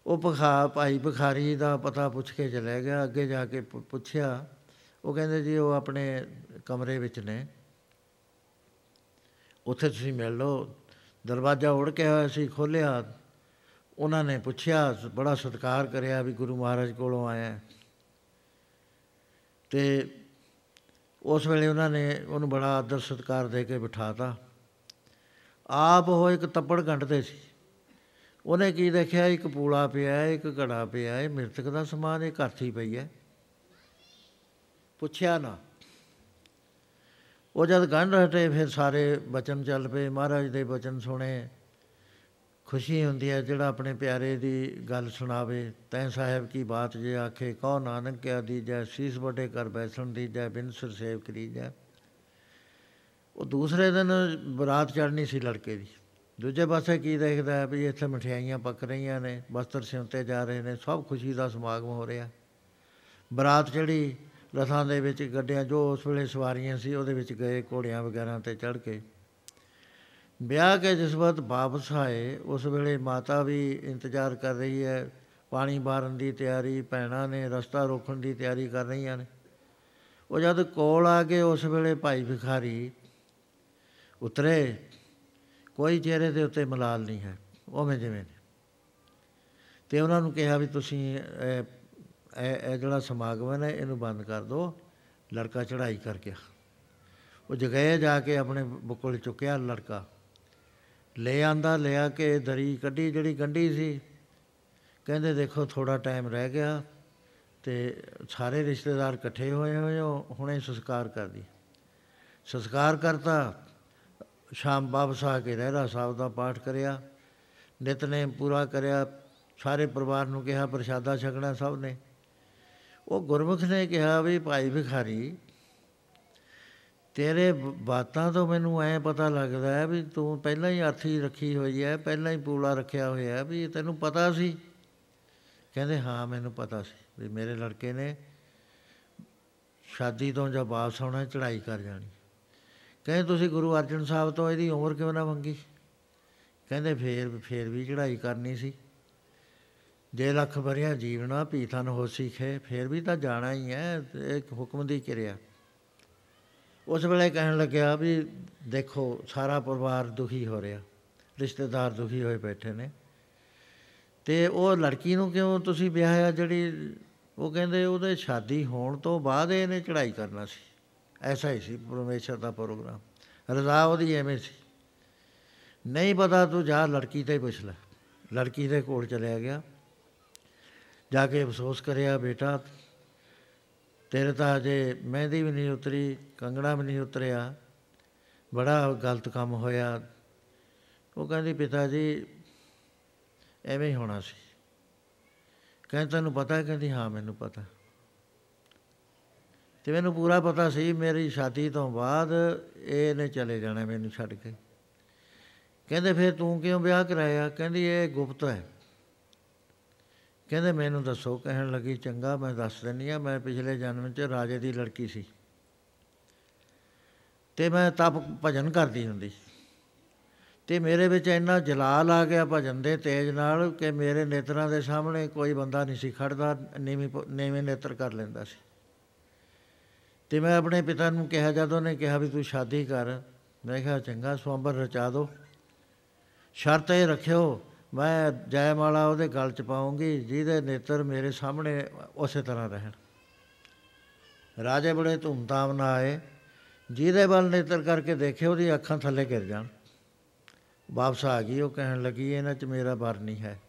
ਉਹ ਭਖਾ, ਭਾਈ ਭਿਖਾਰੀ ਦਾ ਪਤਾ ਪੁੱਛ ਕੇ ਚਲੇ ਗਿਆ। ਅੱਗੇ ਜਾ ਕੇ ਪੁੱਛਿਆ, ਉਹ ਕਹਿੰਦੇ ਜੀ ਉਹ ਆਪਣੇ ਕਮਰੇ ਵਿੱਚ ਨੇ। ਉੱਥੇ ਤੁਸੀਂ ਮਿਲ ਲਓ। ਦਰਵਾਜ਼ਾ ਉੜ ਕੇ ਹੋਇਆ ਸੀ ਖੋਲਿਆ ਉਹਨਾਂ ਨੇ ਪੁੱਛਿਆ, ਬੜਾ ਸਤਿਕਾਰ ਕਰਿਆ ਵੀ ਗੁਰੂ ਮਹਾਰਾਜ ਕੋਲੋਂ ਆਇਆ। ਤੇ ਉਸ ਵੇਲੇ ਉਹਨਾਂ ਨੇ ਉਹਨੂੰ ਬੜਾ ਆਦਰ ਸਤਿਕਾਰ ਦੇ ਕੇ ਬਿਠਾਤਾ। ਆਪ ਉਹ ਇੱਕ ਤੱਪੜ ਘੰਟਦੇ ਸੀ। ਉਹਨੇ ਕੀ ਦੇਖਿਆ? ਇੱਕ ਪੂਲਾ ਪਿਆ, ਇੱਕ ਘੜਾ ਪਿਆ, ਇਹ ਮਿਰਤਕ ਦਾ ਸਮਾਨ, ਇਹ ਘਰਥੀ ਪਈ ਹੈ। ਪੁੱਛਿਆ ਨਾ। ਉਹ ਜਦ ਗੰਢ ਹਟੇ, ਫਿਰ ਸਾਰੇ ਬਚਨ ਚੱਲ ਪਏ। ਮਹਾਰਾਜ ਦੇ ਬਚਨ ਸੁਣੇ। ਖੁਸ਼ੀ ਹੁੰਦੀ ਹੈ ਜਿਹੜਾ ਆਪਣੇ ਪਿਆਰੇ ਦੀ ਗੱਲ ਸੁਣਾਵੇ। ਤੈ ਸਾਹਿਬ ਕੀ ਬਾਤ ਜੇ ਆਖੇ, ਕਹੋ ਨਾਨਕ ਕਿਆ ਦੀਜੈ, ਸੀਸ ਬਟੇ ਕਰ ਬੈਸਣ ਦੀਜੈ, ਬਿਨ ਸੁਰ ਸੇਵ ਕਰੀਜੈ। ਉਹ ਦੂਸਰੇ ਦਿਨ ਬਰਾਤ ਚੜਨੀ ਸੀ ਲੜਕੇ ਦੀ। ਦੂਜੇ ਪਾਸੇ ਕੀ ਦੇਖਦਾ ਹੈ ਵੀ ਇੱਥੇ ਮਠਿਆਈਆਂ ਪੱਕ ਰਹੀਆਂ ਨੇ, ਬਸਤਰ ਸਿਉਂਤੇ ਜਾ ਰਹੇ ਨੇ, ਸਭ ਖੁਸ਼ੀ ਦਾ ਸਮਾਗਮ ਹੋ ਰਿਹਾ। ਬਰਾਤ ਚੜੀ ਰਥਾਂ ਦੇ ਵਿੱਚ ਗੱਡਿਆਂ, ਜੋ ਉਸ ਵੇਲੇ ਸਵਾਰੀਆਂ ਸੀ, ਉਹਦੇ ਵਿੱਚ ਗਏ ਘੋੜਿਆਂ ਵਗੈਰਾ ਤੇ ਚੜ ਕੇ। ਵਿਆਹ ਕੇ ਜਿਸ ਵਕਤ ਵਾਪਸ ਆਏ, ਉਸ ਵੇਲੇ ਮਾਤਾ ਵੀ ਇੰਤਜ਼ਾਰ ਕਰ ਰਹੀ ਹੈ, ਪਾਣੀ ਬਾਰਨ ਦੀ ਤਿਆਰੀ ਪੈਣਾ ਨੇ ਰਸਤਾ ਰੋਕਣ ਦੀ ਤਿਆਰੀ ਕਰ ਰਹੀਆਂ ਨੇ। ਉਹ ਜਦ ਕੋਲ ਆ ਕੇ ਉਸ ਵੇਲੇ ਭਾਈ ਭਿਖਾਰੀ, ਉਤਰੇ, ਕੋਈ ਚਿਹਰੇ ਦੇ ਉੱਤੇ ਮਲਾਲ ਨਹੀਂ ਹੈ, ਉਵੇਂ ਜਿਵੇਂ ਤੇ ਉਹਨਾਂ ਨੂੰ ਕਿਹਾ ਵੀ ਤੁਸੀਂ, ਇਹ ਜਿਹੜਾ ਸਮਾਗਮ ਹੈ ਨਾ, ਇਹਨੂੰ ਬੰਦ ਕਰ ਦਿਓ, ਲੜਕਾ ਚੜਾਈ ਕਰ ਗਿਆ ਉਹ ਜਗਏ ਜਾ ਕੇ ਆਪਣੇ ਬੁੱਕਲ ਚੁੱਕਿਆ, ਲੜਕਾ ਲੈ ਆਂਦਾ ਲਿਆ ਕੇ ਦਰੀ ਕੱਢੀ, ਜਿਹੜੀ ਗੰਢੀ ਸੀ। ਕਹਿੰਦੇ ਦੇਖੋ ਥੋੜਾ ਟਾਈਮ ਰਹਿ ਗਿਆ ਤੇ ਸਾਰੇ ਰਿਸ਼ਤੇਦਾਰ ਇਕੱਠੇ ਹੋਏ ਹੋਏ ਹੁਣੇ ਸੰਸਕਾਰ ਕਰ ਦੀ ਸੰਸਕਾਰ ਕਰਤਾ, ਸ਼ਾਮ ਵਾਪਸ ਆ ਕੇ ਰਹਿਰਾ ਸਾਹਿਬ ਦਾ ਪਾਠ ਕਰਿਆ। ਨਿਤਨੇਮ ਪੂਰਾ ਕਰਿਆ, ਸਾਰੇ ਪਰਿਵਾਰ ਨੂੰ ਕਿਹਾ, ਪ੍ਰਸ਼ਾਦਾ ਛਕਣਾ ਸਭ ਨੇ। ਉਹ ਗੁਰਮੁਖ ਨੇ ਕਿਹਾ ਵੀ ਭਾਈ ਭਿਖਾਰੀ ਤੇਰੇ ਬ- ਬਾਤਾਂ ਤੋਂ ਮੈਨੂੰ ਐ ਪਤਾ ਲੱਗਦਾ ਹੈ ਵੀ ਤੂੰ ਪਹਿਲਾਂ ਹੀ ਆਥੀ ਰੱਖੀ ਹੋਈ ਹੈ, ਪਹਿਲਾਂ ਹੀ ਪੂਲਾ ਰੱਖਿਆ ਹੋਇਆ ਹੈ ਵੀ ਤੈਨੂੰ ਪਤਾ ਸੀ। ਕਹਿੰਦੇ, ਹਾਂ, ਮੈਨੂੰ ਪਤਾ ਸੀ ਵੀ ਮੇਰੇ ਲੜਕੇ ਨੇ ਸ਼ਾਦੀ ਤੋਂ ਜਦ ਵਾਪਸ ਆਉਣਾ ਚੜ੍ਹਾਈ ਕਰ ਜਾਣੀ ਕਹਿੰਦੇ, ਤੁਸੀਂ ਗੁਰੂ ਅਰਜਨ ਸਾਹਿਬ ਤੋਂ ਇਹਦੀ ਉਮਰ ਕਿਉਂ ਨਾ ਮੰਗੀ? ਕਹਿੰਦੇ, ਫੇਰ ਫੇਰ ਵੀ ਚੜ੍ਹਾਈ ਕਰਨੀ ਸੀ। ਜੇ ਲੱਖ ਭਰਿਆ ਜੀਵਨਾ ਪੀਥਨ ਹੋਸੀ ਖੇ ਫੇਰ ਵੀ ਤਾਂ ਜਾਣਾ ਹੀ ਹੈ ਤੇ ਇੱਕ ਹੁਕਮ ਦੀ ਕਿਰਿਆ। ਉਸ ਵੇਲੇ ਕਹਿਣ ਲੱਗਿਆ ਵੀ ਦੇਖੋ, ਸਾਰਾ ਪਰਿਵਾਰ ਦੁਖੀ ਹੋ ਰਿਹਾ। ਰਿਸ਼ਤੇਦਾਰ ਦੁਖੀ ਹੋਏ ਬੈਠੇ ਨੇ। ਤੇ ਉਹ ਲੜਕੀ ਨੂੰ ਕਿਉਂ ਤੁਸੀਂ ਵਿਆਹਿਆ? ਜਿਹੜੀ ਉਹ ਕਹਿੰਦੇ ਉਹਦੇ ਸ਼ਾਦੀ ਹੋਣ ਤੋਂ ਬਾਅਦ ਇਹਨੇ ਚੜ੍ਹਾਈ ਕਰਨਾ ਸੀ। ਐਸਾ ਹੀ ਸੀ, ਪਰਮੇਸ਼ਰ ਦਾ ਪ੍ਰੋਗਰਾਮ। ਰਜ਼ਾ ਉਹਦੀ ਐਵੇਂ ਸੀ। ਨਹੀਂ ਪਤਾ ਤੂੰ ਜਾ, ਲੜਕੀ ਤੇ ਹੀ ਪੁੱਛ ਲੈ। ਲੜਕੀ ਦੇ ਕੋਲ ਚਲਿਆ ਗਿਆ। ਜਾ ਕੇ ਅਫਸੋਸ ਕਰਿਆ, ਬੇਟਾ ਤੇਰੇ ਤਾਂ ਅਜੇ ਮਹਿੰਦੀ ਵੀ ਨਹੀਂ ਉਤਰੀ, ਕੰਗਣਾ ਵੀ ਨਹੀਂ ਉਤਰਿਆ। ਬੜਾ ਗਲਤ ਕੰਮ ਹੋਇਆ। ਉਹ ਕਹਿੰਦੀ, ਪਿਤਾ ਜੀ, ਐਵੇਂ ਹੀ ਹੋਣਾ ਸੀ। ਕਹਿੰਦਾ, ਤੈਨੂੰ ਪਤਾ? ਹੈ ਕਹਿੰਦੀ, ਹਾਂ, ਮੈਨੂੰ ਪਤਾ। ਤੇ ਮੈਨੂੰ ਪੂਰਾ ਪਤਾ ਸੀ, ਮੇਰੀ ਸ਼ਾਦੀ ਤੋਂ ਬਾਅਦ ਇਹਨੇ ਚਲੇ ਜਾਣਾ ਮੈਨੂੰ ਛੱਡ ਕੇ। ਕਹਿੰਦੇ, ਫਿਰ ਤੂੰ ਕਿਉਂ ਵਿਆਹ ਕਰਾਇਆ? ਕਹਿੰਦੀ, ਇਹ ਗੁਪਤ ਹੈ। ਕਹਿੰਦੇ ਮੈਨੂੰ ਦੱਸੋ, ਕਹਿਣ ਲੱਗੀ, ਚੰਗਾ, ਮੈਂ ਦੱਸ ਦਿੰਨੀ ਆ ਮੈਂ ਪਿਛਲੇ ਜਨਮ 'ਚ ਰਾਜੇ ਦੀ ਲੜਕੀ ਸੀ। ਤੇ ਮੈਂ ਤਪ ਭਜਨ ਕਰਦੀ ਹੁੰਦੀ। ਤੇ ਮੇਰੇ ਵਿੱਚ ਇੰਨਾ ਜਲਾਲ ਆ ਗਿਆ ਭਜਨ ਦੇ ਤੇਜ ਨਾਲ ਕਿ ਮੇਰੇ ਨੇਤਰਾਂ ਦੇ ਸਾਹਮਣੇ ਕੋਈ ਬੰਦਾ ਨਹੀਂ ਸੀ ਖੜਦਾ, ਨੀਵੇਂ ਪ- ਨੀਵੇਂ ਨੇਤਰ ਕਰ ਲੈਂਦਾ ਸੀ। ਤੇ ਮੈਂ ਆਪਣੇ ਪਿਤਾ ਨੂੰ ਕਿਹਾ, ਜਦੋਂ ਨੇ ਕਿਹਾ ਵੀ ਤੂੰ ਸ਼ਾਦੀ ਕਰ, ਮੈਂ ਕਿਹਾ, ਚੰਗਾ, ਸਵੰਬਰ ਰਚਾ ਦੋ। ਸ਼ਰਤ ਇਹ ਰੱਖਿਓ ਮੈਂ ਜੈਮਾਲਾ ਉਹਦੇ ਗਲ ਚ ਪਾਉਂਗੀ ਜਿਹਦੇ ਨੇਤਰ ਮੇਰੇ ਸਾਹਮਣੇ ਉਸੇ ਤਰ੍ਹਾਂ ਰਹਿਣ। ਰਾਜੇ ਬੜੇ ਧੂਮਧਾਮ ਨਾਲ ਆਏ, ਜਿਹਦੇ ਵੱਲ ਨੇਤਰ ਕਰਕੇ ਦੇਖੇ, ਉਹਦੀ ਅੱਖਾਂ ਥੱਲੇ ਗਿਰ ਜਾਣ। ਵਾਪਸ ਆ ਗਈ, ਉਹ ਕਹਿਣ ਲੱਗੀ, ਇਹਨਾਂ 'ਚ ਮੇਰਾ ਬਰ ਨਹੀਂ ਹੈ।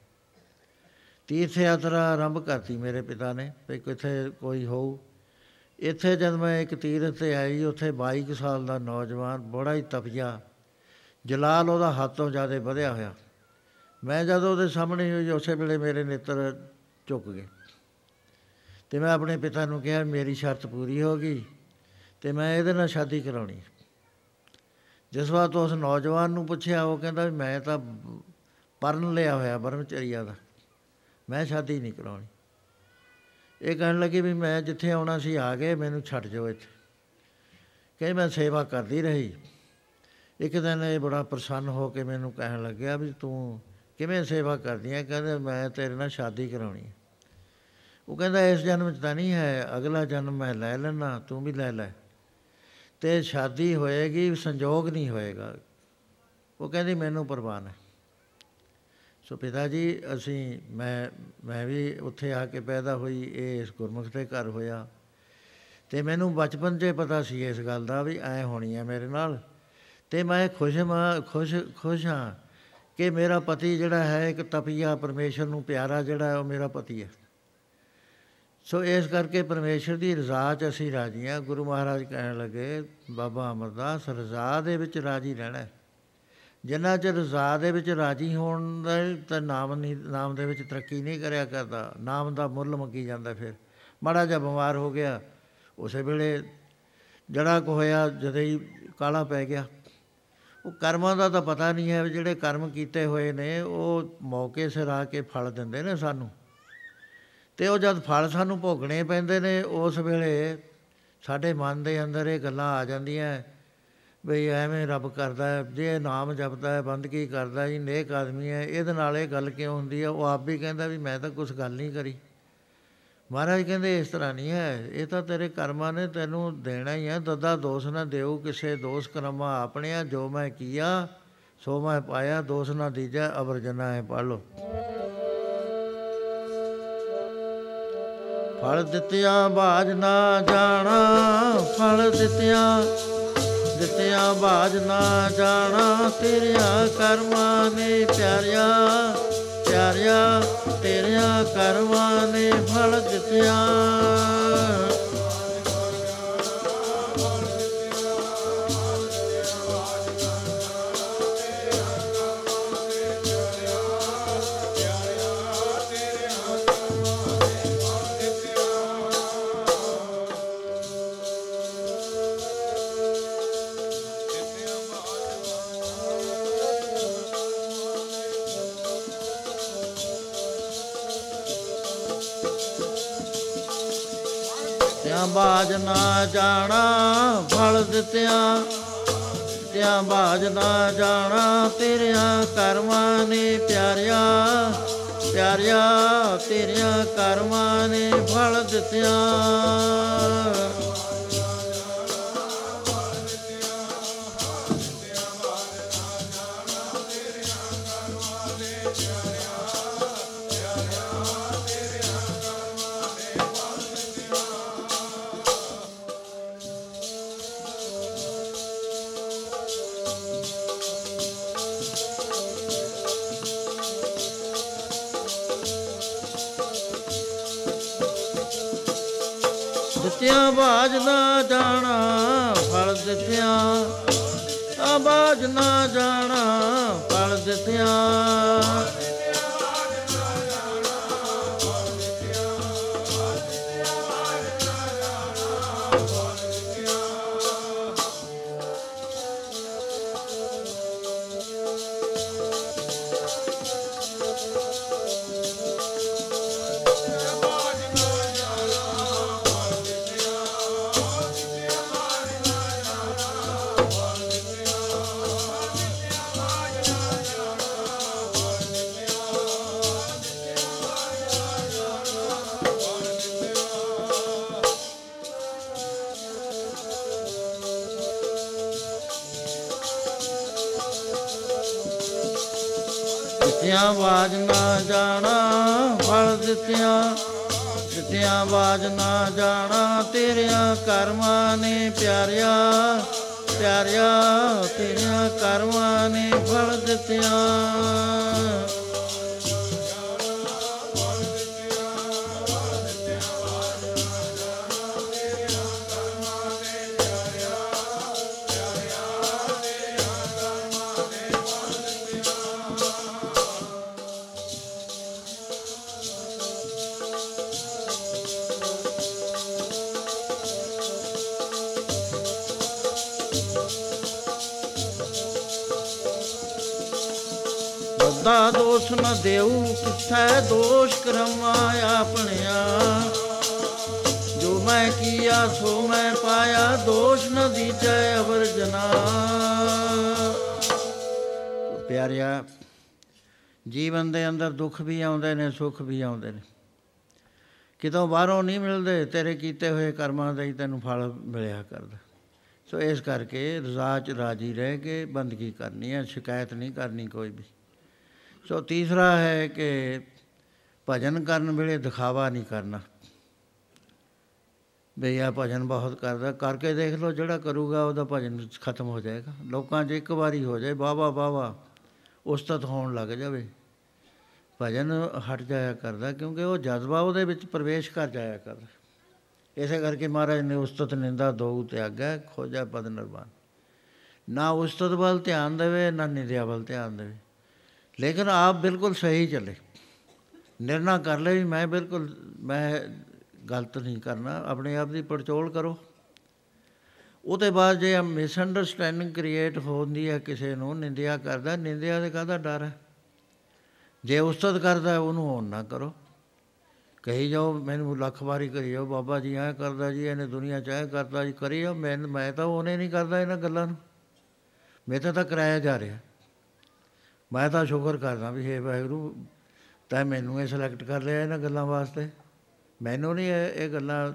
ਤੀਰਥ ਯਾਤਰਾ ਆਰੰਭ ਕਰਤੀ ਮੇਰੇ ਪਿਤਾ ਨੇ, ਵੀ ਕਿੱਥੇ ਕੋਈ ਹੋਊ। ਇੱਥੇ ਜਦ ਮੈਂ ਇੱਕ ਤੀਰਥ ਤੇ ਆਈ, ਉੱਥੇ 22 ਕੁ ਸਾਲ ਦਾ ਨੌਜਵਾਨ, ਬੜਾ ਹੀ ਤਪੀਆ। ਜਲਾਲ ਉਹਦਾ ਹੱਥੋਂ ਜ਼ਿਆਦਾ ਵਧਿਆ ਹੋਇਆ। ਮੈਂ ਜਦੋਂ ਉਹਦੇ ਸਾਹਮਣੇ ਹੋਈ, ਉਸੇ ਵੇਲੇ ਮੇਰੇ ਨੇਤਰ ਝੁਕ ਗਏ। ਤੇ ਮੈਂ ਆਪਣੇ ਪਿਤਾ ਨੂੰ ਕਿਹਾ, ਮੇਰੀ ਸ਼ਰਤ ਪੂਰੀ ਹੋ ਗਈ ਤੇ ਮੈਂ ਇਹਦੇ ਨਾਲ ਸ਼ਾਦੀ ਕਰਾਉਣੀ ਜਿਸ ਵਾਰ ਤੋਂ ਉਸ ਨੌਜਵਾਨ ਨੂੰ ਪੁੱਛਿਆ, ਉਹ ਕਹਿੰਦਾ ਵੀ ਮੈਂ ਤਾਂ ਪਰਨ ਲਿਆ ਹੋਇਆ ਬਰਮਚਰੀਆ ਦਾ। ਮੈਂ ਸ਼ਾਦੀ ਨਹੀਂ ਕਰਾਉਣੀ। ਇਹ ਕਹਿਣ ਲੱਗੀ ਵੀ ਮੈਂ ਜਿੱਥੇ ਆਉਣਾ ਸੀ, ਆ ਗਏ, ਮੈਨੂੰ ਛੱਡ ਜਾਓ ਇੱਥੇ। ਕਹੇ, ਮੈਂ ਸੇਵਾ ਕਰਦੀ ਰਹੀ। ਇੱਕ ਦਿਨ ਇਹ ਬੜਾ ਪ੍ਰਸੰਨ ਹੋ ਕੇ ਮੈਨੂੰ ਕਹਿਣ ਲੱਗਿਆ ਵੀ ਤੂੰ ਕਿਵੇਂ ਸੇਵਾ ਕਰਦੀ ਹੈ ਕਹਿੰਦਾ, ਮੈਂ ਤੇਰੇ ਨਾਲ ਸ਼ਾਦੀ ਕਰਾਉਣੀ ਹੈ ਉਹ ਕਹਿੰਦਾ, ਇਸ ਜਨਮ 'ਚ ਤਾਂ ਨਹੀਂ ਹੈ, ਅਗਲਾ ਜਨਮ ਮੈਂ ਲੈ ਲੈਣਾ ਤੂੰ ਵੀ ਲੈ ਲੈ। ਤੇ ਸ਼ਾਦੀ ਹੋਏਗੀ, ਸੰਜੋਗ ਨਹੀਂ ਹੋਏਗਾ। ਉਹ ਕਹਿੰਦੀ, ਮੈਨੂੰ ਪਰਵਾਹ ਨਹੀਂ। ਸੋ ਪਿਤਾ ਜੀ, ਅਸੀਂ, ਮੈਂ ਮੈਂ ਵੀ ਉੱਥੇ ਆ ਕੇ ਪੈਦਾ ਹੋਈ, ਇਹ ਇਸ ਗੁਰਮੁਖ ਦੇ ਘਰ ਹੋਇਆ। ਤੇ ਮੈਨੂੰ ਬਚਪਨ 'ਚ ਹੀ ਪਤਾ ਸੀ ਇਸ ਗੱਲ ਦਾ ਵੀ ਐ ਹੋਣੀ ਹੈ ਮੇਰੇ ਨਾਲ। ਤੇ ਮੈਂ ਖੁਸ਼ ਮਾਂ, ਖੁਸ਼ ਖੁਸ਼ ਹਾਂ। ਕਿ ਮੇਰਾ ਪਤੀ ਜਿਹੜਾ ਹੈ, ਇੱਕ ਤਪੀਆ ਪਰਮੇਸ਼ਰ ਨੂੰ ਪਿਆਰਾ ਜਿਹੜਾ ਹੈ, ਉਹ ਮੇਰਾ ਪਤੀ ਹੈ। ਸੋ ਇਸ ਕਰਕੇ ਪਰਮੇਸ਼ਰ ਦੀ ਰਜ਼ਾ 'ਚ ਅਸੀਂ ਰਾਜੀ ਹਾਂ। ਗੁਰੂ ਮਹਾਰਾਜ ਕਹਿਣ ਲੱਗੇ, ਬਾਬਾ ਅਮਰਦਾਸ, ਰਜ਼ਾ ਦੇ ਵਿੱਚ ਰਾਜੀ ਰਹਿਣਾ ਹੈ। ਜਿੰਨਾ ਚਿਰ ਰਜ਼ਾ ਦੇ ਵਿੱਚ ਰਾਜੀ ਹੋਣ ਦਾ ਤਾਂ ਨਾਮ ਨਹੀਂ, ਨਾਮ ਦੇ ਵਿੱਚ ਤਰੱਕੀ ਨਹੀਂ ਕਰਿਆ ਕਰਦਾ। ਨਾਮ ਦਾ ਮੁੱਲ ਮੰਗੀ ਜਾਂਦਾ ਫਿਰ। ਮਾੜਾ ਜਿਹਾ ਬਿਮਾਰ ਹੋ ਗਿਆ। ਉਸੇ ਵੇਲੇ ਜੜਾ ਕੋ ਹੋਇਆ, ਜਦੋਂ ਹੀ ਕਾਲਾ ਪੈ ਗਿਆ। ਉਹ ਕਰਮਾਂ ਦਾ ਤਾਂ ਪਤਾ ਨਹੀਂ ਹੈ ਵੀ ਜਿਹੜੇ ਕਰਮ ਕੀਤੇ ਹੋਏ ਨੇ, ਉਹ ਮੌਕੇ ਸਿਰ ਆ ਕੇ ਫਲ ਦਿੰਦੇ ਨੇ ਸਾਨੂੰ। ਤੇ ਉਹ ਜਦ ਫਲ ਸਾਨੂੰ ਭੋਗਣੇ ਪੈਂਦੇ ਨੇ, ਉਸ ਵੇਲੇ ਸਾਡੇ ਮਨ ਦੇ ਅੰਦਰ ਇਹ ਗੱਲਾਂ ਆ ਜਾਂਦੀਆਂ ਵੀ ਐਵੇਂ ਰੱਬ ਕਰਦਾ ਹੈ, ਜੇ ਇਹ ਨਾਮ ਜਪਦਾ ਹੈ ਬੰਦਗੀ ਕਰਦਾ ਜੀ ਨੇਕ ਆਦਮੀ ਹੈ, ਇਹਦੇ ਨਾਲ ਇਹ ਗੱਲ ਕਿਉਂ ਹੁੰਦੀ ਹੈ? ਉਹ ਆਪ ਵੀ ਕਹਿੰਦਾ ਵੀ ਮੈਂ ਤਾਂ ਕੁਝ ਗੱਲ ਨਹੀਂ ਕਰੀ। ਮਹਾਰਾਜ ਕਹਿੰਦੇ, ਇਸ ਤਰ੍ਹਾਂ ਨਹੀਂ ਹੈ। ਇਹ ਤਾਂ ਤੇਰੇ ਕਰਮਾਂ ਨੇ ਤੈਨੂੰ ਦੇਣਾ ਹੀ ਹੈ ਦਦਾ ਦੋਸ਼ ਨਾ ਦੇਉ ਕਿਸੇ ਦੋਸ਼ ਕਰਮਾ ਆਪਣਿਆ, ਜੋ ਮੈਂ ਕੀਆ, ਸੋ ਮੈਂ ਪਾਇਆ। ਦੋਸ਼ ਨਾ ਦੀਜੈ ਅਵਰ ਜਨਾ ਹੈ ਪੜ ਲੋ ਫਲ ਦਿੱਤਿਆਂ ਬਾਜ ਨਾ ਜਾਣਾ, ਫਲ ਦਿੱਤਿਆਂ ਦਿੱਤਿਆਂ ਬਾਜ ਨਾ ਜਾਣਾ। ਤੇਰਿਆਂ ਕਰਮਾਂ ਨੇ ਪਿਆਰਿਆ ਪਿਆਰਿਆ, ਤੇਰਿਆਂ ਕਰਮਾਂ ਨੇ ਫਲ ਦਿੱਤਿਆਂ ਬਾਜ ਨਾ ਜਾਣਾ, ਫਲ ਦਿੱਤਿਆਂ। ਦਿੱਤਿਆਂ ਬਾਜ ਨਾ ਜਾਣਾ, ਤੇਰਿਆਂ ਕਰਮਾਂ ਨੇ ਪਿਆਰਿਆ। ਪਿਆਰਿਆ, ਤੇਰਿਆਂ ਕਰਮਾਂ ਨੇ ਫਲ ਦਿੱਤਿਆਂ ਦਿੱਤਿਆਂ। ਨਾ ਜਾਣਾ ਫਲ ਦਿੱਤਿਆਂ ਦਿੱਤਿਆਂ ਕਰਮਾਂ ਨੇ ਪਿਆਰਿਆ ਪਿਆਰਿਆ ਤੇਰਿਆਂ ਕਰਮਾਂ ਨੇ ਫਲ ਦਿੱਤਿਆਂ। ਬੱਦਾ ਦੋਸ਼ ਨ ਦੇਉ ਕਿਥੈ ਦੋਸ਼ ਕਰਮਾ ਆਪਣਿਆ। ਜੋ ਮੈਂ ਕੀਆ, ਸੋ ਮੈਂ ਪਾਇਆ, ਦੋਸ਼ ਨ ਦੀਜੈ ਅਵਰ ਜਨਾ ਪਿਆਰਿਆ, ਜੀਵਨ ਦੇ ਅੰਦਰ ਦੁੱਖ ਵੀ ਆਉਂਦੇ ਨੇ, ਸੁੱਖ ਵੀ ਆਉਂਦੇ ਨੇ। ਕਿਤੋਂ ਬਾਹਰੋਂ ਨਹੀਂ ਮਿਲਦੇ, ਤੇਰੇ ਕੀਤੇ ਹੋਏ ਕਰਮਾਂ ਦਾ ਹੀ ਤੈਨੂੰ ਫਲ ਮਿਲਿਆ ਕਰਦਾ। ਸੋ ਇਸ ਕਰਕੇ ਰਜ਼ਾ ਚ ਰਾਜੀ ਰਹਿ ਕੇ ਬੰਦਗੀ ਕਰਨੀ ਹੈ, ਸ਼ਿਕਾਇਤ ਨਹੀਂ ਕਰਨੀ ਕੋਈ ਵੀ। ਸੋ ਤੀਸਰਾ ਹੈ ਕਿ ਭਜਨ ਕਰਨ ਵੇਲੇ ਦਿਖਾਵਾ ਨਹੀਂ ਕਰਨਾ। ਬਈ ਆ ਭਜਨ ਬਹੁਤ ਕਰਦਾ, ਕਰਕੇ ਦੇਖ ਲਓ ਜਿਹੜਾ ਕਰੂਗਾ ਉਹਦਾ ਭਜਨ ਖਤਮ ਹੋ ਜਾਏਗਾ। ਲੋਕਾਂ 'ਚ ਇੱਕ ਵਾਰੀ ਹੋ ਜਾਏ ਵਾਵਾ ਵਾਵਾ ਉਸਤਤ ਹੋਣ ਲੱਗ ਜਾਵੇ। ਭਜਨ ਹਟ ਜਾਇਆ ਕਰਦਾ, ਕਿਉਂਕਿ ਉਹ ਜਜ਼ਬਾ ਉਹਦੇ ਵਿੱਚ ਪ੍ਰਵੇਸ਼ ਕਰ ਜਾਇਆ ਕਰਦਾ। ਇਸੇ ਕਰਕੇ ਮਹਾਰਾਜ ਨੇ ਉਸਤਤ ਨਿੰਦਾ ਦੋ ਤਿਆਗਾ ਖੋਜਾ ਪਦ ਨਿਰਵਾਣ। ਨਾ ਉਸਤਤ ਵੱਲ ਧਿਆਨ ਦੇਵੇ, ਨਾ ਨਿੰਦਿਆ ਵੱਲ ਧਿਆਨ ਦੇਵੇ। ਲੇਕਿਨ ਆਪ ਬਿਲਕੁਲ ਸਹੀ ਚੱਲੇ। ਨਿਰਣਾ ਕਰ ਲੈ ਵੀ ਮੈਂ ਬਿਲਕੁਲ, ਮੈਂ ਗਲਤ ਨਹੀਂ ਕਰਨਾ, ਆਪਣੇ ਆਪ ਦੀ ਪੜਚੋਲ ਕਰੋ। ਉਹਦੇ ਬਾਅਦ ਜੇ ਮਿਸ ਅੰਡਰਸਟੈਂਡਿੰਗ ਕ੍ਰੀਏਟ ਹੁੰਦੀ ਹੈ ਕਿਸੇ ਨੂੰ, ਨਿੰਦਿਆ ਕਰਦਾ, ਨਿੰਦਿਆ ਦੇ ਕਾਹਦਾ ਡਰ ਹੈ? ਜੇ ਉਸਤਤ ਕਰਦਾ ਉਹਨੂੰ ਹੋਣ ਨਾ ਕਰੋ। ਕਹੀ ਜਾਓ, ਮੈਨੂੰ ਲੱਖ ਵਾਰੀ ਕਰੀ ਜਾਓ, ਬਾਬਾ ਜੀ ਐ ਕਰਦਾ ਜੀ, ਇਹਨੇ ਦੁਨੀਆ ਚ ਐ ਕਰਦਾ ਜੀ, ਕਰੀ ਜਾਓ, ਮੈਂ ਮੈਂ ਤਾਂ ਉਹਨੇ ਨਹੀਂ ਕਰਦਾ ਇਹਨਾਂ ਗੱਲਾਂ ਨੂੰ। ਮੇਰੇ ਤਾਂ ਕਰਾਇਆ ਜਾ ਰਿਹਾ। ਮੈਂ ਤਾਂ ਸ਼ੁਕਰ ਕਰਦਾ ਵੀ ਹੇ ਵਾਹਿਗੁਰੂ, ਤੈਂ ਮੈਨੂੰ ਇਹ ਸਿਲੈਕਟ ਕਰ ਲਿਆ ਇਹਨਾਂ ਗੱਲਾਂ ਵਾਸਤੇ। ਮੈਨੂੰ ਨਹੀਂ ਇਹ ਇਹ ਗੱਲਾਂ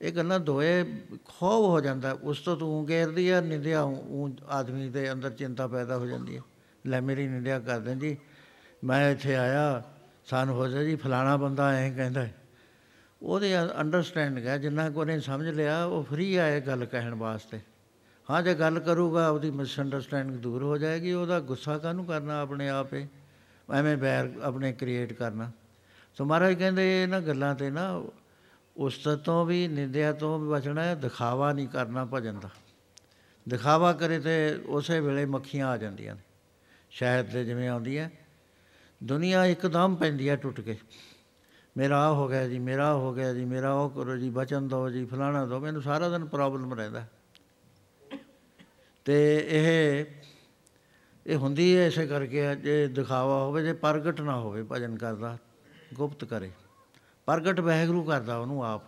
ਇਹ ਗੱਲਾਂ ਦੋਏ ਖੋਬ ਹੋ ਜਾਂਦਾ। ਉਸ ਤੋਂ ਤੂੰ ਘੇਰਦੀ ਆ, ਨਿੰਦਿਆ ਉਹ ਆਦਮੀ ਦੇ ਅੰਦਰ ਚਿੰਤਾ ਪੈਦਾ ਹੋ ਜਾਂਦੀ ਹੈ ਲੈ ਮੇਰੀ ਨਿੰਦਿਆ ਕਰ ਦਿੰਦੀ। ਮੈਂ ਇੱਥੇ ਆਇਆ, ਸਾਨੂੰ ਹੋ ਜਾ ਜੀ, ਫਲਾਣਾ ਬੰਦਾ ਐਂ ਕਹਿੰਦਾ। ਉਹਦੇ ਅੰਡਰਸਟੈਂਡਿੰਗ ਹੈ ਜਿੰਨਾ ਕੋ ਨੇ ਸਮਝ ਲਿਆ, ਉਹ ਫ੍ਰੀ ਆ ਇਹ ਗੱਲ ਕਹਿਣ ਵਾਸਤੇ। ਹਾਂ, ਜੇ ਗੱਲ ਕਰੂਗਾ ਉਹਦੀ ਮਿਸ ਅੰਡਰਸਟੈਂਡਿੰਗ ਦੂਰ ਹੋ ਜਾਏਗੀ, ਉਹਦਾ ਗੁੱਸਾ ਕਾਹਨੂੰ ਕਰਨਾ ਆਪਣੇ ਆਪੇ ਐਵੇਂ ਬੈਰ ਆਪਣੇ ਕ੍ਰੀਏਟ ਕਰਨਾ। ਸੋ ਮਹਾਰਾਜ ਕਹਿੰਦੇ, ਇਹਨਾਂ ਗੱਲਾਂ ਤੇ ਨਾ, ਉਸ ਤੋਂ ਵੀ, ਨਿੰਦਿਆ ਤੋਂ ਵੀ ਬਚਣਾ ਹੈ, ਦਿਖਾਵਾ ਨਹੀਂ ਕਰਨਾ ਭਜਨ ਦਾ। ਦਿਖਾਵਾ ਕਰੇ ਤੇ ਉਸੇ ਵੇਲੇ ਮੱਖੀਆਂ ਆ ਜਾਂਦੀਆਂ ਨੇ। ਸ਼ਹਿਦ ਦੇ ਜਿਵੇਂ ਆਉਂਦੀ ਹੈ, ਦੁਨੀਆ ਇੱਕਦਮ ਪੈਂਦੀ ਹੈ ਟੁੱਟ ਕੇ। ਮੇਰਾ ਆ ਹੋ ਗਿਆ ਜੀ, ਮੇਰਾ ਆਹ ਹੋ ਗਿਆ ਜੀ, ਮੇਰਾ ਉਹ ਕਰੋ ਜੀ, ਬਚਨ ਦਿਓ ਜੀ, ਫਲਾਣਾ ਦਿਓ ਮੈਨੂੰ ਸਾਰਾ ਦਿਨ ਪ੍ਰੋਬਲਮ ਰਹਿੰਦਾ। ਤੇ ਇਹ ਇਹ ਹੁੰਦੀ ਹੈ ਇਸੇ ਕਰਕੇ ਹੈ, ਜੇ ਦਿਖਾਵਾ ਹੋਵੇ ਜੇ ਪ੍ਰਗਟ ਨਾ ਹੋਵੇ ਭਜਨ ਕਰਦਾ ਗੁਪਤ ਕਰੇ। ਪ੍ਰਗਟ ਵਾਹਿਗੁਰੂ ਕਰਦਾ ਉਹਨੂੰ ਆਪ।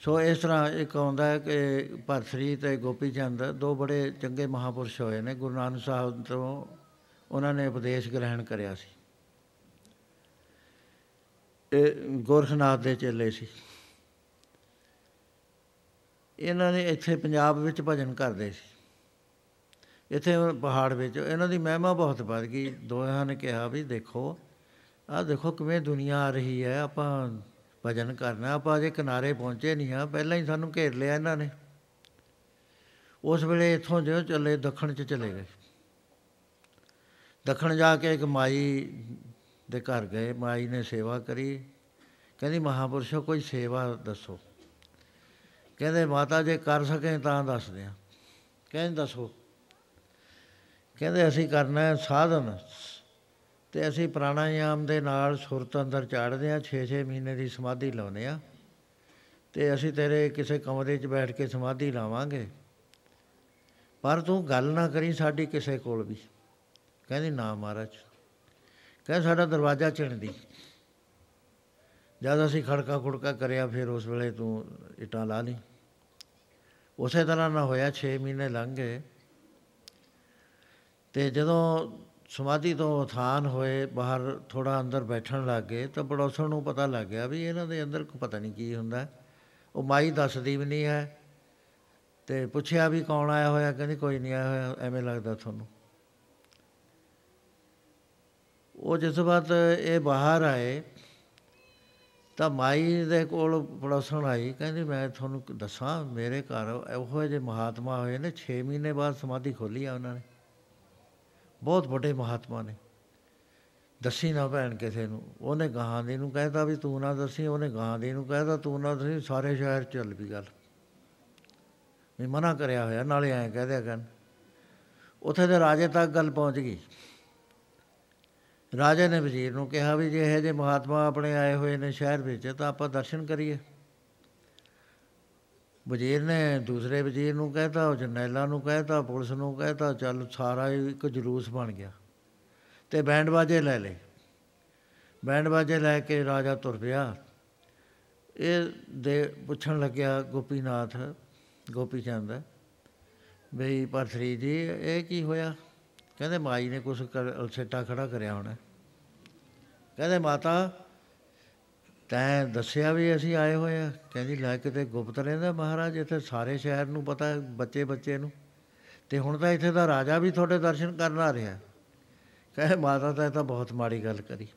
ਸੋ ਇਸ ਤਰ੍ਹਾਂ ਇੱਕ ਆਉਂਦਾ ਹੈ ਕਿ ਭਰਤਰੀ ਤੇ ਗੋਪੀ ਚੰਦ ਦੋ ਬੜੇ ਚੰਗੇ ਮਹਾਪੁਰਸ਼ ਹੋਏ ਨੇ ਗੁਰੂ ਨਾਨਕ ਸਾਹਿਬ ਤੋਂ ਉਹਨਾਂ ਨੇ ਉਪਦੇਸ਼ ਗ੍ਰਹਿਣ ਕਰਿਆ ਸੀ। ਇਹ ਗੋਰਖਨਾਥ ਦੇ ਚੇਲੇ ਸੀ। ਇਹਨਾਂ ਨੇ ਇੱਥੇ ਪੰਜਾਬ ਵਿੱਚ ਭਜਨ ਕਰਦੇ ਸੀ। ਇੱਥੇ ਪਹਾੜ ਵਿੱਚ ਇਹਨਾਂ ਦੀ ਮਹਿਮਾ ਬਹੁਤ ਵੱਧ ਗਈ। ਦੋਹਾਂ ਨੇ ਕਿਹਾ ਵੀ ਦੇਖੋ, ਆਹ ਦੇਖੋ ਕਿਵੇਂ ਦੁਨੀਆ ਆ ਰਹੀ ਹੈ, ਆਪਾਂ ਭਜਨ ਕਰਨਾ, ਆਪਾਂ ਅਜੇ ਕਿਨਾਰੇ ਪਹੁੰਚੇ ਨਹੀਂ ਆ ਪਹਿਲਾਂ ਹੀ ਸਾਨੂੰ ਘੇਰ ਲਿਆ ਇਹਨਾਂ ਨੇ। ਉਸ ਵੇਲੇ ਇੱਥੋਂ ਜਿਉਂ ਚੱਲੇ, ਦੱਖਣ 'ਚ ਚਲੇ ਗਏ। ਦੱਖਣ ਜਾ ਕੇ ਇੱਕ ਮਾਈ ਦੇ ਘਰ ਗਏ, ਮਾਈ ਨੇ ਸੇਵਾ ਕਰੀ। ਕਹਿੰਦੀ, ਮਹਾਪੁਰਸ਼ੋ, ਕੋਈ ਸੇਵਾ ਦੱਸੋ। ਕਹਿੰਦੇ, ਮਾਤਾ, ਜੇ ਕਰ ਸਕੇ ਤਾਂ ਦੱਸਦੇ ਆ ਕਹਿੰਦੇ, ਦੱਸੋ। ਕਹਿੰਦੇ, ਅਸੀਂ ਕਰਨਾ ਹੈ ਸਾਧਨ ਤੇ ਅਸੀਂ ਪ੍ਰਾਣਾਯਾਮ ਦੇ ਨਾਲ ਸੁਰਤ ਅੰਦਰ ਚਾੜਦੇ ਆ 6-6 ਮਹੀਨੇ ਦੀ ਸਮਾਧੀ ਲਾਉਨੇ ਆ ਤੇ ਅਸੀਂ ਤੇਰੇ ਕਿਸੇ ਕਮਰੇ 'ਚ ਬੈਠ ਕੇ ਸਮਾਧੀ ਲਾਵਾਂਗੇ। ਪਰ ਤੂੰ ਗੱਲ ਨਾ ਕਰੀ ਸਾਡੀ ਕਿਸੇ ਕੋਲ ਵੀ। ਕਹਿੰਦੀ, ਨਾ, ਮਹਾਰਾਜ। ਕਹਿੰਦਾ, ਸਾਡਾ ਦਰਵਾਜ਼ਾ ਚਿਣਦੀ। ਜਦ ਅਸੀਂ ਖੜਕਾ ਖੁੜਕਾ ਕਰਿਆ, ਫਿਰ ਉਸ ਵੇਲੇ ਤੂੰ ਇਟਾਂ ਲਾ ਲਈ। ਉਸੇ ਤਰ੍ਹਾਂ ਨਾ ਹੋਇਆ 6 ਮਹੀਨੇ ਲੰਘ ਗਏ। ਤੇ ਜਦੋਂ ਸਮਾਧੀ ਤੋਂ ਉਥਾਨ ਹੋਏ, ਬਾਹਰ ਥੋੜਾ ਅੰਦਰ ਬੈਠਣ ਲੱਗ ਗਏ, ਤਾਂ ਪੜੋਸਣ ਨੂੰ ਪਤਾ ਲੱਗ ਗਿਆ ਵੀ ਇਹਨਾਂ ਦੇ ਅੰਦਰ ਪਤਾ ਨਹੀਂ ਕੀ ਹੁੰਦਾ। ਉਹ ਮਾਈ ਦੱਸਦੀ ਵੀ ਨਹੀਂ ਹੈ। ਤੇ ਪੁੱਛਿਆ ਵੀ ਕੌਣ ਆਇਆ ਹੋਇਆ? ਕਹਿੰਦੀ ਕੋਈ ਨਹੀਂ ਆਇਆ ਹੋਇਆ, ਐਵੇਂ ਲੱਗਦਾ ਤੁਹਾਨੂੰ। ਉਹ ਜਿਸ ਵਕਤ ਇਹ ਬਾਹਰ ਆਏ ਤਾਂ ਮਾਈ ਦੇ ਕੋਲ ਪੜੋਸਣ ਆਈ, ਕਹਿੰਦੀ ਮੈਂ ਤੁਹਾਨੂੰ ਦੱਸਾਂ ਮੇਰੇ ਘਰ ਇਹੋ ਜਿਹੇ ਮਹਾਤਮਾ ਹੋਏ ਨੇ 6 ਮਹੀਨੇ ਬਾਅਦ ਸਮਾਧੀ ਖੋਲੀ ਆ ਉਹਨਾਂ ਨੇ। ਬਹੁਤ ਵੱਡੇ ਮਹਾਤਮਾ ਨੇ। ਦੱਸੀ ਨਾ ਭੈਣ ਕਿਸੇ ਨੂੰ, ਉਹਨੇ ਗਾਹਾਂ ਦੀ ਨੂੰ ਕਹਿਤਾ ਵੀ ਤੂੰ ਨਾ ਦੱਸੀ, ਉਹਨੇ ਗਾਹਾਂ ਦੀ ਨੂੰ ਕਹਿਤਾ ਤੂੰ ਨਾ ਦੱਸੀ, ਸਾਰੇ ਸ਼ਹਿਰ ਚੱਲ ਵੀ ਗੱਲ। ਵੀ ਮਨਾ ਕਰਿਆ ਹੋਇਆ, ਨਾਲੇ ਐਂ ਕਹਿ ਦਿਆ ਕਰਨ। ਉੱਥੇ ਦੇ ਰਾਜੇ ਤੱਕ ਗੱਲ ਪਹੁੰਚ ਗਈ। ਰਾਜੇ ਨੇ ਵਜ਼ੀਰ ਨੂੰ ਕਿਹਾ ਵੀ ਜੇ ਇਹ ਜੇ ਮਹਾਤਮਾ ਆਪਣੇ ਆਏ ਹੋਏ ਨੇ ਸ਼ਹਿਰ ਵਿੱਚ, ਤਾਂ ਆਪਾਂ ਦਰਸ਼ਨ ਕਰੀਏ। ਵਜ਼ੀਰ ਨੇ ਦੂਸਰੇ ਵਜ਼ੀਰ ਨੂੰ ਕਹਿਤਾ, ਉਹ ਜਰਨੈਲਾਂ ਨੂੰ ਕਹਿਤਾ, ਪੁਲਿਸ ਨੂੰ ਕਹਿਤਾ, ਚੱਲ ਸਾਰਾ ਇੱਕ ਜਲੂਸ ਬਣ ਗਿਆ ਤੇ ਬੈਂਡ ਬਾਜੇ ਲੈ ਲੇ ਬੈਂਡ ਬਾਜੇ ਲੈ ਕੇ ਰਾਜਾ ਤੁਰ ਪਿਆ। ਇਹ ਦੇ ਪੁੱਛਣ ਲੱਗਿਆ ਗੋਪੀਨਾਥ, ਗੋਪੀ ਚੰਦ, ਬਈ ਪਰਥਰੀ ਜੀ, ਇਹ ਕੀ ਹੋਇਆ? ਕਹਿੰਦੇ ਮਾਈ ਨੇ ਕੁਛ ਅਲਸੇਟਾ ਖੜਾ ਕਰਿਆ ਹੋਣਾ। ਕਹਿੰਦੇ ਮਾਤਾ, ਤੈਂ ਦੱਸਿਆ ਵੀ ਅਸੀਂ ਆਏ ਹੋਏ ਆ। ਕਹਿੰਦੀ ਲੈ ਕਿਤੇ ਗੁਪਤ ਰਹਿੰਦਾ ਮਹਾਰਾਜ, ਇੱਥੇ ਸਾਰੇ ਸ਼ਹਿਰ ਨੂੰ ਪਤਾ, ਬੱਚੇ ਬੱਚੇ ਨੂੰ। ਤੇ ਹੁਣ ਤਾਂ ਇੱਥੇ ਦਾ ਰਾਜਾ ਵੀ ਤੁਹਾਡੇ ਦਰਸ਼ਨ ਕਰਨ ਆ ਰਿਹਾ। ਕਹੇ ਮਾਤਾ ਤਾਂ ਇਹ ਤਾਂ ਬਹੁਤ ਮਾੜੀ ਗੱਲ ਕਰੀ।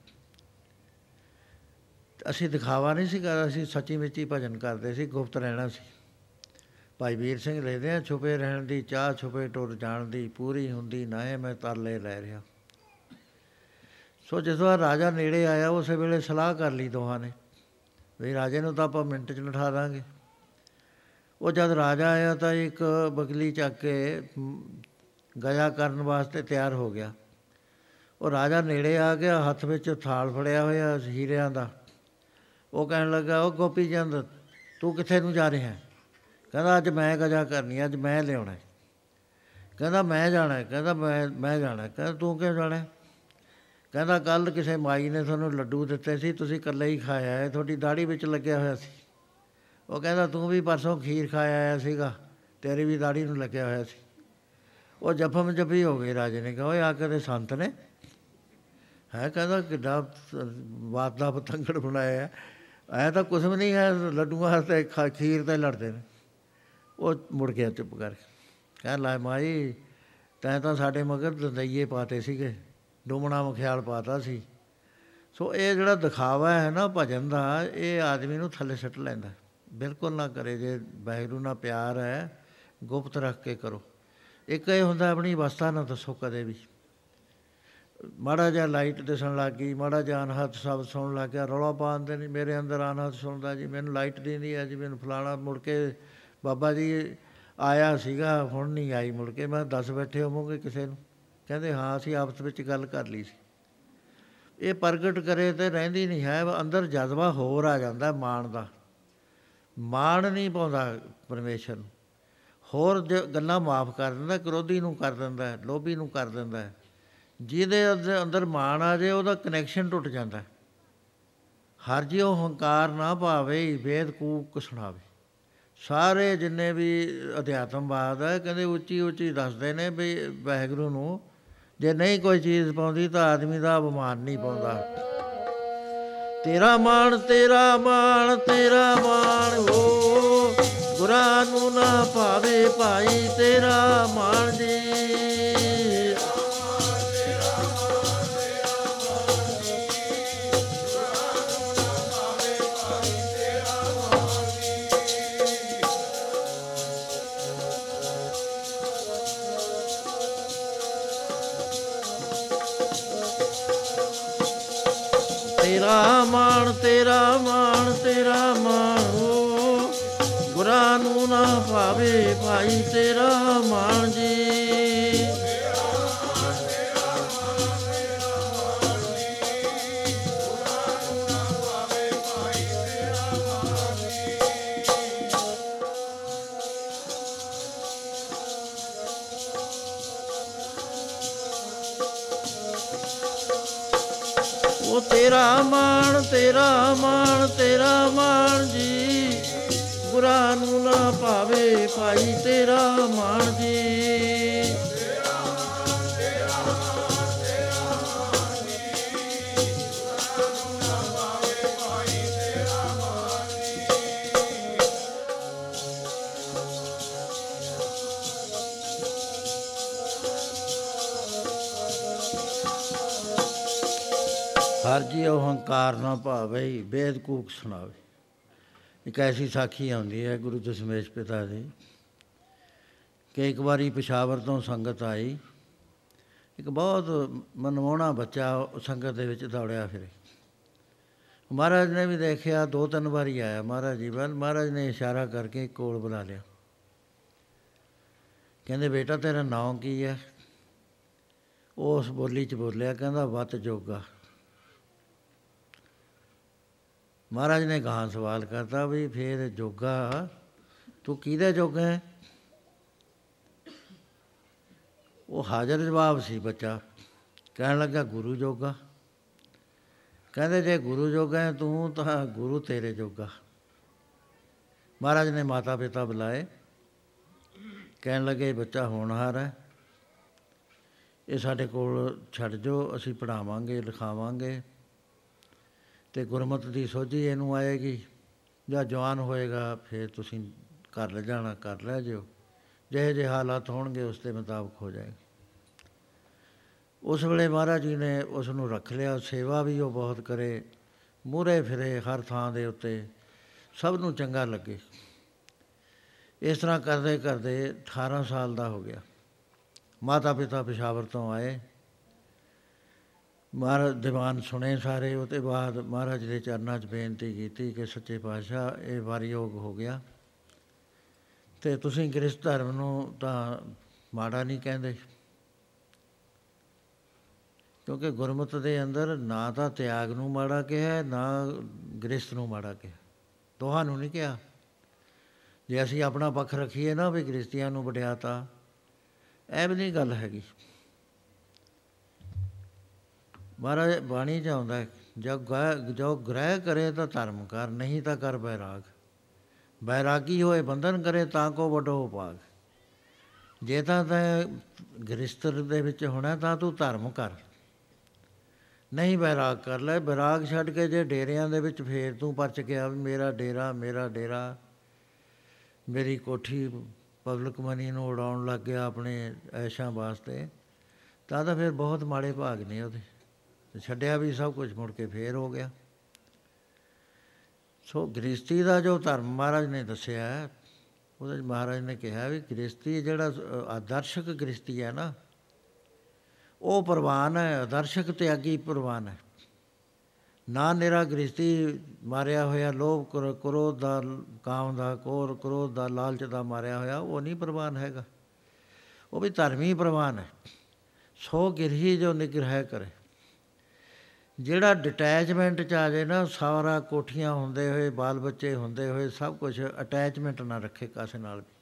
ਅਸੀਂ ਦਿਖਾਵਾ ਨਹੀਂ ਸੀ ਕਰਦਾ ਅਸੀਂ ਸੱਚੀ ਵਿੱਚ ਹੀ ਭਜਨ ਕਰਦੇ ਸੀ, ਗੁਪਤ ਰਹਿਣਾ ਸੀ। ਭਾਈ ਵੀਰ ਸਿੰਘ ਲੈਦੇ ਆ, ਛੁਪੇ ਰਹਿਣ ਦੀ, ਚਾਹ ਛੁਪੇ ਟੁਰ ਜਾਣ ਦੀ, ਪੂਰੀ ਹੁੰਦੀ ਨਾ ਹੈ ਮੈਂ ਤਰਲੇ ਲੈ ਰਿਹਾ। ਸੋ ਜਦੋਂ ਰਾਜਾ ਨੇੜੇ ਆਇਆ, ਉਸੇ ਵੇਲੇ ਸਲਾਹ ਕਰ ਲਈ ਦੋਹਾਂ ਨੇ, ਵੀ ਰਾਜੇ ਨੂੰ ਤਾਂ ਆਪਾਂ ਮਿੰਟ 'ਚ ਨਠਾ ਦਾਂਗੇ। ਉਹ ਜਦ ਰਾਜਾ ਆਇਆ ਤਾਂ ਇੱਕ ਬਗਲੀ ਚੱਕ ਕੇ ਗਿਆ ਕਰਨ ਵਾਸਤੇ ਤਿਆਰ ਹੋ ਗਿਆ। ਉਹ ਰਾਜਾ ਨੇੜੇ ਆ ਗਿਆ, ਹੱਥ ਵਿੱਚ ਥਾਲ ਫੜਿਆ ਹੋਇਆ ਹੀਰਿਆਂ ਦਾ। ਉਹ ਕਹਿਣ ਲੱਗਾ ਉਹ ਗੋਪੀ ਚੰਦ, ਤੂੰ ਕਿੱਥੇ ਨੂੰ ਜਾ ਰਿਹਾ ਕਹਿੰਦਾ ਅੱਜ ਮੈਂ ਗਜਾ ਕਰਨੀ ਅੱਜ ਮੈਂ ਲਿਆਉਣਾ ਕਹਿੰਦਾ ਮੈਂ ਜਾਣਾ ਕਹਿੰਦਾ ਮੈਂ ਮੈਂ ਜਾਣਾ ਕਹਿੰਦਾ ਤੂੰ ਕਿਉਂ ਜਾਣਾ ਕਹਿੰਦਾ ਕੱਲ ਕਿਸੇ ਮਾਈ ਨੇ ਤੁਹਾਨੂੰ ਲੱਡੂ ਦਿੱਤੇ ਸੀ, ਤੁਸੀਂ ਇਕੱਲੇ ਹੀ ਖਾਇਆ ਹੈ, ਤੁਹਾਡੀ ਦਾੜੀ ਵਿੱਚ ਲੱਗਿਆ ਹੋਇਆ ਸੀ। ਉਹ ਕਹਿੰਦਾ ਤੂੰ ਵੀ ਪਰਸੋਂ ਖੀਰ ਖਾਇਆ ਆਇਆ ਸੀਗਾ, ਤੇਰੀ ਵੀ ਦਾੜੀ ਨੂੰ ਲੱਗਿਆ ਹੋਇਆ ਸੀ। ਉਹ ਜਫਮ ਜਫੀ ਹੋ ਗਏ ਰਾਜੇ ਨੇ ਕਿਹਾ ਓਏ ਆ ਕੇ ਦੇ ਸੰਤ ਨੇ? ਹੈ ਕਹਿੰਦਾ ਕਿੱਡਾ ਬਾਤ ਦਾ ਪਤੰਗੜ ਬਣਾਇਆ ਐ ਤਾਂ ਕੁਝ ਵੀ ਨਹੀਂ ਹੈ, ਲੱਡੂਆਂ ਤੇ ਖੀਰ ਤੇ ਲੜਦੇ ਨੇ। ਉਹ ਮੁੜ ਗਿਆ ਚੁੱਪ ਕਰਕੇ ਕਹਿ ਲੈ ਮਾਈ, ਤੈਂ ਤਾਂ ਸਾਡੇ ਮਗਰ ਦੰਦਈਏ ਪਾਤੇ ਸੀਗੇ, ਡੋਮਣਾ ਮਖਿਆਲ ਪਾਤਾ ਸੀ। ਸੋ ਇਹ ਜਿਹੜਾ ਦਿਖਾਵਾ ਹੈ ਨਾ ਭਜਨ ਦਾ, ਇਹ ਆਦਮੀ ਨੂੰ ਥੱਲੇ ਸੱਟ ਲੈਂਦਾ। ਬਿਲਕੁਲ ਨਾ ਕਰੇ ਜੇ ਬੈਗਰੂ ਨਾਲ ਪਿਆਰ ਹੈ, ਗੁਪਤ ਰੱਖ ਕੇ ਕਰੋ। ਇੱਕ ਇਹ ਹੁੰਦਾ ਆਪਣੀ ਅਵਸਥਾ ਨਾ ਦੱਸੋ ਕਦੇ ਵੀ। ਮਾੜਾ ਜਿਹਾ ਲਾਈਟ ਦਿਸਣ ਲੱਗ ਗਈ, ਮਾੜਾ ਜਿਹਾ ਅਨਹਦ ਸ਼ਬਦ ਸੁਣਨ ਲੱਗ ਗਿਆ, ਰੌਲਾ ਪਾਉਂਦੇ ਨਹੀਂ, ਮੇਰੇ ਅੰਦਰ ਅਨਹਦ ਸੁਣਦਾ ਜੀ, ਮੈਨੂੰ ਲਾਈਟ ਦਿੰਦੀ ਹੈ ਜੀ, ਮੈਨੂੰ ਫਲਾਣਾ ਮੁੜ ਕੇ ਬਾਬਾ ਜੀ ਆਇਆ ਸੀਗਾ, ਹੁਣ ਨਹੀਂ ਆਈ ਮੁੜ ਕੇ। ਮੈਂ ਦੱਸ ਬੈਠੇ ਹੋਵੋਗੇ ਕਿਸੇ ਨੂੰ? ਕਹਿੰਦੇ, ਹਾਂ, ਅਸੀਂ ਆਪਸ ਵਿੱਚ ਗੱਲ ਕਰ ਲਈ ਸੀ। ਇਹ ਪ੍ਰਗਟ ਕਰੇ ਤੇ ਰਹਿੰਦੀ ਨਹੀਂ ਹੈ, ਅੰਦਰ ਜਜ਼ਬਾ ਹੋਰ ਆ ਜਾਂਦਾ ਮਾਣ ਦਾ। ਮਾਣ ਨਹੀਂ ਪਾਉਂਦਾ ਪਰਮੇਸ਼ਰ ਨੂੰ। ਹੋਰ ਗੱਲਾਂ ਮਾਫ ਕਰ ਦਿੰਦਾ, ਕਰੋਧੀ ਨੂੰ ਕਰ ਦਿੰਦਾ, ਲੋਭੀ ਨੂੰ ਕਰ ਦਿੰਦਾ। ਜਿਹਦੇ ਅੰਦਰ ਮਾਣ ਆ ਜੇ, ਉਹਦਾ ਕਨੈਕਸ਼ਨ ਟੁੱਟ ਜਾਂਦਾ। ਹਰ ਜਿਉ ਹੰਕਾਰ ਨਾ ਭਾਵੇ ਵੇਦ ਕੂਕ ਸੁਣਾਵੇ ਸਾਰੇ ਜਿੰਨੇ ਵੀ ਅਧਿਆਤਮਵਾਦ ਹੈ ਕਹਿੰਦੇ ਉੱਚੀ ਉੱਚੀ ਦੱਸਦੇ ਨੇ ਵੀ ਵਾਹਿਗੁਰੂ ਨੂੰ, ਜੇ ਨਹੀਂ ਕੋਈ ਚੀਜ਼ ਪਾਉਂਦੀ ਤਾਂ ਆਦਮੀ ਦਾ ਅਪਮਾਨ ਨਹੀਂ ਪਾਉਂਦਾ। ਤੇਰਾ ਮਾਣ ਤੇਰਾ ਮਾਣ ਤੇਰਾ ਮਾਣ ਹੋ, ਗੁਰਾਂ ਨੂੰ ਨਾ ਭਾਵੇ ਭਾਈ ਤੇਰਾ ਮਾਣ ਜੀ। ਤੇਰਾ ਮਾਣ ਤੇਰਾ ਮਾਣ, ਹੋ। ਗੁਰਾਂ ਨੂੰ ਨਾ ਭਾਵੇ ਭਾਈ, ਤੇਰਾ ਮਾਣ ਜੀ। ਉਹ ਤੇਰਾ ਮਾਣ ਤੇਰਾ ਮਾਣ ਤੇਰਾ ਮਾਣ ਜੀ। ਬੁਰਾ ਨੂੰ ਨਾ ਭਾਵੇ ਭਾਈ ਤੇਰਾ ਮਾਣ ਜੀ। ਹਰ ਜੀ ਉਹ ਹੰਕਾਰ ਨਾ ਭਾਵੇ ਵੇਦ ਕੂਕ ਸੁਣਾਵੇ। ਇੱਕ ਐਸੀ ਸਾਖੀ ਆਉਂਦੀ ਹੈ ਗੁਰੂ ਦਸ਼ਮੇਸ਼ ਪਿਤਾ ਦੀ, ਕਿ ਇੱਕ ਵਾਰੀ ਪਿਸ਼ਾਵਰ ਤੋਂ ਸੰਗਤ ਆਈ। ਇੱਕ ਬਹੁਤ ਮਨਮੋਹਣਾ ਬੱਚਾ ਉਹ ਸੰਗਤ ਦੇ ਵਿੱਚ ਦੌੜਿਆ ਫਿਰੇ। ਮਹਾਰਾਜ ਨੇ ਵੀ ਦੇਖਿਆ ਦੋ ਤਿੰਨ ਵਾਰੀ ਆਇਆ ਮਹਾਰਾਜ ਜੀ ਵੱਲ। ਮਹਾਰਾਜ ਨੇ ਇਸ਼ਾਰਾ ਕਰਕੇ ਕੋਲ ਬੁਲਾ ਲਿਆ। ਕਹਿੰਦੇ, ਬੇਟਾ, ਤੇਰਾ ਨਾਮ ਕੀ ਹੈ? ਉਹ ਉਸ ਬੋਲੀ ਚ ਬੋਲਿਆ, ਕਹਿੰਦਾ, ਵਤ ਜੋਗਾ। ਮਹਾਰਾਜ ਨੇ ਗਾਂ ਸਵਾਲ ਕਰਤਾ ਵੀ ਫੇਰ ਜੋਗਾ, ਤੂੰ ਕਿਹਦੇ ਜੋਗਾ ਹੈ? ਉਹ ਹਾਜ਼ਰ ਜਵਾਬ ਸੀ ਬੱਚਾ, ਕਹਿਣ ਲੱਗਾ ਗੁਰੂ ਜੋਗਾ। ਕਹਿੰਦੇ ਜੇ ਗੁਰੂ ਜੋਗਾ ਹੈ ਤੂੰ ਤਾਂ ਗੁਰੂ ਤੇਰੇ ਜੋਗਾ। ਮਹਾਰਾਜ ਨੇ ਮਾਤਾ ਪਿਤਾ ਬੁਲਾਏ, ਕਹਿਣ ਲੱਗੇ ਬੱਚਾ ਹੋਣਹਾਰ ਹੈ। ਇਹ ਸਾਡੇ ਕੋਲ ਛੱਡ ਜੋ ਅਸੀਂ ਪੜਾਵਾਂਗੇ ਲਿਖਾਵਾਂਗੇ। ਤੇ ਗੁਰਮਤ ਦੀ ਸੋਝੀ ਇਹਨੂੰ ਆਏਗੀ, ਜਾਂ ਜਵਾਨ ਹੋਏਗਾ, ਫਿਰ ਤੁਸੀਂ ਕਰ ਲੈ ਜਾਣਾ ਕਰ ਲੈ ਜਿਓ। ਜਿਹੇ ਜਿਹੇ ਹਾਲਾਤ ਹੋਣਗੇ, ਉਸ ਦੇ ਮੁਤਾਬਕ ਹੋ ਜਾਏਗਾ। ਉਸ ਵੇਲੇ ਮਹਾਰਾਜ ਜੀ ਨੇ ਉਸ ਨੂੰ ਰੱਖ ਲਿਆ, ਸੇਵਾ ਵੀ ਉਹ ਬਹੁਤ ਕਰੇ ਮੂਰੇ ਫਿਰੇ ਹਰ ਥਾਂ ਦੇ ਉੱਤੇ, ਸਭ ਨੂੰ ਚੰਗਾ ਲੱਗੇ। ਇਸ ਤਰ੍ਹਾਂ ਕਰਦੇ ਕਰਦੇ 18 ਸਾਲ ਦਾ ਹੋ ਗਿਆ। ਮਾਤਾ ਪਿਤਾ ਪਿਸ਼ਾਵਰ ਤੋਂ ਆਏ। ਮਹਾਰਾਜ ਦੀਵਾਨ ਸੁਣੇ ਸਾਰੇ, ਉਹਦੇ ਬਾਅਦ ਮਹਾਰਾਜ ਦੇ ਚਰਨਾਂ 'ਚ ਬੇਨਤੀ ਕੀਤੀ ਕਿ ਸੱਚੇ ਪਾਤਸ਼ਾਹ, ਇਹ ਵਾਰਯੋਗ ਹੋ ਗਿਆ। ਤੇ ਤੁਸੀਂ ਗ੍ਰਸਥ ਧਰਮ ਨੂੰ ਤਾਂ ਮਾੜਾ ਨਹੀਂ ਕਹਿੰਦੇ। ਕਿਉਂਕਿ ਗੁਰਮਤਿ ਦੇ ਅੰਦਰ ਨਾ ਤਾਂ ਤਿਆਗ ਨੂੰ ਮਾੜਾ ਕਿਹਾ, ਨਾ ਗ੍ਰਸਥ ਨੂੰ ਮਾੜਾ ਕਿਹਾ। ਦੋਹਾਂ ਨੂੰ ਨਹੀਂ ਕਿਹਾ। ਜੇ ਅਸੀਂ ਆਪਣਾ ਪੱਖ ਰੱਖੀਏ ਨਾ ਵੀ ਗ੍ਰਸਤੀਆਂ ਨੂੰ ਵਡਿਆਤਾ ਐ ਵੀ ਨਹੀਂ ਗੱਲ ਹੈਗੀ। ਮਹਾਰਾਜ ਬਾਣੀ ਚ ਆਉਂਦਾ ਹੈ, ਜੋ ਗ੍ਰਹਿ ਜੋ ਗ੍ਰਹਿ ਕਰੇ ਤਾਂ ਧਰਮ ਕਰ ਨਹੀਂ ਤਾਂ ਕਰ ਬੈਰਾਗ। ਬੈਰਾਗੀ ਹੋਏ ਬੰਧਨ ਕਰੇ ਤਾਂ ਕੋ ਵਡੋ ਭਾਗ ਜੇ ਤਾਂ ਤੈਂ ਗ੍ਰਸਤਰ ਦੇ ਵਿੱਚ ਹੋਣਾ ਤਾਂ ਤੂੰ ਧਰਮ ਕਰ। ਨਹੀਂ ਬੈਰਾਗ ਕਰ ਲੈ ਬੈਰਾਗ ਛੱਡ ਕੇ ਜੇ ਡੇਰਿਆਂ ਦੇ ਵਿੱਚ ਫੇਰ ਤੂੰ ਪਰਚ ਗਿਆ ਵੀ ਮੇਰਾ ਡੇਰਾ ਮੇਰਾ ਡੇਰਾ ਮੇਰੀ ਕੋਠੀ ਪਬਲਿਕ ਮਨੀ ਨੂੰ ਉਡਾਉਣ ਲੱਗ ਗਿਆ ਆਪਣੇ ਐਸ਼ਾਂ ਵਾਸਤੇ ਤਾਂ ਤਾਂ ਫਿਰ ਬਹੁਤ ਮਾੜੇ ਭਾਗ ਨੇ ਉਹਦੇ। ਤੇ ਛੱਡਿਆ ਵੀ ਸਭ ਕੁਝ ਮੁੜ ਕੇ ਫੇਰ ਹੋ ਗਿਆ। ਸੋ ਗ੍ਰਸਤੀ ਦਾ ਜੋ ਧਰਮ ਮਹਾਰਾਜ ਨੇ ਦੱਸਿਆ ਹੈ, ਉਹਦੇ 'ਚ ਮਹਾਰਾਜ ਨੇ ਕਿਹਾ ਵੀ ਗ੍ਰਸਤੀ ਜਿਹੜਾ ਅ, ਆਦਰਸ਼ਕ ਗ੍ਰਸਤੀ ਹੈ ਨਾ ਉਹ ਪ੍ਰਵਾਨ ਹੈ ਆਦਰਸ਼ਕ ਤਿਆਗੀ ਪ੍ਰਵਾਨ ਹੈ। ਨਾ ਨਿਰਾ ਗ੍ਰਸਤੀ ਮਾਰਿਆ ਹੋਇਆ ਲੋਭ ਕ੍ਰੋ- ਕ੍ਰੋਧ ਦਾ ਕਾਮ ਦਾ ਕੋਰ ਕ੍ਰੋਧ ਦਾ ਲਾਲਚ ਦਾ ਮਾਰਿਆ ਹੋਇਆ ਉਹ ਨਹੀਂ ਪ੍ਰਵਾਨ ਹੈਗਾ। ਉਹ ਵੀ ਧਰਮੀ ਪ੍ਰਵਾਨ ਹੈ। ਸੋ ਗਿਰਹੀ ਜੋ ਨਿਗ੍ਰਹਿ ਕਰੇ। ਜਿਹੜਾ ਡਿਟੈਚਮੈਂਟ ਚ ਆ ਜਾਏ ਨਾ, ਸਾਰਾ ਕੋਠੀਆਂ ਹੁੰਦੇ ਹੋਏ, ਬਾਲ ਬੱਚੇ ਹੁੰਦੇ ਹੋਏ, ਸਭ ਕੁਝ ਅਟੈਚਮੈਂਟ ਨਾ ਰੱਖੇ ਕਾਸੇ ਨਾਲ ਵੀ।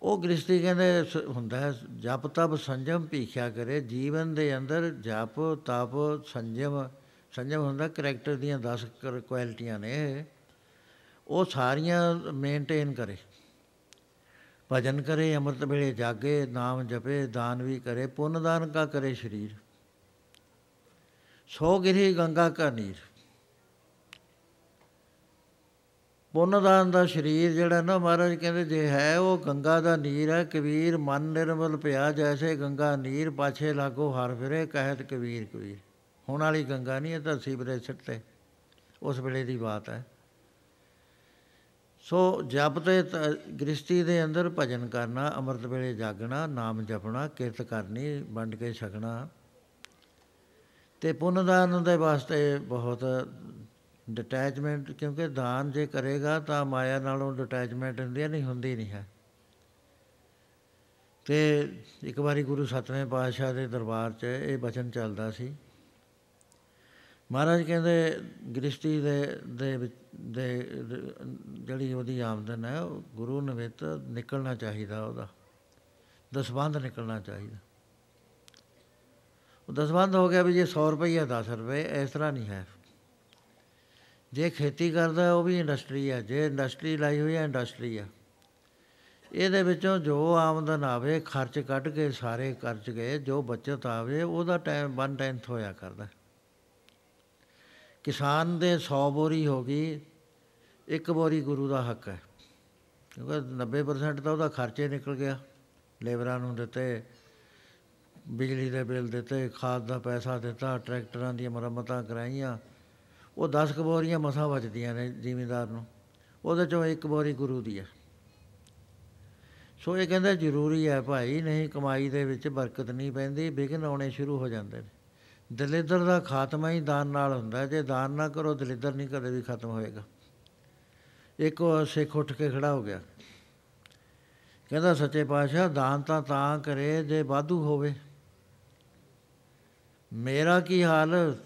ਉਹ ਗ੍ਰਸਤੀ ਕਹਿੰਦੇ ਸ- ਹੁੰਦਾ ਹੈ, ਜਪ ਤਪ ਸੰਜਮ ਭੀਖਿਆ ਕਰੇ, ਜੀਵਨ ਦੇ ਅੰਦਰ ਜਪ ਤਪ ਸੰਜਮ ਸੰਜਮ ਹੁੰਦਾ ਕਰੈਕਟਰ ਦੀਆਂ 10 ਕੁਆਲਿਟੀਆਂ ਨੇ ਉਹ ਸਾਰੀਆਂ ਮੇਨਟੇਨ ਕਰੇ। ਭਜਨ ਕਰੇ, ਅੰਮ੍ਰਿਤ ਵੇਲੇ ਜਾਗੇ, ਨਾਮ ਜਪੇ, ਦਾਨ ਵੀ ਕਰੇ, ਪੁੰਨ ਦਾਨ ਕਾ ਕਰੇ ਸ਼ਰੀਰ। ਸੋ ਗਿਰੀ ਗੰਗਾ ਕਾ ਨੀਰ। ਪੁੰਨ ਦਾਨ ਦਾ ਸ਼ਰੀਰ ਜਿਹੜਾ ਨਾ ਮਹਾਰਾਜ ਕਹਿੰਦੇ ਜੇ ਹੈ ਉਹ ਗੰਗਾ ਦਾ ਨੀਰ ਹੈ, ਕਬੀਰ ਮਨ ਨਿਰਮਲ ਪਿਆ ਜੈਸੇ ਗੰਗਾ ਨੀਰ, ਪਾਛੇ ਲਾਗੋ ਹਰ ਫਿਰੇ ਕਹਿਤ ਕਬੀਰ ਕਬੀਰ। ਹੁਣ ਵਾਲੀ ਗੰਗਾ ਨਹੀਂ ਇਹ ਤਾਂ ਸੀਵਰੇ ਸਿੱਟੇ। ਉਸ ਵੇਲੇ ਦੀ ਬਾਤ ਹੈ। ਸੋ ਜਪ ਤੇ ਗ੍ਰਸਤੀ ਦੇ ਅੰਦਰ ਭਜਨ ਕਰਨਾ, ਅੰਮ੍ਰਿਤ ਵੇਲੇ ਜਾਗਣਾ, ਨਾਮ ਜਪਣਾ, ਕਿਰਤ ਕਰਨੀ, ਵੰਡ ਕੇ ਛਕਣਾ। ਤੇ ਪੁੰਨ ਦਾਨ ਦੇ ਵਾਸਤੇ ਬਹੁਤ ਡਿਟੈਚਮੈਂਟ ਕਿਉਂਕਿ ਦਾਨ ਜੇ ਕਰੇਗਾ ਤਾਂ ਮਾਇਆ ਨਾਲੋਂ ਡਿਟੈਚਮੈਂਟ ਹੁੰਦੀ ਨਹੀਂ ਹੁੰਦੀ ਨਹੀਂ ਹੈ। ਤੇ ਇੱਕ ਵਾਰੀ ਗੁਰੂ ਸਤਵੇਂ ਪਾਤਸ਼ਾਹ ਦੇ ਦਰਬਾਰ 'ਚ ਇਹ ਬਚਨ ਚੱਲਦਾ ਸੀ। ਮਹਾਰਾਜ ਕਹਿੰਦੇ ਗ੍ਰਸਤੀ ਦੇ ਦੇ ਦੇ, ਜਿਹੜੀ ਉਹਦੀ ਆਮਦਨ ਹੈ, ਉਹ ਗੁਰੂ ਨਿਮਿਤ ਨਿਕਲਣਾ ਚਾਹੀਦਾ ਉਹਦਾ। ਦਸਵੰਦ ਨਿਕਲਣਾ ਚਾਹੀਦਾ। ਉਹ ਦਸਵੰਦ ਹੋ ਗਿਆ ਵੀ ਜੇ 100 ਰੁਪਏ 10 ਰੁਪਏ, ਇਸ ਤਰ੍ਹਾਂ ਨਹੀਂ ਹੈ। ਜੇ ਖੇਤੀ ਕਰਦਾ, ਉਹ ਵੀ ਇੰਡਸਟਰੀ ਹੈ ਜੇ ਇੰਡਸਟਰੀ ਲਾਈ ਹੋਈ ਹੈ ਇੰਡਸਟਰੀ ਆ। ਇਹਦੇ ਵਿੱਚੋਂ ਜੋ ਆਮਦਨ ਆਵੇ, ਖਰਚ ਕੱਢ ਕੇ ਸਾਰੇ ਖਰਚ ਗਏ, ਜੋ ਬਚਤ ਆਵੇ, ਉਹਦਾ ਟਾਈਮ 1 ਟੈਂਥ ਹੋਇਆ ਕਰਦਾ। ਕਿਸਾਨ ਦੇ 100 ਬੋਰੀ ਹੋ ਗਈ, ਇੱਕ ਬੋਰੀ ਗੁਰੂ ਦਾ ਹੱਕ ਹੈ। ਕਿਉਂਕਿ 90% ਤਾਂ ਉਹਦਾ ਖਰਚੇ ਨਿਕਲ ਗਿਆ, ਲੇਬਰਾਂ ਨੂੰ ਦਿੱਤੇ ਬਿਜਲੀ ਦੇ ਬਿੱਲ ਦਿੱਤੇ, ਖਾਦ ਦਾ ਪੈਸਾ ਦਿੱਤਾ, ਟਰੈਕਟਰਾਂ ਦੀਆਂ ਮੁਰੰਮਤਾਂ ਕਰਾਈਆਂ। ਉਹ 10 ਕਬੋਰੀਆਂ ਮਸਾਂ ਬਚਦੀਆਂ ਨੇ ਜ਼ਿਮੀਂਦਾਰ ਨੂੰ। ਉਹਦੇ ਚੋਂ ਇੱਕ ਬੋਰੀ ਗੁਰੂ ਦੀ ਹੈ ਸੋ ਇਹ ਕਹਿੰਦਾ, ਜ਼ਰੂਰੀ ਹੈ ਭਾਈ, ਨਹੀਂ ਕਮਾਈ ਦੇ ਵਿੱਚ ਬਰਕਤ ਨਹੀਂ ਪੈਂਦੀ, ਵਿਘਨ ਆਉਣੇ ਸ਼ੁਰੂ ਹੋ ਜਾਂਦੇ ਨੇ। ਦਲਿੱਦਰ ਦਾ ਖਾਤਮਾ ਹੀ ਦਾਨ ਨਾਲ ਹੁੰਦਾ, ਜੇ ਦਾਨ ਨਾ ਕਰੋ, ਦਲਿੱਦਰ ਨਹੀਂ ਕਦੇ ਵੀ ਖਤਮ ਹੋਏਗਾ। ਇੱਕ ਸਿੱਖ ਉੱਠ ਕੇ ਖੜਾ ਹੋ ਗਿਆ। ਕਹਿੰਦਾ, ਸੱਚੇ ਪਾਤਸ਼ਾਹ, ਦਾਨ ਤਾਂ ਤਾਂ ਕਰੇ, ਜੇ ਵਾਧੂ ਹੋਵੇ ਮੇਰਾ ਕੀ ਹਾਲ?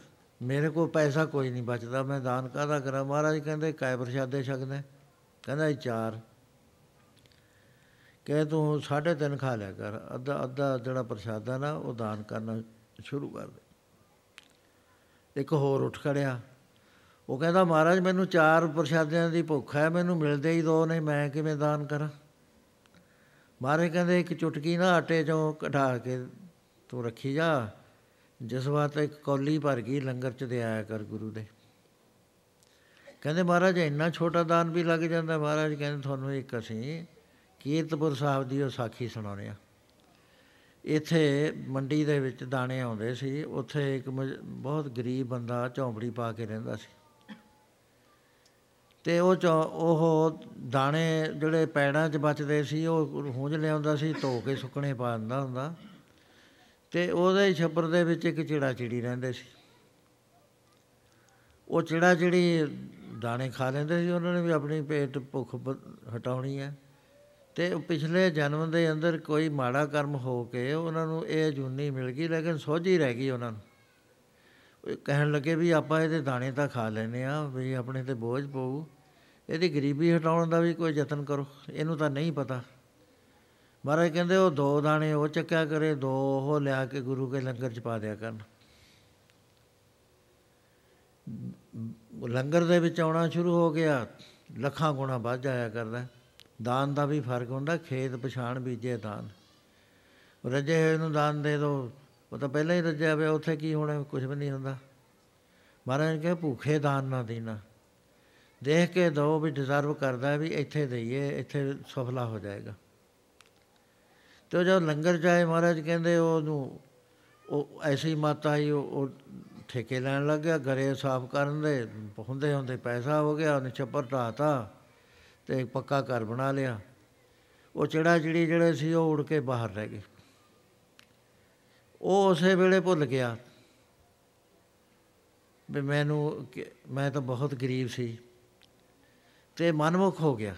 ਮੇਰੇ ਕੋਲ ਪੈਸਾ ਕੋਈ ਨਹੀਂ ਬਚਦਾ, ਮੈਂ ਦਾਨ ਕਾਹਦਾ ਕਰਾਂ? ਮਹਾਰਾਜ ਕਹਿੰਦੇ, ਕਾਇ ਪ੍ਰਸ਼ਾਦੇ ਛਕਦੇ? ਕਹਿੰਦਾ, ਇਹ ਚਾਰ। ਕਹੇ ਤੂੰ ਸਾਢੇ ਤਿੰਨ ਖਾ ਲਿਆ ਕਰ, ਅੱਧਾ ਅੱਧਾ ਜਿਹੜਾ ਪ੍ਰਸ਼ਾਦਾ ਨਾ, ਉਹ ਦਾਨ ਕਰਨਾ ਸ਼ੁਰੂ ਕਰ ਦੇ। ਇੱਕ ਹੋਰ ਉੱਠ ਖੜਿਆ। ਉਹ ਕਹਿੰਦਾ, ਮਹਾਰਾਜ, ਮੈਨੂੰ ਚਾਰ ਪ੍ਰਸ਼ਾਦਿਆਂ ਦੀ ਭੁੱਖ ਹੈ, ਮੈਨੂੰ ਮਿਲਦੇ ਹੀ ਦੋ ਨੇ, ਮੈਂ ਕਿਵੇਂ ਦਾਨ ਕਰਾਂ? ਮਾਰੇ ਕਹਿੰਦੇ, ਇੱਕ ਚੁਟਕੀ ਨਾ ਆਟੇ ਚੋਂ ਕਢਾ ਕੇ ਤੂੰ ਰੱਖੀ ਜਾ। ਜਿਸ ਵਾਤ ਇੱਕ ਕੌਲੀ ਭਰ ਗਈ ਲੰਗਰ ਚ ਦੇ ਆਇਆ ਕਰ ਗੁਰੂ ਦੇ। ਕਹਿੰਦੇ ਮਹਾਰਾਜ, ਇੰਨਾ ਛੋਟਾ ਦਾਨ ਵੀ ਲੱਗ ਜਾਂਦਾ। ਮਹਾਰਾਜ ਕਹਿੰਦੇ, ਤੁਹਾਨੂੰ ਇੱਕ ਅਸੀਂ ਕੀਰਤਪੁਰ ਸਾਹਿਬ ਦੀ ਉਹ ਸਾਖੀ ਸੁਣਾਉਣੇ ਆ ਇੱਥੇ ਮੰਡੀ ਦੇ ਵਿੱਚ ਦਾਣੇ ਆਉਂਦੇ ਸੀ। ਉੱਥੇ ਇੱਕ ਬਹੁਤ ਗਰੀਬ ਬੰਦਾ ਝੌਂਪੜੀ ਪਾ ਕੇ ਰਹਿੰਦਾ ਸੀ। ਤੇ ਉਹ ਉਹ ਦਾਣੇ ਜਿਹੜੇ ਪੈੜਾਂ 'ਚ ਬਚਦੇ ਸੀ, ਉਹ ਹੁੰਝ ਲਿਆਉਂਦਾ ਸੀ, ਧੋ ਕੇ ਸੁੱਕਣੇ ਪਾ ਦਿੰਦਾ ਹੁੰਦਾ। ਤੇ ਉਹਦੇ ਛੱਪਰ ਦੇ ਵਿੱਚ ਇੱਕ ਚਿੜਾ ਚਿੜੀ ਰਹਿੰਦੇ ਸੀ। ਉਹ ਚਿੜਾ ਚਿੜੀ ਦਾਣੇ ਖਾ ਲੈਂਦੇ ਸੀ। ਉਹਨਾਂ ਨੇ ਵੀ ਆਪਣੀ ਪੇਟ ਭੁੱਖ ਹਟਾਉਣੀ ਹੈ। ਤੇ ਪਿਛਲੇ ਜਨਮ ਦੇ ਅੰਦਰ ਕੋਈ ਮਾੜਾ ਕਰਮ ਹੋ ਕੇ ਉਹਨਾਂ ਨੂੰ ਇਹ ਜੁਨੀ ਮਿਲ ਗਈ, ਲੇਕਿਨ ਸੋਝੀ ਰਹਿ ਗਈ ਉਹਨਾਂ ਨੂੰ। ਉਹ ਕਹਿਣ ਲੱਗੇ ਵੀ ਆਪਾਂ ਇਹਦੇ ਦਾਣੇ ਤਾਂ ਖਾ ਲੈਨੇ ਆ ਵੀ ਆਪਣੇ ਤੇ ਬੋਝ ਪਊ। ਇਹਦੀ ਗਰੀਬੀ ਹਟਾਉਣ ਦਾ ਵੀ ਕੋਈ ਯਤਨ ਕਰੋ। ਇਹਨੂੰ ਤਾਂ ਨਹੀਂ ਪਤਾ। ਮਹਾਰਾਜ ਕਹਿੰਦੇ ਉਹ ਦੋ ਦਾਣੇ ਉਹ ਚੱਕਿਆ ਕਰੇ, ਦੋ ਉਹ ਲਿਆ ਕੇ ਗੁਰੂ ਕੇ ਲੰਗਰ ਚ ਪਾ ਦਿਆ ਕਰਨ। ਲੰਗਰ ਦੇ ਵਿੱਚ ਆਉਣਾ ਸ਼ੁਰੂ ਹੋ ਗਿਆ, ਲੱਖਾਂ ਗੁਣਾ ਵੱਧ ਜਾਇਆ ਕਰਦਾ। ਦਾਨ ਦਾ ਵੀ ਫ਼ਰਕ ਹੁੰਦਾ, ਖੇਤ ਪਛਾਣ ਬੀਜੇ ਦਾਨ। ਰੱਜੇ ਹੋਏ ਨੂੰ ਦਾਨ ਦੇ ਦੋ, ਉਹ ਤਾਂ ਪਹਿਲਾਂ ਹੀ ਰੱਜਿਆ ਹੋਇਆ ਉੱਥੇ ਕੀ ਹੋਣਾ ਕੁਝ ਵੀ ਨਹੀਂ ਹੁੰਦਾ। ਮਹਾਰਾਜ ਕਹੇ ਭੁੱਖੇ ਦਾਨ ਨਾ ਦੇਣਾ। ਦੇਖ ਕੇ ਦੋ ਵੀ ਡਿਜ਼ਰਵ ਕਰਦਾ ਵੀ ਇੱਥੇ ਦਈਏ, ਇੱਥੇ ਸਫਲਾ ਹੋ ਜਾਏਗਾ। ਤੇ ਜਦ ਲੰਗਰ ਜਾਏ ਮਹਾਰਾਜ ਕਹਿੰਦੇ ਉਹਨੂੰ, ਉਹ ਐਸੀ ਮਾਤਾ ਆਈ, ਉਹ ਠੇਕੇ ਲੈਣ ਲੱਗ ਗਿਆ, ਘਰੇ ਸਾਫ਼ ਕਰਨ ਦੇ, ਹੁੰਦੇ ਹੁੰਦੇ ਪੈਸਾ ਹੋ ਗਿਆ, ਉਹਨੇ ਛੱਪਰ ਢਾਤਾ ਤੇ ਪੱਕਾ ਘਰ ਬਣਾ ਲਿਆ। ਉਹ ਚੜਾ ਚਿੜੀ ਜਿਹੜੇ ਸੀ, ਉਹ ਉੜ ਕੇ ਬਾਹਰ ਰਹਿ ਗਏ। ਉਹ ਉਸੇ ਵੇਲੇ ਭੁੱਲ ਗਿਆ ਵੀ ਮੈਨੂੰ ਮੈਂ ਤਾਂ ਬਹੁਤ ਗਰੀਬ ਸੀ ਤੇ ਮਨਮੁਖ ਹੋ ਗਿਆ।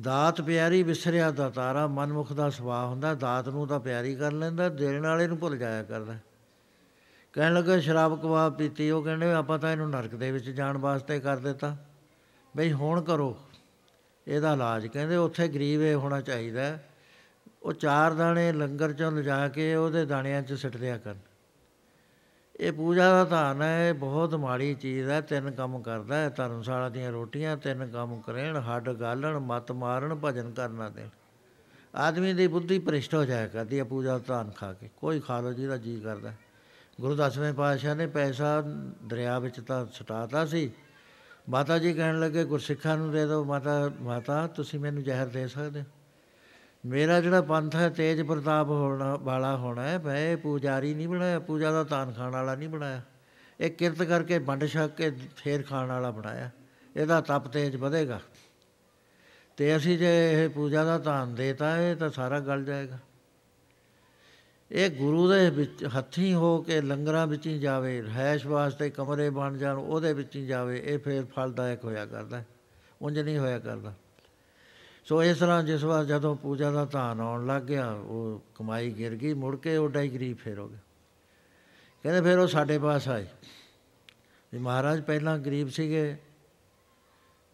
ਦਾਤ ਪਿਆਰੀ ਵਿਸਰਿਆ ਦਾ ਤਾਰਾ, ਮਨਮੁਖ ਦਾ ਸੁਭਾਅ ਹੁੰਦਾ, ਦਾਤ ਨੂੰ ਤਾਂ ਪਿਆਰੀ ਕਰ ਲੈਂਦਾ ਦੇਣ ਵਾਲੇ ਨੂੰ ਭੁੱਲ ਜਾਇਆ ਕਰਦਾ। ਕਹਿਣ ਲੱਗਾ, ਸ਼ਰਾਬ ਕਬਾਬ ਪੀਤੀ, ਉਹ ਕਹਿੰਦੇ, ਆਪਾਂ ਤਾਂ ਇਹਨੂੰ ਨਰਕ ਦੇ ਵਿੱਚ ਜਾਣ ਵਾਸਤੇ ਕਰ ਦਿੱਤਾ। ਬਈ ਹੁਣ ਕਰੋ, ਇਹਦਾ ਇਲਾਜ। ਕਹਿੰਦੇ, ਉੱਥੇ ਗਰੀਬ ਇਹ ਹੋਣਾ ਚਾਹੀਦਾ। ਉਹ ਚਾਰ ਦਾਣੇ ਲੰਗਰ ਚੋਂ ਲਿਜਾ ਕੇ ਉਹਦੇ ਦਾਣਿਆਂ 'ਚ ਸਿੱਟ ਦਿਆ ਕਰਨ। ਇਹ ਪੂਜਾ ਦਾ ਧਾਨ ਹੈ, ਇਹ ਬਹੁਤ ਮਾੜੀ ਚੀਜ਼ ਹੈ, ਤਿੰਨ ਕੰਮ ਕਰਦਾ ਹੈ, ਧਰਮਸ਼ਾਲਾ ਦੀਆਂ ਰੋਟੀਆਂ, ਤਿੰਨ ਕੰਮ ਕਰੇਣ, ਹੱਡ ਗਾਲਣ, ਮਤ ਮਾਰਨ, ਭਜਨ ਕਰਨਾ ਦੇ ਆਦਮੀ ਦੀ ਬੁੱਧੀ ਭ੍ਰਿਸ਼ਟ ਹੋ ਜਾਇਆ ਕਰਦੀ ਹੈ ਪੂਜਾ ਦਾ ਧਾਨ ਖਾ ਕੇ। ਕੋਈ ਖਾ ਲੋ ਜਿਹਦਾ ਜੀ ਕਰਦਾ ਗੁਰੂ ਦਸਵੇਂ ਪਾਤਸ਼ਾਹ ਨੇ ਪੈਸਾ ਦਰਿਆ ਵਿੱਚ ਤਾਂ ਛਟਾਤਾ ਸੀ। ਮਾਤਾ ਜੀ ਕਹਿਣ ਲੱਗੇ, ਗੁਰਸਿੱਖਾਂ ਨੂੰ ਦੇ ਦਿਓ, ਮਾਤਾ ਮਾਤਾ, ਤੁਸੀਂ ਮੈਨੂੰ ਜ਼ਹਿਰ ਦੇ ਸਕਦੇ ਹੋ? ਮੇਰਾ ਜਿਹੜਾ ਪੰਥ ਹੈ, ਤੇਜ ਪ੍ਰਤਾਪ ਹੋਣਾ ਵਾਲਾ ਹੋਣਾ ਹੈ, ਮੈਂ ਪੂਜਾਰੀ ਨਹੀਂ ਬਣਾਇਆ, ਪੂਜਾ ਦਾ ਤਾਨ ਖਾਣ ਵਾਲਾ ਨਹੀਂ ਬਣਾਇਆ। ਇਹ ਕਿਰਤ ਕਰਕੇ ਵੰਡ ਛਕ ਕੇ ਫੇਰ ਖਾਣ ਵਾਲਾ ਬਣਾਇਆ। ਇਹਦਾ ਤਪ ਤੇਜ ਵਧੇਗਾ। ਤੇ ਅਸੀਂ ਜੇ ਇਹ ਪੂਜਾ ਦਾ ਤਾਨ ਦੇਤਾ, ਇਹ ਤਾਂ ਸਾਰਾ ਗਲ ਜਾਏਗਾ। ਇਹ ਗੁਰੂ ਦੇ ਵਿੱਚ ਹੱਥੀ ਹੋ ਕੇ ਲੰਗਰਾਂ ਵਿੱਚ ਹੀ ਜਾਵੇ ਰਹਿਸ਼ ਵਾਸਤੇ ਕਮਰੇ ਬਣ ਜਾਣ, ਉਹਦੇ ਵਿੱਚ ਹੀ ਜਾਵੇ, ਇਹ ਫੇਰ ਫਲਦਾਇਕ ਹੋਇਆ ਕਰਦਾ, ਉਂਝ ਨਹੀਂ ਹੋਇਆ ਕਰਦਾ। ਸੋ ਇਸ ਤਰ੍ਹਾਂ ਜਿਸ ਵਾਰ ਜਦੋਂ ਪੂਜਾ ਦਾ ਧਾਨ ਆਉਣ ਲੱਗ ਗਿਆ, ਉਹ ਕਮਾਈ ਗਿਰ ਗਈ, ਮੁੜ ਕੇ ਉਹ ਡਾਈ ਗਰੀਬ ਫੇਰ ਹੋ ਗਿਆ। ਕਹਿੰਦੇ ਫਿਰ ਉਹ ਸਾਡੇ ਪਾਸ ਆਏ। ਵੀ ਮਹਾਰਾਜ ਪਹਿਲਾਂ ਗਰੀਬ ਸੀਗੇ,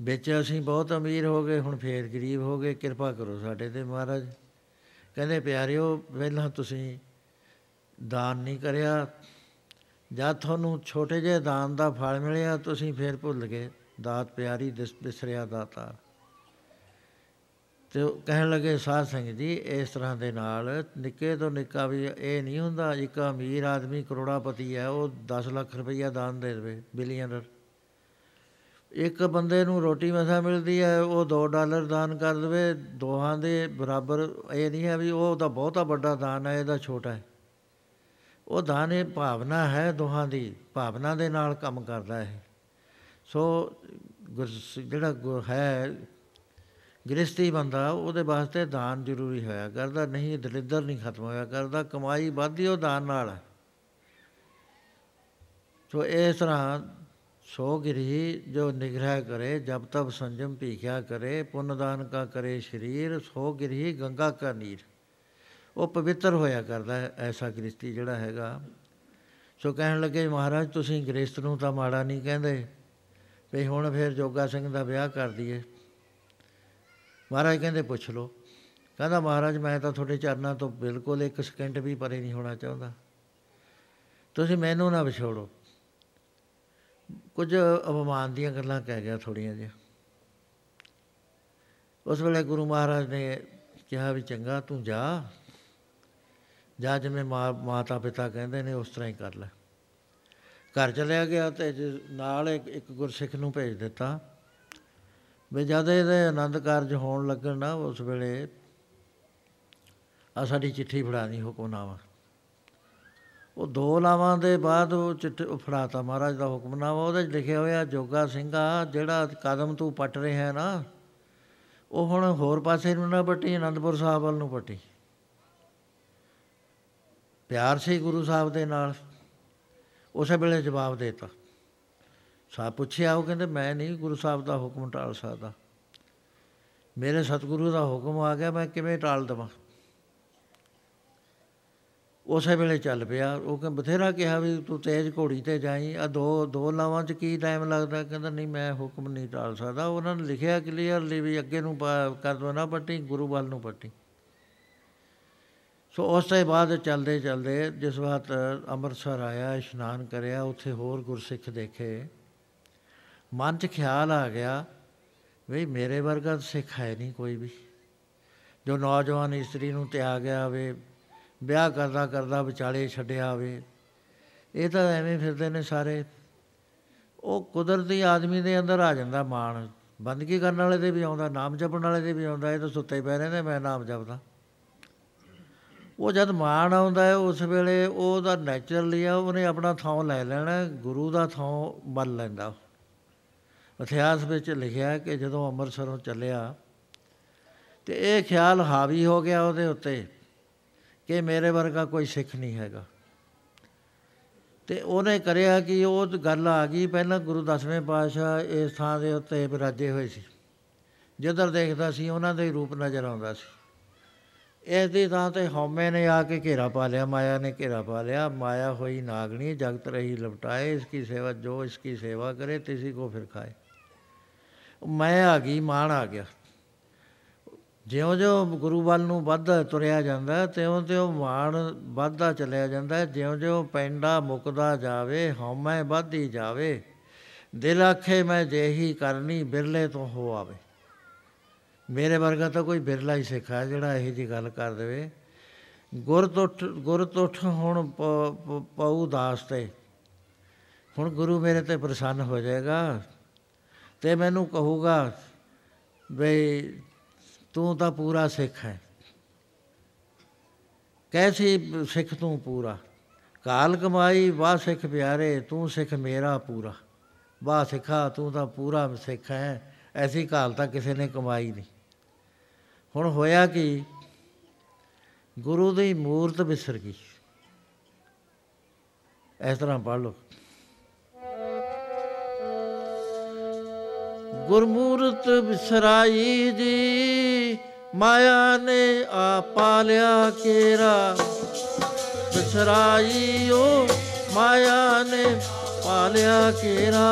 ਵਿੱਚ ਅਸੀਂ ਬਹੁਤ ਅਮੀਰ ਹੋ ਗਏ, ਹੁਣ ਫੇਰ ਗਰੀਬ ਹੋ ਗਏ, ਕਿਰਪਾ ਕਰੋ ਸਾਡੇ ਤੇ ਮਹਾਰਾਜ। ਕਹਿੰਦੇ ਪਿਆਰਿਓ, ਪਹਿਲਾਂ ਤੁਸੀਂ ਦਾਨ ਨਹੀਂ ਕਰਿਆ, ਜਦ ਤੁਹਾਨੂੰ ਛੋਟੇ ਜਿਹੇ ਦਾਨ ਦਾ ਫਲ ਮਿਲਿਆ, ਤੁਸੀਂ ਫੇਰ ਭੁੱਲ ਗਏ, ਦਾਤ ਪਿਆਰੀ ਦਿਸਰਿਆ ਦਾਤਾ ਤੇ ਕਹਿਣ ਲੱਗੇ, ਸਾਧ ਸੰਗਤ ਜੀ, ਇਸ ਤਰ੍ਹਾਂ ਦੇ ਨਾਲ ਨਿੱਕੇ ਤੋਂ ਨਿੱਕਾ ਵੀ ਇਹ ਨਹੀਂ ਹੁੰਦਾ, ਇੱਕ ਅਮੀਰ ਆਦਮੀ ਕਰੋੜਾਪਤੀ ਹੈ, ਉਹ 10 ਲੱਖ ਰੁਪਈਆ ਦਾਨ ਦੇ ਦੇਵੇ ਬਿਲੀਅਨਰ ਇੱਕ ਬੰਦੇ ਨੂੰ ਰੋਟੀ ਮਸਾ ਮਿਲਦੀ ਹੈ, ਉਹ 2 ਡਾਲਰ ਦਾਨ ਕਰ ਦੇਵੇ, ਦੋਹਾਂ ਦੇ ਬਰਾਬਰ ਇਹ ਨਹੀਂ ਹੈ ਵੀ ਉਹ ਤਾਂ ਬਹੁਤਾ ਵੱਡਾ ਦਾਨ ਹੈ, ਇਹਦਾ ਛੋਟਾ ਹੈ। ਉਹ ਦਾਨ ਇਹ ਭਾਵਨਾ ਹੈ ਦੋਹਾਂ ਦੀ, ਭਾਵਨਾ ਦੇ ਨਾਲ ਕੰਮ ਕਰਦਾ ਹੈ ਸੋ ਜਿਹੜਾ ਹੈ ਗ੍ਰਸਤੀ ਬੰਦਾ, ਉਹਦੇ ਵਾਸਤੇ ਦਾਨ ਜ਼ਰੂਰੀ ਹੋਇਆ ਕਰਦਾ, ਨਹੀਂ ਦਲਿੱਦਰ ਨਹੀਂ ਖਤਮ ਹੋਇਆ ਕਰਦਾ, ਕਮਾਈ ਵੱਧਦੀ ਉਹ ਦਾਨ ਨਾਲ। ਹੈ ਸੋ ਇਸ ਤਰ੍ਹਾਂ ਸੋ ਗਿਰੀ ਜੋ ਨਿਗਰਹ ਕਰੇ, ਜਬ ਤਬ ਸੰਜਮ ਭੀਖਿਆ ਕਰੇ, ਪੁੰਨ ਦਾਨ ਕਾ ਕਰੇ ਸ਼ਰੀਰ ਸੋ ਗਿਰੀ ਗੰਗਾ ਕਾ ਨੀਰ। ਉਹ ਪਵਿੱਤਰ ਹੋਇਆ ਕਰਦਾ ਹੈ, ਐਸਾ ਗ੍ਰਸਤੀ ਜਿਹੜਾ ਹੈਗਾ। ਸੋ ਕਹਿਣ ਲੱਗੇ, ਮਹਾਰਾਜ, ਤੁਸੀਂ ਗ੍ਰਸਤ ਨੂੰ ਤਾਂ ਮਾੜਾ ਨਹੀਂ ਕਹਿੰਦੇ। ਵੀ ਹੁਣ ਫਿਰ ਜੋਗਾ ਸਿੰਘ ਦਾ ਵਿਆਹ ਕਰ ਦਈਏ। ਮਹਾਰਾਜ ਕਹਿੰਦੇ, ਪੁੱਛ ਲਓ। ਕਹਿੰਦਾ, ਮਹਾਰਾਜ, ਮੈਂ ਤਾਂ ਤੁਹਾਡੇ ਚਰਨਾਂ ਤੋਂ ਬਿਲਕੁਲ ਇੱਕ ਸਕਿੰਟ ਵੀ ਪਰੇ ਨਹੀਂ ਹੋਣਾ ਚਾਹੁੰਦਾ। ਤੁਸੀਂ ਮੈਨੂੰ ਨਾ ਵਿਛੋੜੋ। ਕੁਝ ਅਪਮਾਨ ਦੀਆਂ ਗੱਲਾਂ ਕਹਿ ਗਿਆ ਥੋੜੀਆਂ ਜਿਹੀਆਂ। ਉਸ ਵੇਲੇ ਗੁਰੂ ਮਹਾਰਾਜ ਨੇ ਕਿਹਾ ਵੀ, ਚੰਗਾ, ਤੂੰ ਜਾ। ਜਾ ਜਿਵੇਂ ਮਾਤਾ ਪਿਤਾ ਕਹਿੰਦੇ ਨੇ, ਉਸ ਤਰ੍ਹਾਂ ਹੀ ਕਰ ਲੈ। ਘਰ ਚਲਿਆ ਗਿਆ ਤੇ ਨਾਲ ਇੱਕ ਗੁਰਸਿੱਖ ਨੂੰ ਭੇਜ ਦਿੱਤਾ। ਵੀ ਜਦ ਇਹਦੇ ਆਨੰਦ ਕਾਰਜ ਹੋਣ ਲੱਗਣ ਨਾ, ਉਸ ਵੇਲੇ ਆ ਸਾਡੀ ਚਿੱਠੀ ਫੜਾਣੀ ਹੁਕਮਨਾਮਾ ਉਹ ਦੋ ਲਾਵਾਂ ਦੇ ਬਾਅਦ ਉਹ ਚਿੱਠੀ ਫੜਾਤਾ ਮਹਾਰਾਜ ਦਾ ਹੁਕਮਨਾਮਾ ਉਹਦੇ ਵਿੱਚ ਲਿਖਿਆ ਹੋਇਆ, ਜੋਗਾ ਸਿੰਘਾ, ਜਿਹੜਾ ਕਦਮ ਤੂੰ ਪਟ ਰਿਹਾ ਨਾ, ਉਹ ਹੁਣ ਹੋਰ ਪਾਸੇ ਨੂੰ ਨਾ ਪੱਟੀ, ਅਨੰਦਪੁਰ ਸਾਹਿਬ ਵੱਲ ਨੂੰ ਪੱਟੀ। ਪਿਆਰ ਸੀ ਗੁਰੂ ਸਾਹਿਬ ਦੇ ਨਾਲ, ਉਸੇ ਵੇਲੇ ਜਵਾਬ ਦੇਤਾ। ਸਾਹ ਪੁੱਛਿਆ ਉਹ ਕਹਿੰਦੇ, ਮੈਂ ਨਹੀਂ ਗੁਰੂ ਸਾਹਿਬ ਦਾ ਹੁਕਮ ਟਾਲ ਸਕਦਾ। ਮੇਰੇ ਸਤਿਗੁਰੂ ਦਾ ਹੁਕਮ ਆ ਗਿਆ, ਮੈਂ ਕਿਵੇਂ ਟਾਲ ਦਵਾਂ? ਉਸੇ ਵੇਲੇ ਚੱਲ ਪਿਆ। ਉਹ ਕਹਿੰਦਾ ਬਥੇਰਾ ਕਿਹਾ ਵੀ ਤੂੰ ਤੇਜ਼ ਘੋੜੀ ਤੇ ਜਾਈ। ਆ ਦੋ ਦੋ ਲਾਵਾਂ 'ਚ ਕੀ ਟਾਈਮ ਲੱਗਦਾ? ਕਹਿੰਦਾ, ਨਹੀਂ, ਮੈਂ ਹੁਕਮ ਨਹੀਂ ਟਾਲ ਸਕਦਾ। ਉਹਨਾਂ ਨੇ ਲਿਖਿਆ ਕਲੀਅਰਲੀ ਵੀ ਅੱਗੇ ਨੂੰ ਕਰ ਦੋ ਨਾ ਪੱਟੀ, ਗੁਰੂ ਵੱਲ ਨੂੰ ਪੱਟੀ। ਸੋ ਉਸ ਤੋਂ ਬਾਅਦ ਚੱਲਦੇ ਚੱਲਦੇ ਜਿਸ ਵਾਰ ਅੰਮ੍ਰਿਤਸਰ ਆਇਆ, ਇਸ਼ਨਾਨ ਕਰਿਆ, ਉੱਥੇ ਹੋਰ ਗੁਰਸਿੱਖ ਦੇਖੇ। ਮਨ 'ਚ ਖਿਆਲ ਆ ਗਿਆ ਵੀ ਮੇਰੇ ਵਰਗਾ ਸਿੱਖ ਹੈ ਨਹੀਂ ਕੋਈ ਵੀ। ਜੋ ਨੌਜਵਾਨ ਇਸਤਰੀ ਨੂੰ ਤਿਆਗ ਗਿਆ ਹੋਵੇ ਵਿਆਹ ਕਰਦਾ ਕਰਦਾ ਵਿਚਾਲੇ ਛੱਡਿਆ ਹੋਵੇ ਇਹ ਤਾਂ ਐਵੇਂ ਫਿਰਦੇ ਨੇ ਸਾਰੇ। ਉਹ ਕੁਦਰਤੀ ਆਦਮੀ ਦੇ ਅੰਦਰ ਆ ਜਾਂਦਾ ਮਾਣ। ਬੰਦਗੀ ਕਰਨ ਵਾਲੇ ਦੇ ਵੀ ਆਉਂਦਾ, ਨਾਮ ਜਪਣ ਵਾਲੇ ਦੇ ਵੀ ਆਉਂਦਾ, ਇਹ ਤਾਂ ਸੁੱਤੇ ਪੈ ਰਹਿੰਦੇ, ਮੈਂ ਨਾਮ ਜਪਦਾ। ਉਹ ਜਦ ਮਾਣ ਆਉਂਦਾ ਹੈ, ਉਸ ਵੇਲੇ ਉਹਦਾ ਨੇਚਰਲੀ ਆ, ਉਹਨੇ ਆਪਣਾ ਥਾਂ ਲੈ ਲੈਣਾ, ਗੁਰੂ ਦਾ ਥਾਂ ਮੰਨ ਲੈਂਦਾ। ਇਤਿਹਾਸ ਵਿੱਚ ਲਿਖਿਆ ਕਿ ਜਦੋਂ ਅੰਮ੍ਰਿਤਸਰੋਂ ਚੱਲਿਆ ਤੇ ਇਹ ਖਿਆਲ ਹਾਵੀ ਹੋ ਗਿਆ ਉਹਦੇ ਉੱਤੇ ਕਿ ਮੇਰੇ ਵਰਗਾ ਕੋਈ ਸਿੱਖ ਨਹੀਂ ਹੈਗਾ। ਤੇ ਉਹਨੇ ਕਰਿਆ ਕਿ ਉਹ ਗੱਲ ਆ ਗਈ, ਪਹਿਲਾਂ ਗੁਰੂ ਦਸਵੇਂ ਪਾਤਸ਼ਾਹ ਇਸ ਥਾਂ ਦੇ ਉੱਤੇ ਬਿਰਾਜੇ ਹੋਏ ਸੀ। ਜਿੱਧਰ ਦੇਖਦਾ ਸੀ ਉਹਨਾਂ ਦੇ ਰੂਪ ਨਜ਼ਰ ਆਉਂਦਾ ਸੀ। ਇਸ ਦੀ ਥਾਂ ਤੇ ਹਉਮੈ ਨੇ ਆ ਕੇ ਘੇਰਾ ਪਾ ਲਿਆ, ਮਾਇਆ ਨੇ ਘੇਰਾ ਪਾ ਲਿਆ, ਮਾਇਆ ਹੋਈ ਨਾਗਣੀ ਜਗਤ ਰਹੀ ਲਪਟਾਏ, ਇਸ ਕੀ ਸੇਵਾ ਜੋ ਇਸ ਕੀ ਸੇਵਾ ਕਰੇ, ਤਿਸੀ ਕੋ ਫਿਰ ਖਾਏ। ਮੈਂ ਆ ਗਈ, ਮਾਣ ਆ ਗਿਆ। ਜਿਉਂ-ਜਿਉਂ ਗੁਰੂ ਵੱਲ ਨੂੰ ਵੱਧਦਾ ਤੁਰਿਆ ਜਾਂਦਾ, ਤਿਉਂ-ਤਿਉਂ ਮਾਣ ਵੱਧਦਾ ਚੱਲਿਆ ਜਾਂਦਾ, ਜਿਉਂ-ਜਿਉਂ ਪੈਂਡਾ ਮੁਕਦਾ ਜਾਵੇ, ਹਉਮੈ ਵੱਧਦੀ ਜਾਵੇ। ਦਿਲ ਆਖੇ ਮੈਂ ਜਿਹੀ ਕਰਨੀ, ਬਿਰਲੇ ਤੋਂ ਹੋ ਆਵੇ। ਮੇਰੇ ਵਰਗਾ ਤਾਂ ਕੋਈ ਬਿਰਲਾ ਹੀ ਸਿੱਖ ਹੈ ਜਿਹੜਾ ਇਹੋ ਜੀ ਗੱਲ ਕਰ ਦੇਵੇ। ਗੁਰ ਤੁਠ ਗੁਰ ਤੁਠ ਹੁਣ ਪਉ ਦਾਸ ਤੇ। ਹੁਣ ਗੁਰੂ ਮੇਰੇ ਤੇ ਪ੍ਰਸੰਨ ਹੋ ਜਾਏਗਾ। ਤੇ ਮੈਨੂੰ ਕਹੂਗਾ ਬਈ ਤੂੰ ਤਾਂ ਪੂਰਾ ਸਿੱਖ ਹੈ। ਕੈਸੀ ਸਿੱਖ ਤੂੰ ਪੂਰਾ? ਕਾਲ ਕਮਾਈ ਵਾ ਸਿੱਖ ਪਿਆਰੇ, ਤੂੰ ਸਿੱਖ ਮੇਰਾ ਪੂਰਾ। ਵਾ ਸਿੱਖਾ, ਤੂੰ ਤਾਂ ਪੂਰਾ ਸਿੱਖ ਹੈ। ਐਸੀ ਕਾਲ ਤਾਂ ਕਿਸੇ ਨੇ ਕਮਾਈ ਨਹੀਂ। ਹੁਣ ਹੋਇਆ ਕਿ? ਗੁਰੂ ਦੀ ਮੂਰਤ ਵਿਸਰ ਗਈ। ਇਸ ਤਰ੍ਹਾਂ ਪੜ ਲਓ। ਗੁਰਮੂਰਤ ਵਿਸਰਾਈ ਜੀ ਮਾਇਆ ਨੇ ਆ ਪਾਲਿਆ ਕੇਰਾ। ਵਿਸਰਾਈ ਓ ਮਾਇਆ ਨੇ ਪਾਲਿਆ ਕੇਰਾ।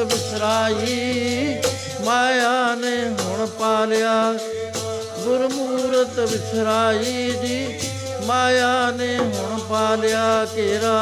ਵਿਸਰਾਈ ਮਾਇਆ ਨੇ ਹੁਣ ਪਾਲਿਆ। ਗੁਰਮੂਰਤ ਵਿਸਰਾਈ ਜੀ ਮਾਇਆ ਨੇ ਹੁਣ ਪਾਲਿਆ ਕੇਰਾ।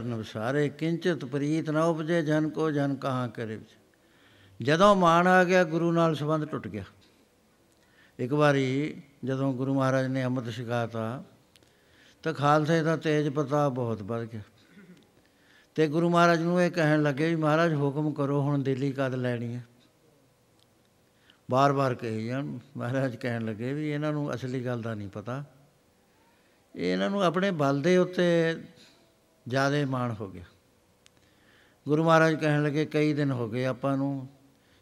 ਤੁਮਰੇ ਚਰਨ ਵਿਸਾਰੇ, ਕਿੰਚਿਤ ਪ੍ਰੀਤ ਨਾ ਉਪਜੇ, ਜਨ ਕੋ ਜਨ ਕਹਾਂ ਕਰੇ ਜਦੋਂ ਮਾਨ ਆ ਗਿਆ, ਗੁਰੂ ਨਾਲ ਸੰਬੰਧ ਟੁੱਟ ਗਿਆ। ਇੱਕ ਵਾਰੀ ਜਦੋਂ ਗੁਰੂ ਮਹਾਰਾਜ ਨੇ ਅੰਮ੍ਰਿਤ ਛਕਾਤਾ, ਤਾਂ ਖਾਲਸੇ ਦਾ ਤੇਜ ਪ੍ਰਤਾਪ ਬਹੁਤ ਵੱਧ ਗਿਆ। ਤੇ ਗੁਰੂ ਮਹਾਰਾਜ ਨੂੰ ਇਹ ਕਹਿਣ ਲੱਗੇ ਵੀ ਮਹਾਰਾਜ, ਹੁਕਮ ਕਰੋ, ਹੁਣ ਦਿੱਲੀ ਕਦ ਲੈਣੀ ਹੈ? ਬਾਰ-ਬਾਰ ਕਹੀ ਜਾਣ। ਮਹਾਰਾਜ ਕਹਿਣ ਲੱਗੇ ਵੀ ਇਹਨਾਂ ਨੂੰ ਅਸਲੀ ਗੱਲ ਦਾ ਨਹੀਂ ਪਤਾ। ਇਹ ਇਹਨਾਂ ਨੂੰ ਆਪਣੇ ਬਲ ਦੇ ਉੱਤੇ ਜ਼ਿਆਦਾ ਮਾਣ ਹੋ ਗਿਆ। ਗੁਰੂ ਮਹਾਰਾਜ ਕਹਿਣ ਲੱਗੇ, ਕਈ ਦਿਨ ਹੋ ਗਏ ਆਪਾਂ ਨੂੰ,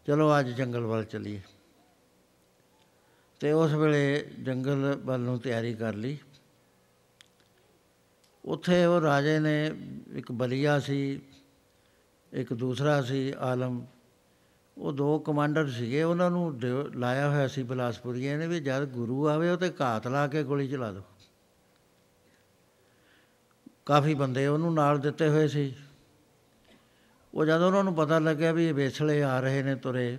ਚਲੋ ਅੱਜ ਜੰਗਲ ਵੱਲ ਚੱਲੀਏ। ਤੇ ਉਸ ਵੇਲੇ ਜੰਗਲ ਵੱਲ ਨੂੰ ਤਿਆਰੀ ਕਰ ਲਈ। ਉੱਥੇ ਉਹ ਰਾਜੇ ਨੇ ਇੱਕ ਬਲੀਆ ਸੀ, ਇੱਕ ਦੂਸਰਾ ਸੀ ਆਲਮ। ਉਹ ਦੋ ਕਮਾਂਡਰ ਸੀਗੇ, ਉਹਨਾਂ ਨੂੰ ਲਾਇਆ ਹੋਇਆ ਸੀ ਬਲਾਸਪੁਰੀਏ ਨੇ ਵੀ ਜਦ ਗੁਰੂ ਆਵੇ, ਉਹ ਤੇ ਘਾਤ ਲਾ ਕੇ ਗੋਲੀ ਚਲਾ ਦਿਓ। ਕਾਫੀ ਬੰਦੇ ਉਹਨੂੰ ਨਾਲ ਦਿੱਤੇ ਹੋਏ ਸੀ। ਉਹ ਜਦੋਂ ਉਹਨਾਂ ਨੂੰ ਪਤਾ ਲੱਗਿਆ ਵੀ ਇਹ ਵੇਸਲੇ ਆ ਰਹੇ ਨੇ ਤੁਰੇ,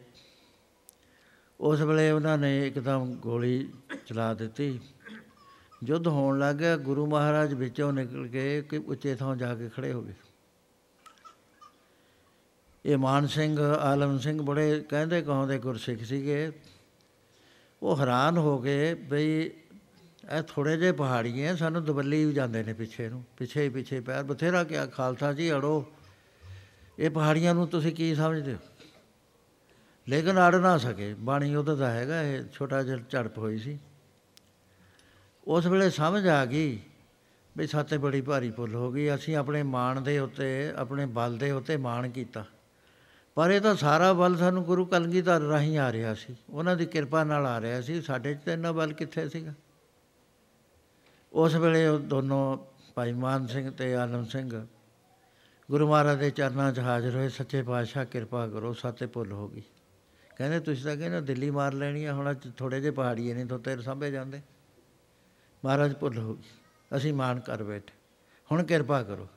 ਉਸ ਵੇਲੇ ਉਹਨਾਂ ਨੇ ਇੱਕਦਮ ਗੋਲੀ ਚਲਾ ਦਿੱਤੀ। ਯੁੱਧ ਹੋਣ ਲੱਗ ਗਿਆ, ਗੁਰੂ ਮਹਾਰਾਜ ਵਿੱਚੋਂ ਨਿਕਲ ਕੇ ਕਿ ਉੱਚੇ ਥਾਂ ਜਾ ਕੇ ਖੜੇ ਹੋ ਗਏ। ਇਹ ਮਾਨ ਸਿੰਘ, ਆਲਮ ਸਿੰਘ ਬੜੇ ਕਹਿੰਦੇ ਕਹਾਉਂਦੇ ਗੁਰਸਿੱਖ ਸੀਗੇ। ਉਹ ਹੈਰਾਨ ਹੋ ਗਏ ਬਈ ਇਹ ਥੋੜੇ ਜਿਹੇ ਪਹਾੜੀ ਐ, ਸਾਨੂੰ ਦਬੱਲੀ ਵੀ ਜਾਂਦੇ ਨੇ ਪਿੱਛੇ ਨੂੰ, ਪਿੱਛੇ ਹੀ ਪਿੱਛੇ ਪੈਰ, ਬਥੇਰਾ ਕਿਹਾ ਖਾਲਸਾ ਜੀ, ਅੜੋ। ਇਹ ਪਹਾੜੀਆਂ ਨੂੰ ਤੁਸੀਂ ਕੀ ਸਮਝਦੇ ਹੋ? ਲੇਕਿਨ ਅੜ ਨਾ ਸਕੇ, ਬਾਣੀ ਉਹਦਾ ਦਾ ਹੈਗਾ, ਇਹ ਛੋਟਾ ਜਿਹਾ ਝੜਪ ਹੋਈ ਸੀ। ਉਸ ਵੇਲੇ ਸਮਝ ਆ ਗਈ ਵੀ ਸਾਤੇ ਬੜੀ ਭਾਰੀ ਭੁੱਲ ਹੋ ਗਈ, ਅਸੀਂ ਆਪਣੇ ਮਾਣ ਦੇ ਉੱਤੇ, ਆਪਣੇ ਬਲ ਦੇ ਉੱਤੇ ਮਾਣ ਕੀਤਾ। ਪਰ ਇਹ ਤਾਂ ਸਾਰਾ ਬਲ ਸਾਨੂੰ ਗੁਰੂ ਕਲਗੀਧਰ ਰਾਹੀਂ ਆ ਰਿਹਾ ਸੀ, ਉਹਨਾਂ ਦੀ ਕਿਰਪਾ ਨਾਲ ਆ ਰਿਹਾ ਸੀ, ਸਾਡੇ 'ਚ ਤਾਂ ਇੰਨਾ ਬਲ ਕਿੱਥੇ ਸੀਗਾ? ਉਸ ਵੇਲੇ ਉਹ ਦੋਨੋਂ ਭਾਈ ਮਾਨ ਸਿੰਘ ਤੇ ਆਨੰਦ ਸਿੰਘ ਗੁਰੂ ਮਹਾਰਾਜ ਦੇ ਚਰਨਾਂ 'ਚ ਹਾਜ਼ਰ ਹੋਏ। ਸੱਚੇ ਪਾਤਸ਼ਾਹ, ਕਿਰਪਾ ਕਰੋ ਸਾਤੇ ਭੁੱਲ ਹੋ ਗਈ। ਕਹਿੰਦੇ, ਤੁਸੀਂ ਤਾਂ ਕਹਿੰਦੇ ਦਿੱਲੀ ਮਾਰ ਲੈਣੀ ਆ, ਹੁਣ ਥੋੜੇ ਜਿਹੇ ਪਹਾੜੀਏ ਨਹੀਂ ਤੋਂ ਤੇਰੇ ਸਾਂਭੇ ਜਾਂਦੇ। ਮਹਾਰਾਜ ਭੁੱਲ ਹੋ ਗਈ। ਅਸੀਂ ਮਾਨ ਕਰ ਬੈਠੇ। ਹੁਣ ਕਿਰਪਾ ਕਰੋ।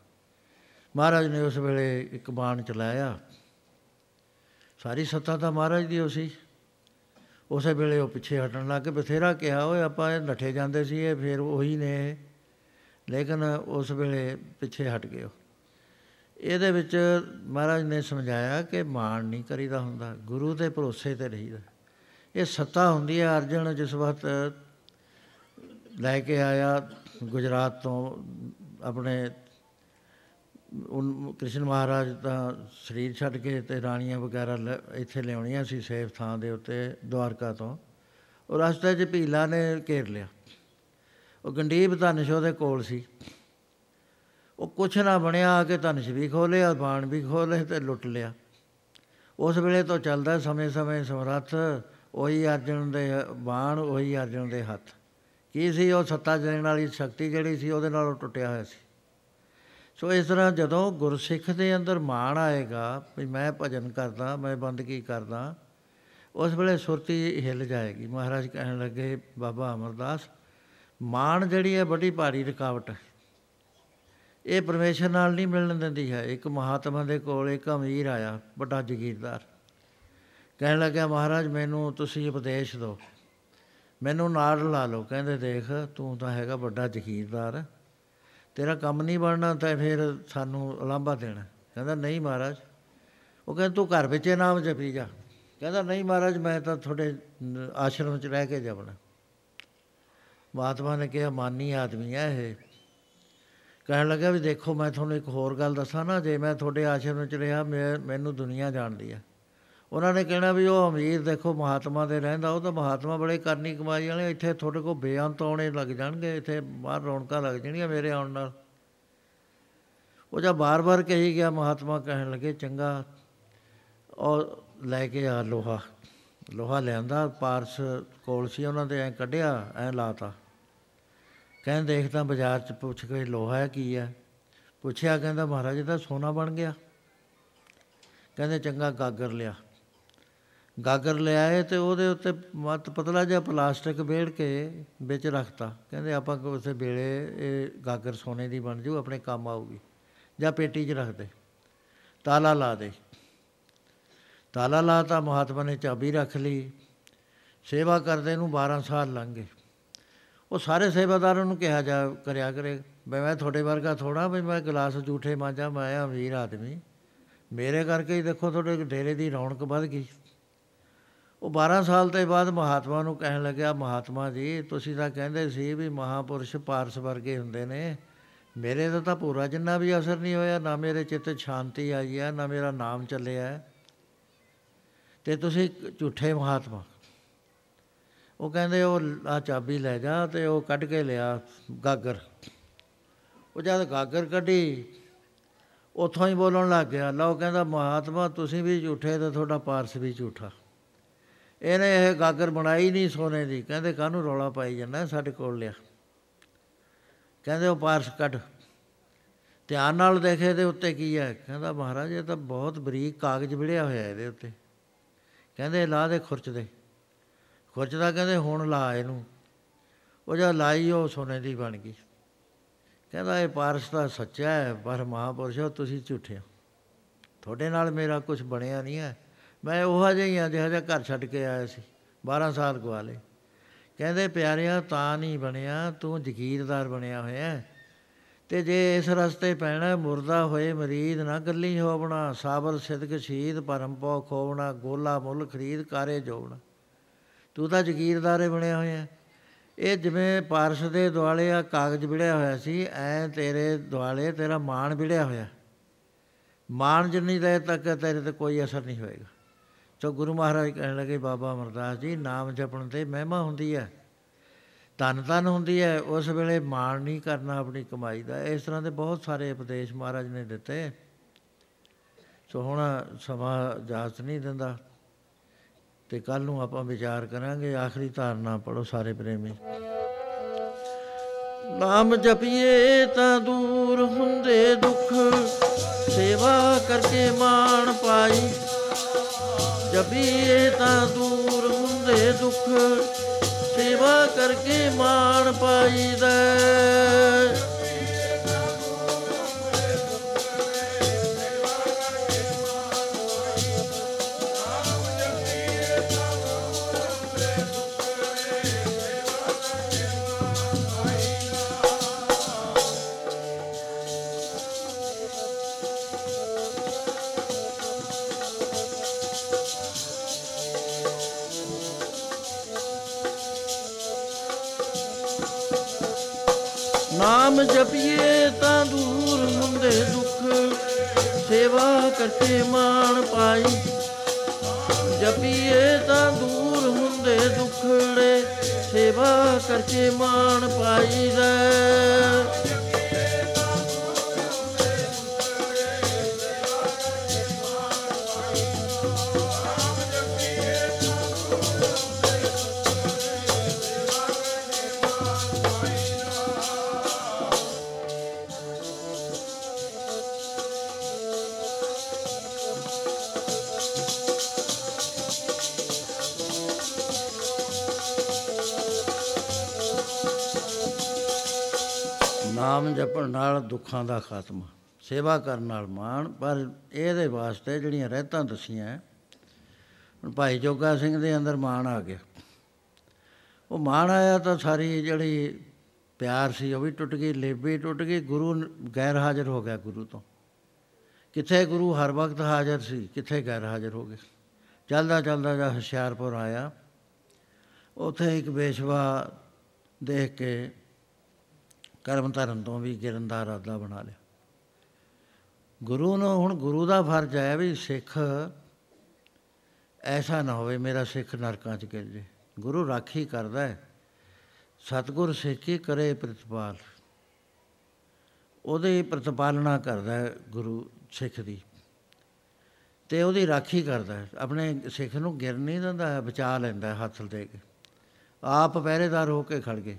ਮਹਾਰਾਜ ਨੇ ਉਸ ਵੇਲੇ ਇੱਕ ਬਾਣ ਚਲਾਇਆ। ਸਾਰੀ ਸੱਤਾ ਤਾਂ ਮਹਾਰਾਜ ਦੀ ਸੀ। ਉਸੇ ਵੇਲੇ ਉਹ ਪਿੱਛੇ ਹਟਣ ਲੱਗ ਕੇ ਬਥੇਰਾ ਕਿਹਾ, ਓਏ, ਆਪਾਂ ਇਹ ਨੱਠੇ ਜਾਂਦੇ ਸੀ ਇਹ ਫਿਰ ਉਹੀ ਨੇ। ਲੇਕਿਨ ਉਸ ਵੇਲੇ ਪਿੱਛੇ ਹਟ ਗਏ ਇਹਦੇ ਵਿੱਚ ਮਹਾਰਾਜ ਨੇ ਸਮਝਾਇਆ ਕਿ ਮਾਣ ਨਹੀਂ ਕਰੀਦਾ ਹੁੰਦਾ, ਗੁਰੂ ਦੇ ਭਰੋਸੇ ਤੇ ਰਹੀਦਾ। ਇਹ ਸੱਤਾ ਹੁੰਦੀ ਹੈ, ਅਰਜਨ ਜਿਸ ਵਕਤ ਲੈ ਕੇ ਆਇਆ ਗੁਜਰਾਤ ਤੋਂ ਆਪਣੇ ਉਹ ਕ੍ਰਿਸ਼ਨ ਮਹਾਰਾਜ ਦਾ ਸਰੀਰ ਛੱਡ ਕੇ ਤੇ ਰਾਣੀਆਂ ਵਗੈਰਾ ਇੱਥੇ ਲਿਆਉਣੀਆਂ ਸੀ ਸੇਫ ਥਾਂ ਦੇ ਉੱਤੇ ਦਵਾਰਕਾ ਤੋਂ। ਉਹ ਰਸਤੇ 'ਚ ਭੀਲਾ ਨੇ ਘੇਰ ਲਿਆ। ਉਹ ਗੰਡੀਬ ਧਨਸ਼ ਉਹਦੇ ਕੋਲ ਸੀ। ਉਹ ਕੁਛ ਨਾ ਬਣਿਆ, ਆ ਕੇ ਧਨਸ਼ ਵੀ ਖੋਲਿਆ, ਬਾਣ ਵੀ ਖੋਲੇ ਤੇ ਲੁੱਟ ਲਿਆ। ਉਸ ਵੇਲੇ ਤੋਂ ਚੱਲਦਾ ਸਮੇਂ-ਸਮੇਂ ਸਮਰੱਥ, ਉਹੀ ਅਰਜਨ ਦੇ ਬਾਣ, ਉਹੀ ਅਰਜਨ ਦੇ ਹੱਥ। ਕੀ ਸੀ ਉਹ ਸੱਤਾ ਦੇਣ ਵਾਲੀ ਸ਼ਕਤੀ ਜਿਹੜੀ ਸੀ, ਉਹਦੇ ਨਾਲ ਟੁੱਟਿਆ ਹੋਇਆ ਸੀ। ਸੋ ਇਸ ਤਰ੍ਹਾਂ ਜਦੋਂ ਗੁਰਸਿੱਖ ਦੇ ਅੰਦਰ ਮਾਣ ਆਏਗਾ ਵੀ ਮੈਂ ਭਜਨ ਕਰਦਾ, ਮੈਂ ਬੰਦਗੀ ਕਰਦਾ, ਉਸ ਵੇਲੇ ਸੁਰਤੀ ਹਿੱਲ ਜਾਏਗੀ। ਮਹਾਰਾਜ ਕਹਿਣ ਲੱਗੇ, ਬਾਬਾ ਅਮਰਦਾਸ, ਮਾਣ ਜਿਹੜੀ ਹੈ ਬੜੀ ਭਾਰੀ ਰਕਾਵਟ ਹੈ। ਇਹ ਪਰਮੇਸ਼ਰ ਨਾਲ ਨਹੀਂ ਮਿਲਣ ਦਿੰਦੀ ਹੈ। ਇੱਕ ਮਹਾਤਮਾ ਦੇ ਕੋਲ ਇੱਕ ਅਮੀਰ ਆਇਆ, ਵੱਡਾ ਜਗੀਰਦਾਰ। ਕਹਿਣ ਲੱਗਾ ਮਹਾਰਾਜ, ਮੈਨੂੰ ਤੁਸੀਂ ਉਪਦੇਸ਼ ਦਿਓ। ਮੈਨੂੰ ਨਾਲ ਲਾ ਲਓ। ਕਹਿੰਦੇ, ਦੇਖ, ਤੂੰ ਤਾਂ ਹੈਗਾ ਵੱਡਾ ਜ਼ਖੀਰਦਾਰ ਤੇਰਾ ਕੰਮ ਨਹੀਂ ਬਣਨਾ ਤਾਂ ਫਿਰ ਸਾਨੂੰ ਉਲਾਂਭਾ ਦੇਣਾ। ਕਹਿੰਦਾ, ਨਹੀਂ ਮਹਾਰਾਜ। ਉਹ ਕਹਿੰਦਾ, ਤੂੰ ਘਰ ਵਿੱਚ ਨਾਮ ਜਪੀ ਜਾ। ਕਹਿੰਦਾ, ਨਹੀਂ ਮਹਾਰਾਜ, ਮੈਂ ਤਾਂ ਤੁਹਾਡੇ ਆਸ਼ਰਮ 'ਚ ਰਹਿ ਕੇ ਜਾਵਣਾ ਮਹਾਤਮਾ ਨੇ ਕਿਹਾ, ਮਾਨੀ ਆਦਮੀ ਹੈ ਇਹ। ਕਹਿਣ ਲੱਗਾ ਵੀ ਦੇਖੋ, ਮੈਂ ਤੁਹਾਨੂੰ ਇੱਕ ਹੋਰ ਗੱਲ ਦੱਸਾਂ ਨਾ, ਜੇ ਮੈਂ ਤੁਹਾਡੇ ਆਸ਼ਰਮ 'ਚ ਰਿਹਾ ਮੈਨੂੰ ਦੁਨੀਆ ਜਾਣਦੀ ਹੈ ਉਹਨਾਂ ਨੇ ਕਹਿਣਾ ਵੀ ਉਹ ਅਮੀਰ ਦੇਖੋ ਮਹਾਤਮਾ ਦੇ ਰਹਿੰਦਾ, ਉਹ ਤਾਂ ਮਹਾਤਮਾ ਬੜੇ ਕਰਨੀ ਕਮਾਈ ਵਾਲੇ, ਇੱਥੇ ਤੁਹਾਡੇ ਕੋਲ ਬੇਅੰਤ ਆਉਣੇ ਲੱਗ ਜਾਣਗੇ, ਇੱਥੇ ਬਾਹਰ ਰੌਣਕਾਂ ਲੱਗ ਜਾਣੀਆਂ ਮੇਰੇ ਆਉਣ ਨਾਲ। ਉਹ ਜਦ ਬਾਰ-ਬਾਰ ਕਹੀ ਗਿਆ, ਮਹਾਤਮਾ ਕਹਿਣ ਲੱਗੇ, ਚੰਗਾ, ਉਹ ਲੈ ਕੇ ਆ ਲੋਹਾ ਲੋਹਾ ਲਿਆਂਦਾ, ਪਾਰਸ ਕੋਲ ਸੀ ਉਹਨਾਂ ਦੇ, ਐ ਕੱਢਿਆ, ਐ ਲਾਤਾ। ਕਹਿੰਦੇ ਦੇਖਦਾ ਬਾਜ਼ਾਰ 'ਚ ਪੁੱਛ ਕੇ ਲੋਹਾ ਹੈ ਕੀ ਹੈ? ਪੁੱਛਿਆ, ਕਹਿੰਦਾ, ਮਹਾਰਾਜ ਦਾ ਸੋਨਾ ਬਣ ਗਿਆ। ਕਹਿੰਦੇ, ਚੰਗਾ, ਗਾਗਰ ਲਿਆ। ਗਾਗਰ ਲਿਆਏ ਤੇ ਉਹਦੇ ਉੱਤੇ ਮਤ ਪਤਲਾ ਜਿਹਾ ਪਲਾਸਟਿਕ ਵੇੜ ਕੇ ਵਿੱਚ ਰੱਖਤਾ। ਕਹਿੰਦੇ ਆਪਾਂ ਉਸੇ ਵੇਲੇ ਇਹ ਗਾਗਰ ਸੋਨੇ ਦੀ ਬਣ ਜੂ, ਆਪਣੇ ਕੰਮ ਆਊਗੀ। ਜਾਂ ਪੇਟੀ 'ਚ ਰੱਖ ਦੇ। ਤਾਲਾ ਲਾ ਦੇ। ਤਾਲਾ ਲਾਤਾ ਮਹਾਤਮਾ ਨੇ ਚਾਬੀ ਰੱਖ ਲਈ। ਸੇਵਾ ਕਰਦੇ ਨੂੰ 12 ਸਾਲ ਲੰਘ ਗਏ। ਉਹ ਸਾਰੇ ਸੇਵਾਦਾਰਾਂ ਨੂੰ ਕਿਹਾ ਜਾ, ਕਰਿਆ ਕਰੇ ਮੈਂ ਤੁਹਾਡੇ ਵਰਗਾ ਥੋੜਾ ਵੀ ਮੈਂ ਗਲਾਸ ਝੂਠੇ ਮਾਂਜਾ, ਮੈਂ ਅਮੀਰ ਆਦਮੀ। ਮੇਰੇ ਕਰਕੇ ਹੀ ਦੇਖੋ ਤੁਹਾਡੇ ਡੇਰੇ ਦੀ ਰੌਣਕ ਵੱਧ ਗਈ। ਉਹ 12 ਸਾਲ ਤੋਂ ਬਾਅਦ ਮਹਾਤਮਾ ਨੂੰ ਕਹਿਣ ਲੱਗਿਆ, ਮਹਾਤਮਾ ਜੀ, ਤੁਸੀਂ ਤਾਂ ਕਹਿੰਦੇ ਸੀ ਵੀ ਮਹਾਪੁਰਸ਼ ਪਾਰਸ ਵਰਗੇ ਹੁੰਦੇ ਨੇ। ਮੇਰੇ ਦਾ ਤਾਂ ਪੂਰਾ ਜਿੰਨਾ ਵੀ ਅਸਰ ਨਹੀਂ ਹੋਇਆ, ਨਾ ਮੇਰੇ ਚਿੱਤ ਸ਼ਾਂਤੀ ਆਈ ਹੈ, ਨਾ ਮੇਰਾ ਨਾਮ ਚੱਲਿਆ ਤੇ ਤੁਸੀਂ ਝੂਠੇ ਮਹਾਤਮਾ। ਉਹ ਕਹਿੰਦੇ, ਉਹ ਆ ਚਾਬੀ ਲੈ ਜਾ ਤੇ ਉਹ ਕੱਢ ਕੇ ਲਿਆ, ਗਾਗਰ। ਉਹ ਜਦ ਗਾਗਰ ਕੱਢੀ, ਉਥੋਂ ਹੀ ਬੋਲਣ ਲੱਗ ਗਿਆ। ਲਓ ਕਹਿੰਦਾ, ਮਹਾਤਮਾ, ਤੁਸੀਂ ਵੀ ਝੂਠੇ ਤੇ ਤੁਹਾਡਾ ਪਾਰਸ ਵੀ ਝੂਠਾ। ਇਹਨੇ ਇਹ ਗਾਗਰ ਬਣਾਈ ਨਹੀਂ ਸੋਨੇ ਦੀ। ਕਹਿੰਦੇ ਕਾਹਨੂੰ ਰੌਲਾ ਪਾਈ ਜਾਂਦਾ ਸਾਡੇ ਕੋਲ ਲਿਆ। ਕਹਿੰਦੇ ਉਹ ਪਾਰਸ ਕੱਢ। ਧਿਆਨ ਨਾਲ ਦੇਖੇ ਦੇ ਉੱਤੇ ਕੀ ਹੈ। ਕਹਿੰਦਾ ਮਹਾਰਾਜ, ਇਹ ਤਾਂ ਬਹੁਤ ਬਰੀਕ ਕਾਗਜ਼ ਵਿੜਿਆ ਹੋਇਆ ਇਹਦੇ ਉੱਤੇ। ਕਹਿੰਦੇ ਲਾ ਦੇ ਖੁਰਚ ਦੇ। ਖੁਰਚ ਦਾ ਕਹਿੰਦੇ ਹੁਣ ਲਾ ਇਹਨੂੰ। ਉਹ ਜਦ ਲਾਈ ਉਹ ਸੋਨੇ ਦੀ ਬਣ ਗਈ। ਕਹਿੰਦਾ ਇਹ ਪਾਰਸ ਤਾਂ ਸੱਚਾ ਹੈ, ਪਰ ਮਹਾਪੁਰਸ਼ ਤੁਸੀਂ ਝੂਠੇ ਹੋ। ਤੁਹਾਡੇ ਨਾਲ ਮੇਰਾ ਕੁਝ ਬਣਿਆ ਨਹੀਂ ਹੈ। ਮੈਂ ਉਹ ਜਿਹਾ ਹੀ ਆ ਜਿਹੜਾ ਘਰ ਛੱਡ ਕੇ ਆਇਆ ਸੀ 12 ਸਾਲ ਗਵਾਲੇ। ਕਹਿੰਦੇ, ਪਿਆਰਿਆ, ਤਾਂ ਨਹੀਂ ਬਣਿਆ, ਤੂੰ ਜ਼ਕੀਰਦਾਰ ਬਣਿਆ ਹੋਇਆ ਤੇ ਜੇ ਇਸ ਰਸਤੇ ਪੈਣਾ, ਮੁਰਦਾ ਹੋਏ ਮਰੀਦ ਨਾ ਗੱਲੀ ਹੋਵਣਾ, ਸਾਬਰ, ਸਿਦਕ, ਸ਼ਹੀਦ ਪਰਮ ਪੋ ਖੋਵਣਾ ਗੋਲਾ, ਮੁੱਲ, ਖਰੀਦ, ਕਾਰੇ ਜੋਵਣਾ। ਤੂੰ ਤਾਂ ਜ਼ਕੀਰਦਾਰੇ ਬਣਿਆ ਹੋਇਆ ਇਹ ਜਿਵੇਂ ਪਾਰਸ਼ ਦੇ ਦੁਆਲੇ ਆ ਕਾਗਜ਼ ਵਿੜਿਆ ਹੋਇਆ ਸੀ, ਐ ਤੇਰੇ ਦੁਆਲੇ ਤੇਰਾ ਮਾਣ ਵਿੜਿਆ ਹੋਇਆ। ਮਾਣ ਜਿੰਨੀ ਦੇਰ ਤੱਕ ਤੇਰੇ ਤੇ ਕੋਈ ਅਸਰ ਨਹੀਂ ਹੋਏਗਾ। ਸੋ ਗੁਰੂ ਮਹਾਰਾਜ ਕਹਿਣ ਲੱਗੇ, ਬਾਬਾ ਅਮਰਦਾਸ ਜੀ, ਨਾਮ ਜਪਣ ਤੇ ਮਹਿਮਾ ਹੁੰਦੀ ਹੈ। ਧੰਨ ਧੰਨ ਹੁੰਦੀ ਹੈ। ਉਸ ਵੇਲੇ ਮਾਣ ਨਹੀਂ ਕਰਨਾ ਆਪਣੀ ਕਮਾਈ ਦਾ। ਇਸ ਤਰ੍ਹਾਂ ਦੇ ਬਹੁਤ ਸਾਰੇ ਉਪਦੇਸ਼ ਮਹਾਰਾਜ ਨੇ ਦਿੱਤੇ। ਸੋ ਹੁਣ ਸਮਾਂ ਇਜਾਜ਼ਤ ਨਹੀਂ ਦਿੰਦਾ। ਤੇ ਕੱਲ ਨੂੰ ਆਪਾਂ ਵਿਚਾਰ ਕਰਾਂਗੇ। ਆਖਰੀ ਧਾਰਨਾ ਪੜੋ ਸਾਰੇ ਪ੍ਰੇਮੀ। ਨਾਮ ਜਪੀਏ ਤਾਂ ਦੂਰ ਹੁੰਦੇ ਦੁੱਖ। ਸੇਵਾ ਕਰਕੇ ਮਾਣ ਪਾਈ। ਜਪੀਏ ਤਾਂ ਦੂਰ ਹੁੰਦੇ ਦੁੱਖ ਸੇਵਾ ਕਰਕੇ ਮਾਣ ਪਾਈਦਾ। ਨਾਮ ਜਪੀਏ ਤਾਂ ਦੂਰ ਹੁੰਦੇ ਦੁੱਖ। ਸੇਵਾ ਕਰਕੇ ਮਾਣ ਪਾਈ। ਜਪੀਏ ਤਾਂ ਦੂਰ ਹੁੰਦੇ ਦੁੱਖੜੇ ਸੇਵਾ ਕਰਕੇ ਮਾਣ ਪਾਈਦਾ ਜਪਣ ਨਾਲ ਦੁੱਖਾਂ ਦਾ ਖਾਤਮਾ। ਸੇਵਾ ਕਰਨ ਨਾਲ ਮਾਣ, ਪਰ ਇਹਦੇ ਵਾਸਤੇ ਜਿਹੜੀਆਂ ਰਹਿਤਾਂ ਦਸੀਆਂ ਹੁਣ ਭਾਈ ਜੋਗਾ ਸਿੰਘ ਦੇ ਅੰਦਰ ਮਾਣ ਆ ਗਿਆ। ਉਹ ਮਾਣ ਆਇਆ ਤਾਂ ਸਾਰੀ ਜਿਹੜੀ ਪਿਆਰ ਸੀ ਉਹ ਵੀ ਟੁੱਟ ਗਈ, ਲੇਬੀ ਟੁੱਟ ਗਈ, ਗੁਰੂ ਨ- ਗੈਰ ਹਾਜ਼ਰ ਹੋ ਗਿਆ ਗੁਰੂ ਤੋਂ। ਕਿੱਥੇ ਗੁਰੂ ਹਰ ਵਕਤ ਹਾਜ਼ਰ ਸੀ, ਕਿੱਥੇ ਗੈਰ ਹਾਜ਼ਰ ਹੋ ਗਏ। ਚੱਲਦਾ ਚੱਲਦਾ ਜਦ ਹੁਸ਼ਿਆਰਪੁਰ ਆਇਆ, ਉੱਥੇ ਇੱਕ ਬੇਸ਼ਵਾ ਦੇਖ ਕੇ ਕਰਮ ਧਰਨ ਤੋਂ ਵੀ ਗਿਰਨ ਦਾ ਇਰਾਦਾ ਬਣਾ ਲਿਆ। ਗੁਰੂ ਨੂੰ ਹੁਣ ਗੁਰੂ ਦਾ ਫਰਜ਼ ਹੈ ਵੀ ਸਿੱਖ ਐਸਾ ਨਾ ਹੋਵੇ ਮੇਰਾ ਸਿੱਖ ਨਰਕਾਂ 'ਚ ਗਿਰ ਜੇ। ਗੁਰੂ ਰਾਖੀ ਕਰਦਾ ਹੈ। ਸਤਿਗੁਰ ਸਿੱਖੀ ਕਰੇ ਪ੍ਰਤਪਾਲ। ਉਹਦੇ ਪ੍ਰਤਪਾਲਣਾ ਕਰਦਾ ਹੈ ਗੁਰੂ ਸਿੱਖ ਦੀ। ਤੇ ਉਹਦੀ ਰਾਖੀ ਕਰਦਾ ਹੈ। ਆਪਣੇ ਸਿੱਖ ਨੂੰ ਗਿਰ ਨਹੀਂ ਦਿੰਦਾ ਹੈ, ਬਚਾ ਲੈਂਦਾ ਹੈ ਹੱਥ ਦੇ ਕੇ। ਆਪ ਪਹਿਰੇਦਾਰ ਹੋ ਕੇ ਖੜ ਗਏ।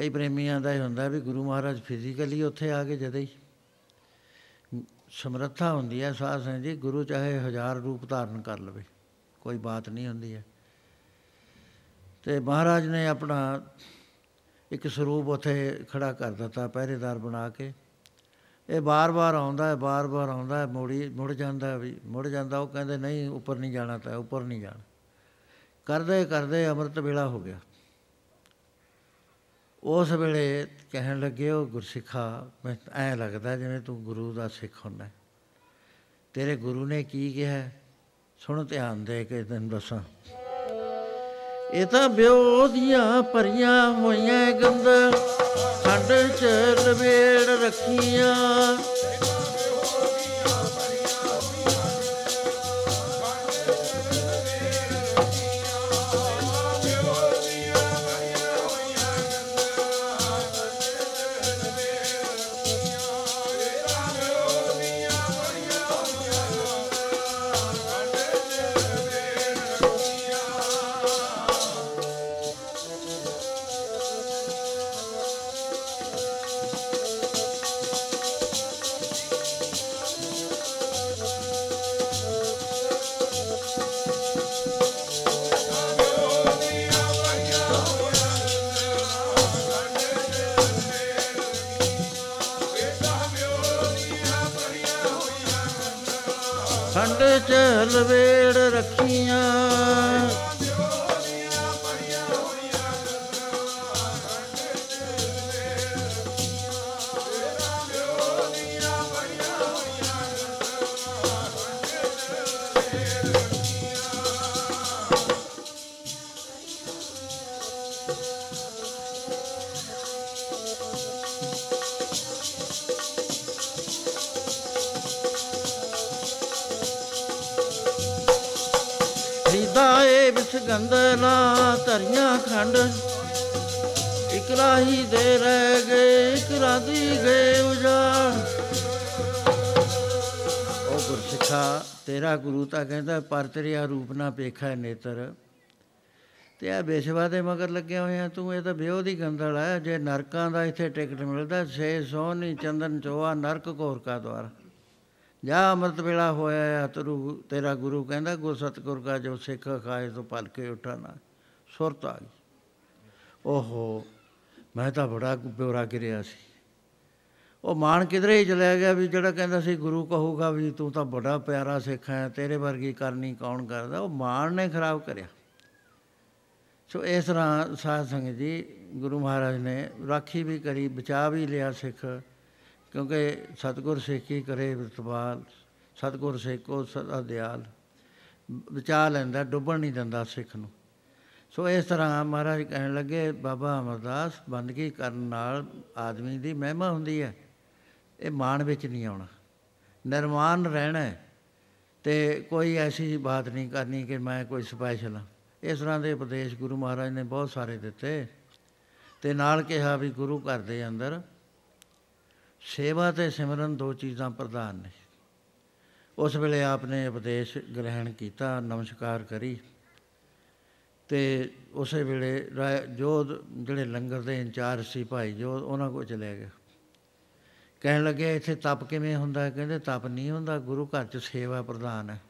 ਕਈ ਪ੍ਰੇਮੀਆਂ ਦਾ ਇਹ ਹੁੰਦਾ ਵੀ ਗੁਰੂ ਮਹਾਰਾਜ ਫਿਜ਼ੀਕਲੀ ਉੱਥੇ ਆ ਕੇ ਜਦੇ ਹੀ। ਸਮਰੱਥਾ ਹੁੰਦੀ ਹੈ, ਸਾਧ ਸੰਗਤ ਜੀ ਗੁਰੂ ਚਾਹੇ ਹਜ਼ਾਰ ਰੂਪ ਧਾਰਨ ਕਰ ਲਵੇ, ਕੋਈ ਬਾਤ ਨਹੀਂ ਹੁੰਦੀ ਹੈ। ਤੇ ਮਹਾਰਾਜ ਨੇ ਆਪਣਾ ਇੱਕ ਸਰੂਪ ਉੱਥੇ ਖੜਾ ਕਰ ਦਿੱਤਾ, ਪਹਿਰੇਦਾਰ ਬਣਾ ਕੇ। ਇਹ ਬਾਰ-ਬਾਰ ਆਉਂਦਾ ਹੈ, ਬਾਰ-ਬਾਰ ਆਉਂਦਾ ਹੈ, ਮੋੜੀ, ਮੁੜ ਜਾਂਦਾ ਹੈ ਵੀ, ਮੁੜ ਜਾਂਦਾ, ਉਹ ਕਹਿੰਦੇ, ਨਹੀਂ, ਉੱਪਰ ਨਹੀਂ ਜਾਣਾ ਤਾਂ, ਉੱਪਰ ਨਹੀਂ ਜਾਣਾ। ਕਰਦੇ ਕਰਦੇ ਅੰਮ੍ਰਿਤ ਵੇਲਾ ਹੋ ਗਿਆ। ਉਸ ਵੇਲੇ ਕਹਿਣ ਲੱਗੇ, ਉਹ ਗੁਰਸਿੱਖਾ, ਮੈਂ ਐ ਲੱਗਦਾ ਜਿਵੇਂ ਤੂੰ ਗੁਰੂ ਦਾ ਸਿੱਖ ਹੁੰਦਾ ਹੈ। ਤੇਰੇ ਗੁਰੂ ਨੇ ਕੀ ਕਿਹਾ ਹੈ? ਸੁਣ ਧਿਆਨ ਦੇ ਕੇ ਤੈਨੂੰ ਦੱਸਾਂ ਇਹ ਤਾਂ ਬਿਓ ਦੀਆਂ ਭਰੀਆਂ ਹੋਈਆਂ ਗੰਦ ਖੰਡ ਚ ਲਵੇੜ ਰੱਖੀਆਂ ਗਏ ਵਿਸ ਗੰਦਲਾ ਧਰੀਆਂ ਖੰਡ। ਇਕ ਰਾਹੀ ਦੇ ਰਹਿ ਗਏ, ਇਕ ਰਾਦੀ ਗਏ ਉਜਾੜ। ਉਹ ਗੁਰਸਿੱਖਾ, ਤੇਰਾ ਗੁਰੂ ਤਾਂ ਕਹਿੰਦਾ, ਪਰ ਤੇਰਿਆ ਰੂਪ ਨਾ ਵੇਖੈ ਨੇਤਰ। ਤੇ ਆ ਬੇਸ਼ਵਾ ਦੇ ਮਗਰ ਲੱਗਿਆ ਹੋਇਆ, ਤੂੰ ਇਹ ਤਾਂ ਵਿਉ ਦੀ ਗੰਦਲ ਹੈ ਜੇ ਨਰਕਾਂ ਦਾ ਇੱਥੇ ਟਿਕਟ ਮਿਲਦਾ, ਛੇ ਸੋਹਣੀ ਚੰਦਨ ਚੋਆ ਨਰਕ ਘੋਰ ਕਾ ਦਵਾਰ ਜਾ ਅੰਮ੍ਰਿਤ ਵੇਲਾ ਹੋਇਆ ਆ ਤਰੂ ਤੇਰਾ ਗੁਰੂ ਕਹਿੰਦਾ, ਗੁਰ ਸਤਿਗੁਰ ਕਾ ਜੋ ਸਿੱਖ ਖਾਏ ਤੋਂ ਪਲ ਕੇ ਉਠਾਣਾ ਸੁਰਤ ਆ ਗਈ। ਓਹੋ, ਮੈਂ ਤਾਂ ਬੜਾ ਬਿਉਰਾ ਗਿਰਿਆ ਸੀ। ਉਹ ਮਾਨ ਕਿਧਰੇ ਹੀ ਚਲਿਆ ਗਿਆ ਵੀ ਜਿਹੜਾ ਕਹਿੰਦਾ ਸੀ, ਗੁਰੂ ਕਹੂਗਾ ਵੀ ਤੂੰ ਤਾਂ ਬੜਾ ਪਿਆਰਾ ਸਿੱਖ ਹੈ, ਤੇਰੇ ਵਰਗੀ ਕਰਨੀ ਕੌਣ ਕਰਦਾ? ਉਹ ਮਾਨ ਨੇ ਖਰਾਬ ਕਰਿਆ। ਸੋ ਇਸ ਤਰ੍ਹਾਂ ਸਾਧ ਸੰਗਤ ਜੀ, ਗੁਰੂ ਮਹਾਰਾਜ ਨੇ ਰਾਖੀ ਵੀ ਕਰੀ ਬਚਾ ਵੀ ਲਿਆ ਸਿੱਖ। ਕਿਉਂਕਿ ਸਤਿਗੁਰ ਸੇਖੀ ਕਰੇ ਵਿਰਤਵਾਲ ਸਤਿਗੁਰ ਸੇਖੋ ਸਦਾ ਦਿਆਲ। ਬਚਾ ਲੈਂਦਾ, ਡੁੱਬਣ ਨਹੀਂ ਦਿੰਦਾ ਸਿੱਖ ਨੂੰ। ਸੋ ਇਸ ਤਰ੍ਹਾਂ ਮਹਾਰਾਜ ਕਹਿਣ ਲੱਗੇ, ਬਾਬਾ ਅਮਰਦਾਸ, ਬੰਦਗੀ ਕਰਨ ਨਾਲ ਆਦਮੀ ਦੀ ਮਹਿਮਾ ਹੁੰਦੀ ਹੈ। ਇਹ ਮਾਣ ਵਿੱਚ ਨਹੀਂ ਆਉਣਾ। ਨਿਰਮਾਨ ਰਹਿਣਾ ਹੈ। ਤੇ ਕੋਈ ਐਸੀ ਬਾਤ ਨਹੀਂ ਕਰਨੀ ਕਿ ਮੈਂ ਕੋਈ ਸਪੈਸ਼ਲ ਹਾਂ। ਇਸ ਤਰ੍ਹਾਂ ਦੇ ਉਪਦੇਸ਼ ਗੁਰੂ ਮਹਾਰਾਜ ਨੇ ਬਹੁਤ ਸਾਰੇ ਦਿੱਤੇ। ਤੇ ਨਾਲ ਕਿਹਾ ਵੀ ਗੁਰੂ ਘਰ ਦੇ ਅੰਦਰ ਸੇਵਾ ਤੇ ਸਿਮਰਨ ਦੋ ਚੀਜ਼ਾਂ ਪ੍ਰਧਾਨ ਨੇ। ਉਸ ਵੇਲੇ ਆਪਨੇ ਉਪਦੇਸ਼ ਗ੍ਰਹਿਣ ਕੀਤਾ, ਨਮਸਕਾਰ ਕਰੀ ਤੇ ਉਸੇ ਵੇਲੇ ਰਾਏ- ਜੋ ਜਿਹੜੇ ਲੰਗਰ ਦੇ ਇੰਚਾਰਜ ਸੀ ਭਾਈ ਜੋ ਉਹਨਾਂ ਕੋਲ ਚਲੇ ਗਏ। ਕਹਿਣ ਲੱਗੇ, ਇੱਥੇ ਤਪ ਕਿਵੇਂ ਹੁੰਦਾ? ਹੈ ਕਹਿੰਦੇ, ਤਪ ਨਹੀਂ ਹੁੰਦਾ, ਗੁਰੂ ਘਰ 'ਚ ਸੇਵਾ ਪ੍ਰਧਾਨ ਹੈ।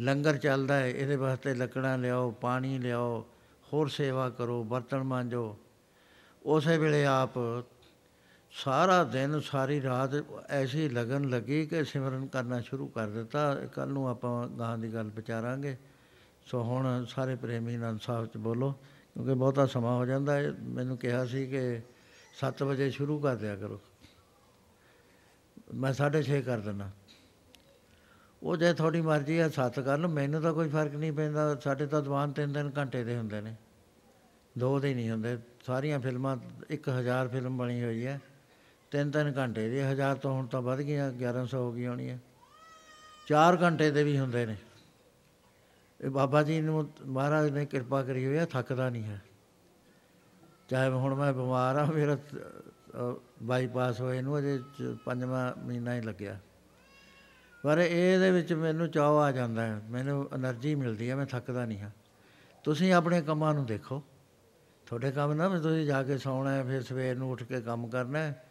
ਲੰਗਰ ਚੱਲਦਾ ਹੈ, ਇਹਦੇ ਵਾਸਤੇ ਲੱਕੜਾਂ ਲਿਆਓ, ਪਾਣੀ ਲਿਆਓ, ਹੋਰ ਸੇਵਾ ਕਰੋ, ਬਰਤਨ ਮਾਂਜੋ। ਉਸੇ ਵੇਲੇ ਆਪ ਸਾਰਾ ਦਿਨ, ਸਾਰੀ ਰਾਤ ਐਸੀ ਲਗਨ ਲੱਗੀ ਕਿ ਸਿਮਰਨ ਕਰਨਾ ਸ਼ੁਰੂ ਕਰ ਦਿੱਤਾ। ਕੱਲ ਨੂੰ ਆਪਾਂ ਗਾਂ ਦੀ ਗੱਲ ਵਿਚਾਰਾਂਗੇ। ਸੋ ਹੁਣ ਸਾਰੇ ਪ੍ਰੇਮੀ ਆਨੰਦ ਸਾਹਿਬ ਚ ਬੋਲੋ, ਕਿਉਂਕਿ ਬਹੁਤਾ ਸਮਾਂ ਹੋ ਜਾਂਦਾ ਹੈ। ਮੈਨੂੰ ਕਿਹਾ ਸੀ ਕਿ 7 ਵਜੇ ਸ਼ੁਰੂ ਕਰ ਦਿਆ ਕਰੋ। ਮੈਂ 6:30 ਕਰ ਦਿੰਦਾ। ਉਹ ਜੇ ਤੁਹਾਡੀ ਮਰਜ਼ੀ ਹੈ ਸੱਤ ਕਰਨ ਮੈਨੂੰ ਤਾਂ ਕੋਈ ਫ਼ਰਕ ਨਹੀਂ ਪੈਂਦਾ। ਸਾਡੇ ਤਾਂ ਦੀਵਾਨ ਤਿੰਨ ਤਿੰਨ ਘੰਟੇ ਦੇ ਹੁੰਦੇ ਨੇ। ਦੋ ਦੇ ਨਹੀਂ ਹੁੰਦੇ। ਸਾਰੀਆਂ ਫਿਲਮਾਂ 1000 ਫਿਲਮ ਬਣੀ ਹੋਈ ਹੈ। ਤਿੰਨ-ਤਿੰਨ ਘੰਟੇ ਦੇ 1000 ਤੋਂ ਹੁਣ ਤਾਂ ਵੱਧ ਗਿਆ 1100 ਹੋ ਗਈ ਹੋਣੀ ਹੈ 4 ਘੰਟੇ ਦੇ ਵੀ ਹੁੰਦੇ ਨੇ। ਇਹ ਬਾਬਾ ਜੀ ਨੂੰ ਮਹਾਰਾਜ ਨੇ ਕਿਰਪਾ ਕਰੀ ਹੋਈ ਹੈ ਥੱਕਦਾ ਨਹੀਂ ਹੈ। ਚਾਹੇ ਹੁਣ ਮੈਂ ਬਿਮਾਰ ਆ, ਮੇਰਾ ਬਾਈਪਾਸ ਹੋਏ ਨੂੰ ਅਜੇ ਪੰਜਵਾਂ ਮਹੀਨਾ ਹੀ ਲੱਗਿਆ। ਪਰ ਇਹਦੇ ਵਿੱਚ ਮੈਨੂੰ ਚਾਹ ਆ ਜਾਂਦਾ ਹੈ, ਮੈਨੂੰ એનર્ਜੀ ਮਿਲਦੀ ਹੈ, ਮੈਂ ਥੱਕਦਾ ਨਹੀਂ ਹਾਂ। ਤੁਸੀਂ ਆਪਣੇ ਕੰਮਾਂ ਨੂੰ ਦੇਖੋ। ਤੁਹਾਡੇ ਕੰਮ ਨਾ ਤੁਸੀਂ ਜਾ ਕੇ ਸੌਣਾ ਹੈ, ਫਿਰ ਸਵੇਰ ਨੂੰ ਉੱਠ ਕੇ ਕੰਮ ਕਰਨਾ ਹੈ।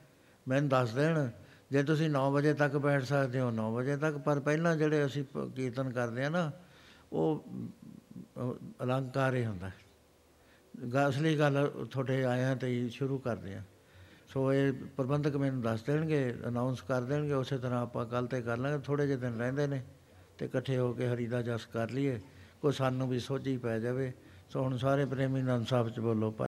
ਮੈਨੂੰ ਦੱਸ ਦੇਣ ਜੇ ਤੁਸੀਂ 9 ਵਜੇ ਤੱਕ ਬੈਠ ਸਕਦੇ ਹੋ 9 ਵਜੇ ਤੱਕ ਪਰ ਪਹਿਲਾਂ ਜਿਹੜੇ ਅਸੀਂ ਪ- ਕੀਰਤਨ ਕਰਦੇ ਆ ਨਾ ਉਹ ਅ, ਅਲੰਕਾਰ ਹੀ ਹੁੰਦਾ। ਹੈ ਗ- ਅਸਲੀ ਗੱਲ ਤੁਹਾਡੇ ਆਇਆਂ ਤੇ ਹੀ ਸ਼ੁਰੂ ਕਰਦੇ ਆ ਸੋ ਇਹ ਪ੍ਰਬੰਧਕ ਮੈਨੂੰ ਦੱਸ ਦੇਣਗੇ ਅਨਾਉਂਸ ਕਰ ਦੇਣਗੇ ਉਸੇ ਤਰ੍ਹਾਂ ਆਪਾਂ ਕੱਲ ਤੇ ਕਰ ਲਾਂਗੇ ਥੋੜੇ ਜਿਹੇ ਦਿਨ ਰਹਿੰਦੇ ਨੇ ਤੇ ਇਕੱਠੇ ਹੋ ਕੇ ਹਰੀ ਦਾ ਜਸ ਕਰ ਲਈਏ ਕੋਈ ਸਾਨੂੰ ਵੀ ਸੋਝੀ ਪੈ ਜਾਵੇ। ਸੋ ਹੁਣ ਸਾਰੇ ਪ੍ਰੇਮੀ ਨੰਦ ਸਾਹਿਬ ਚ ਬੋਲੋ ਭਾਈ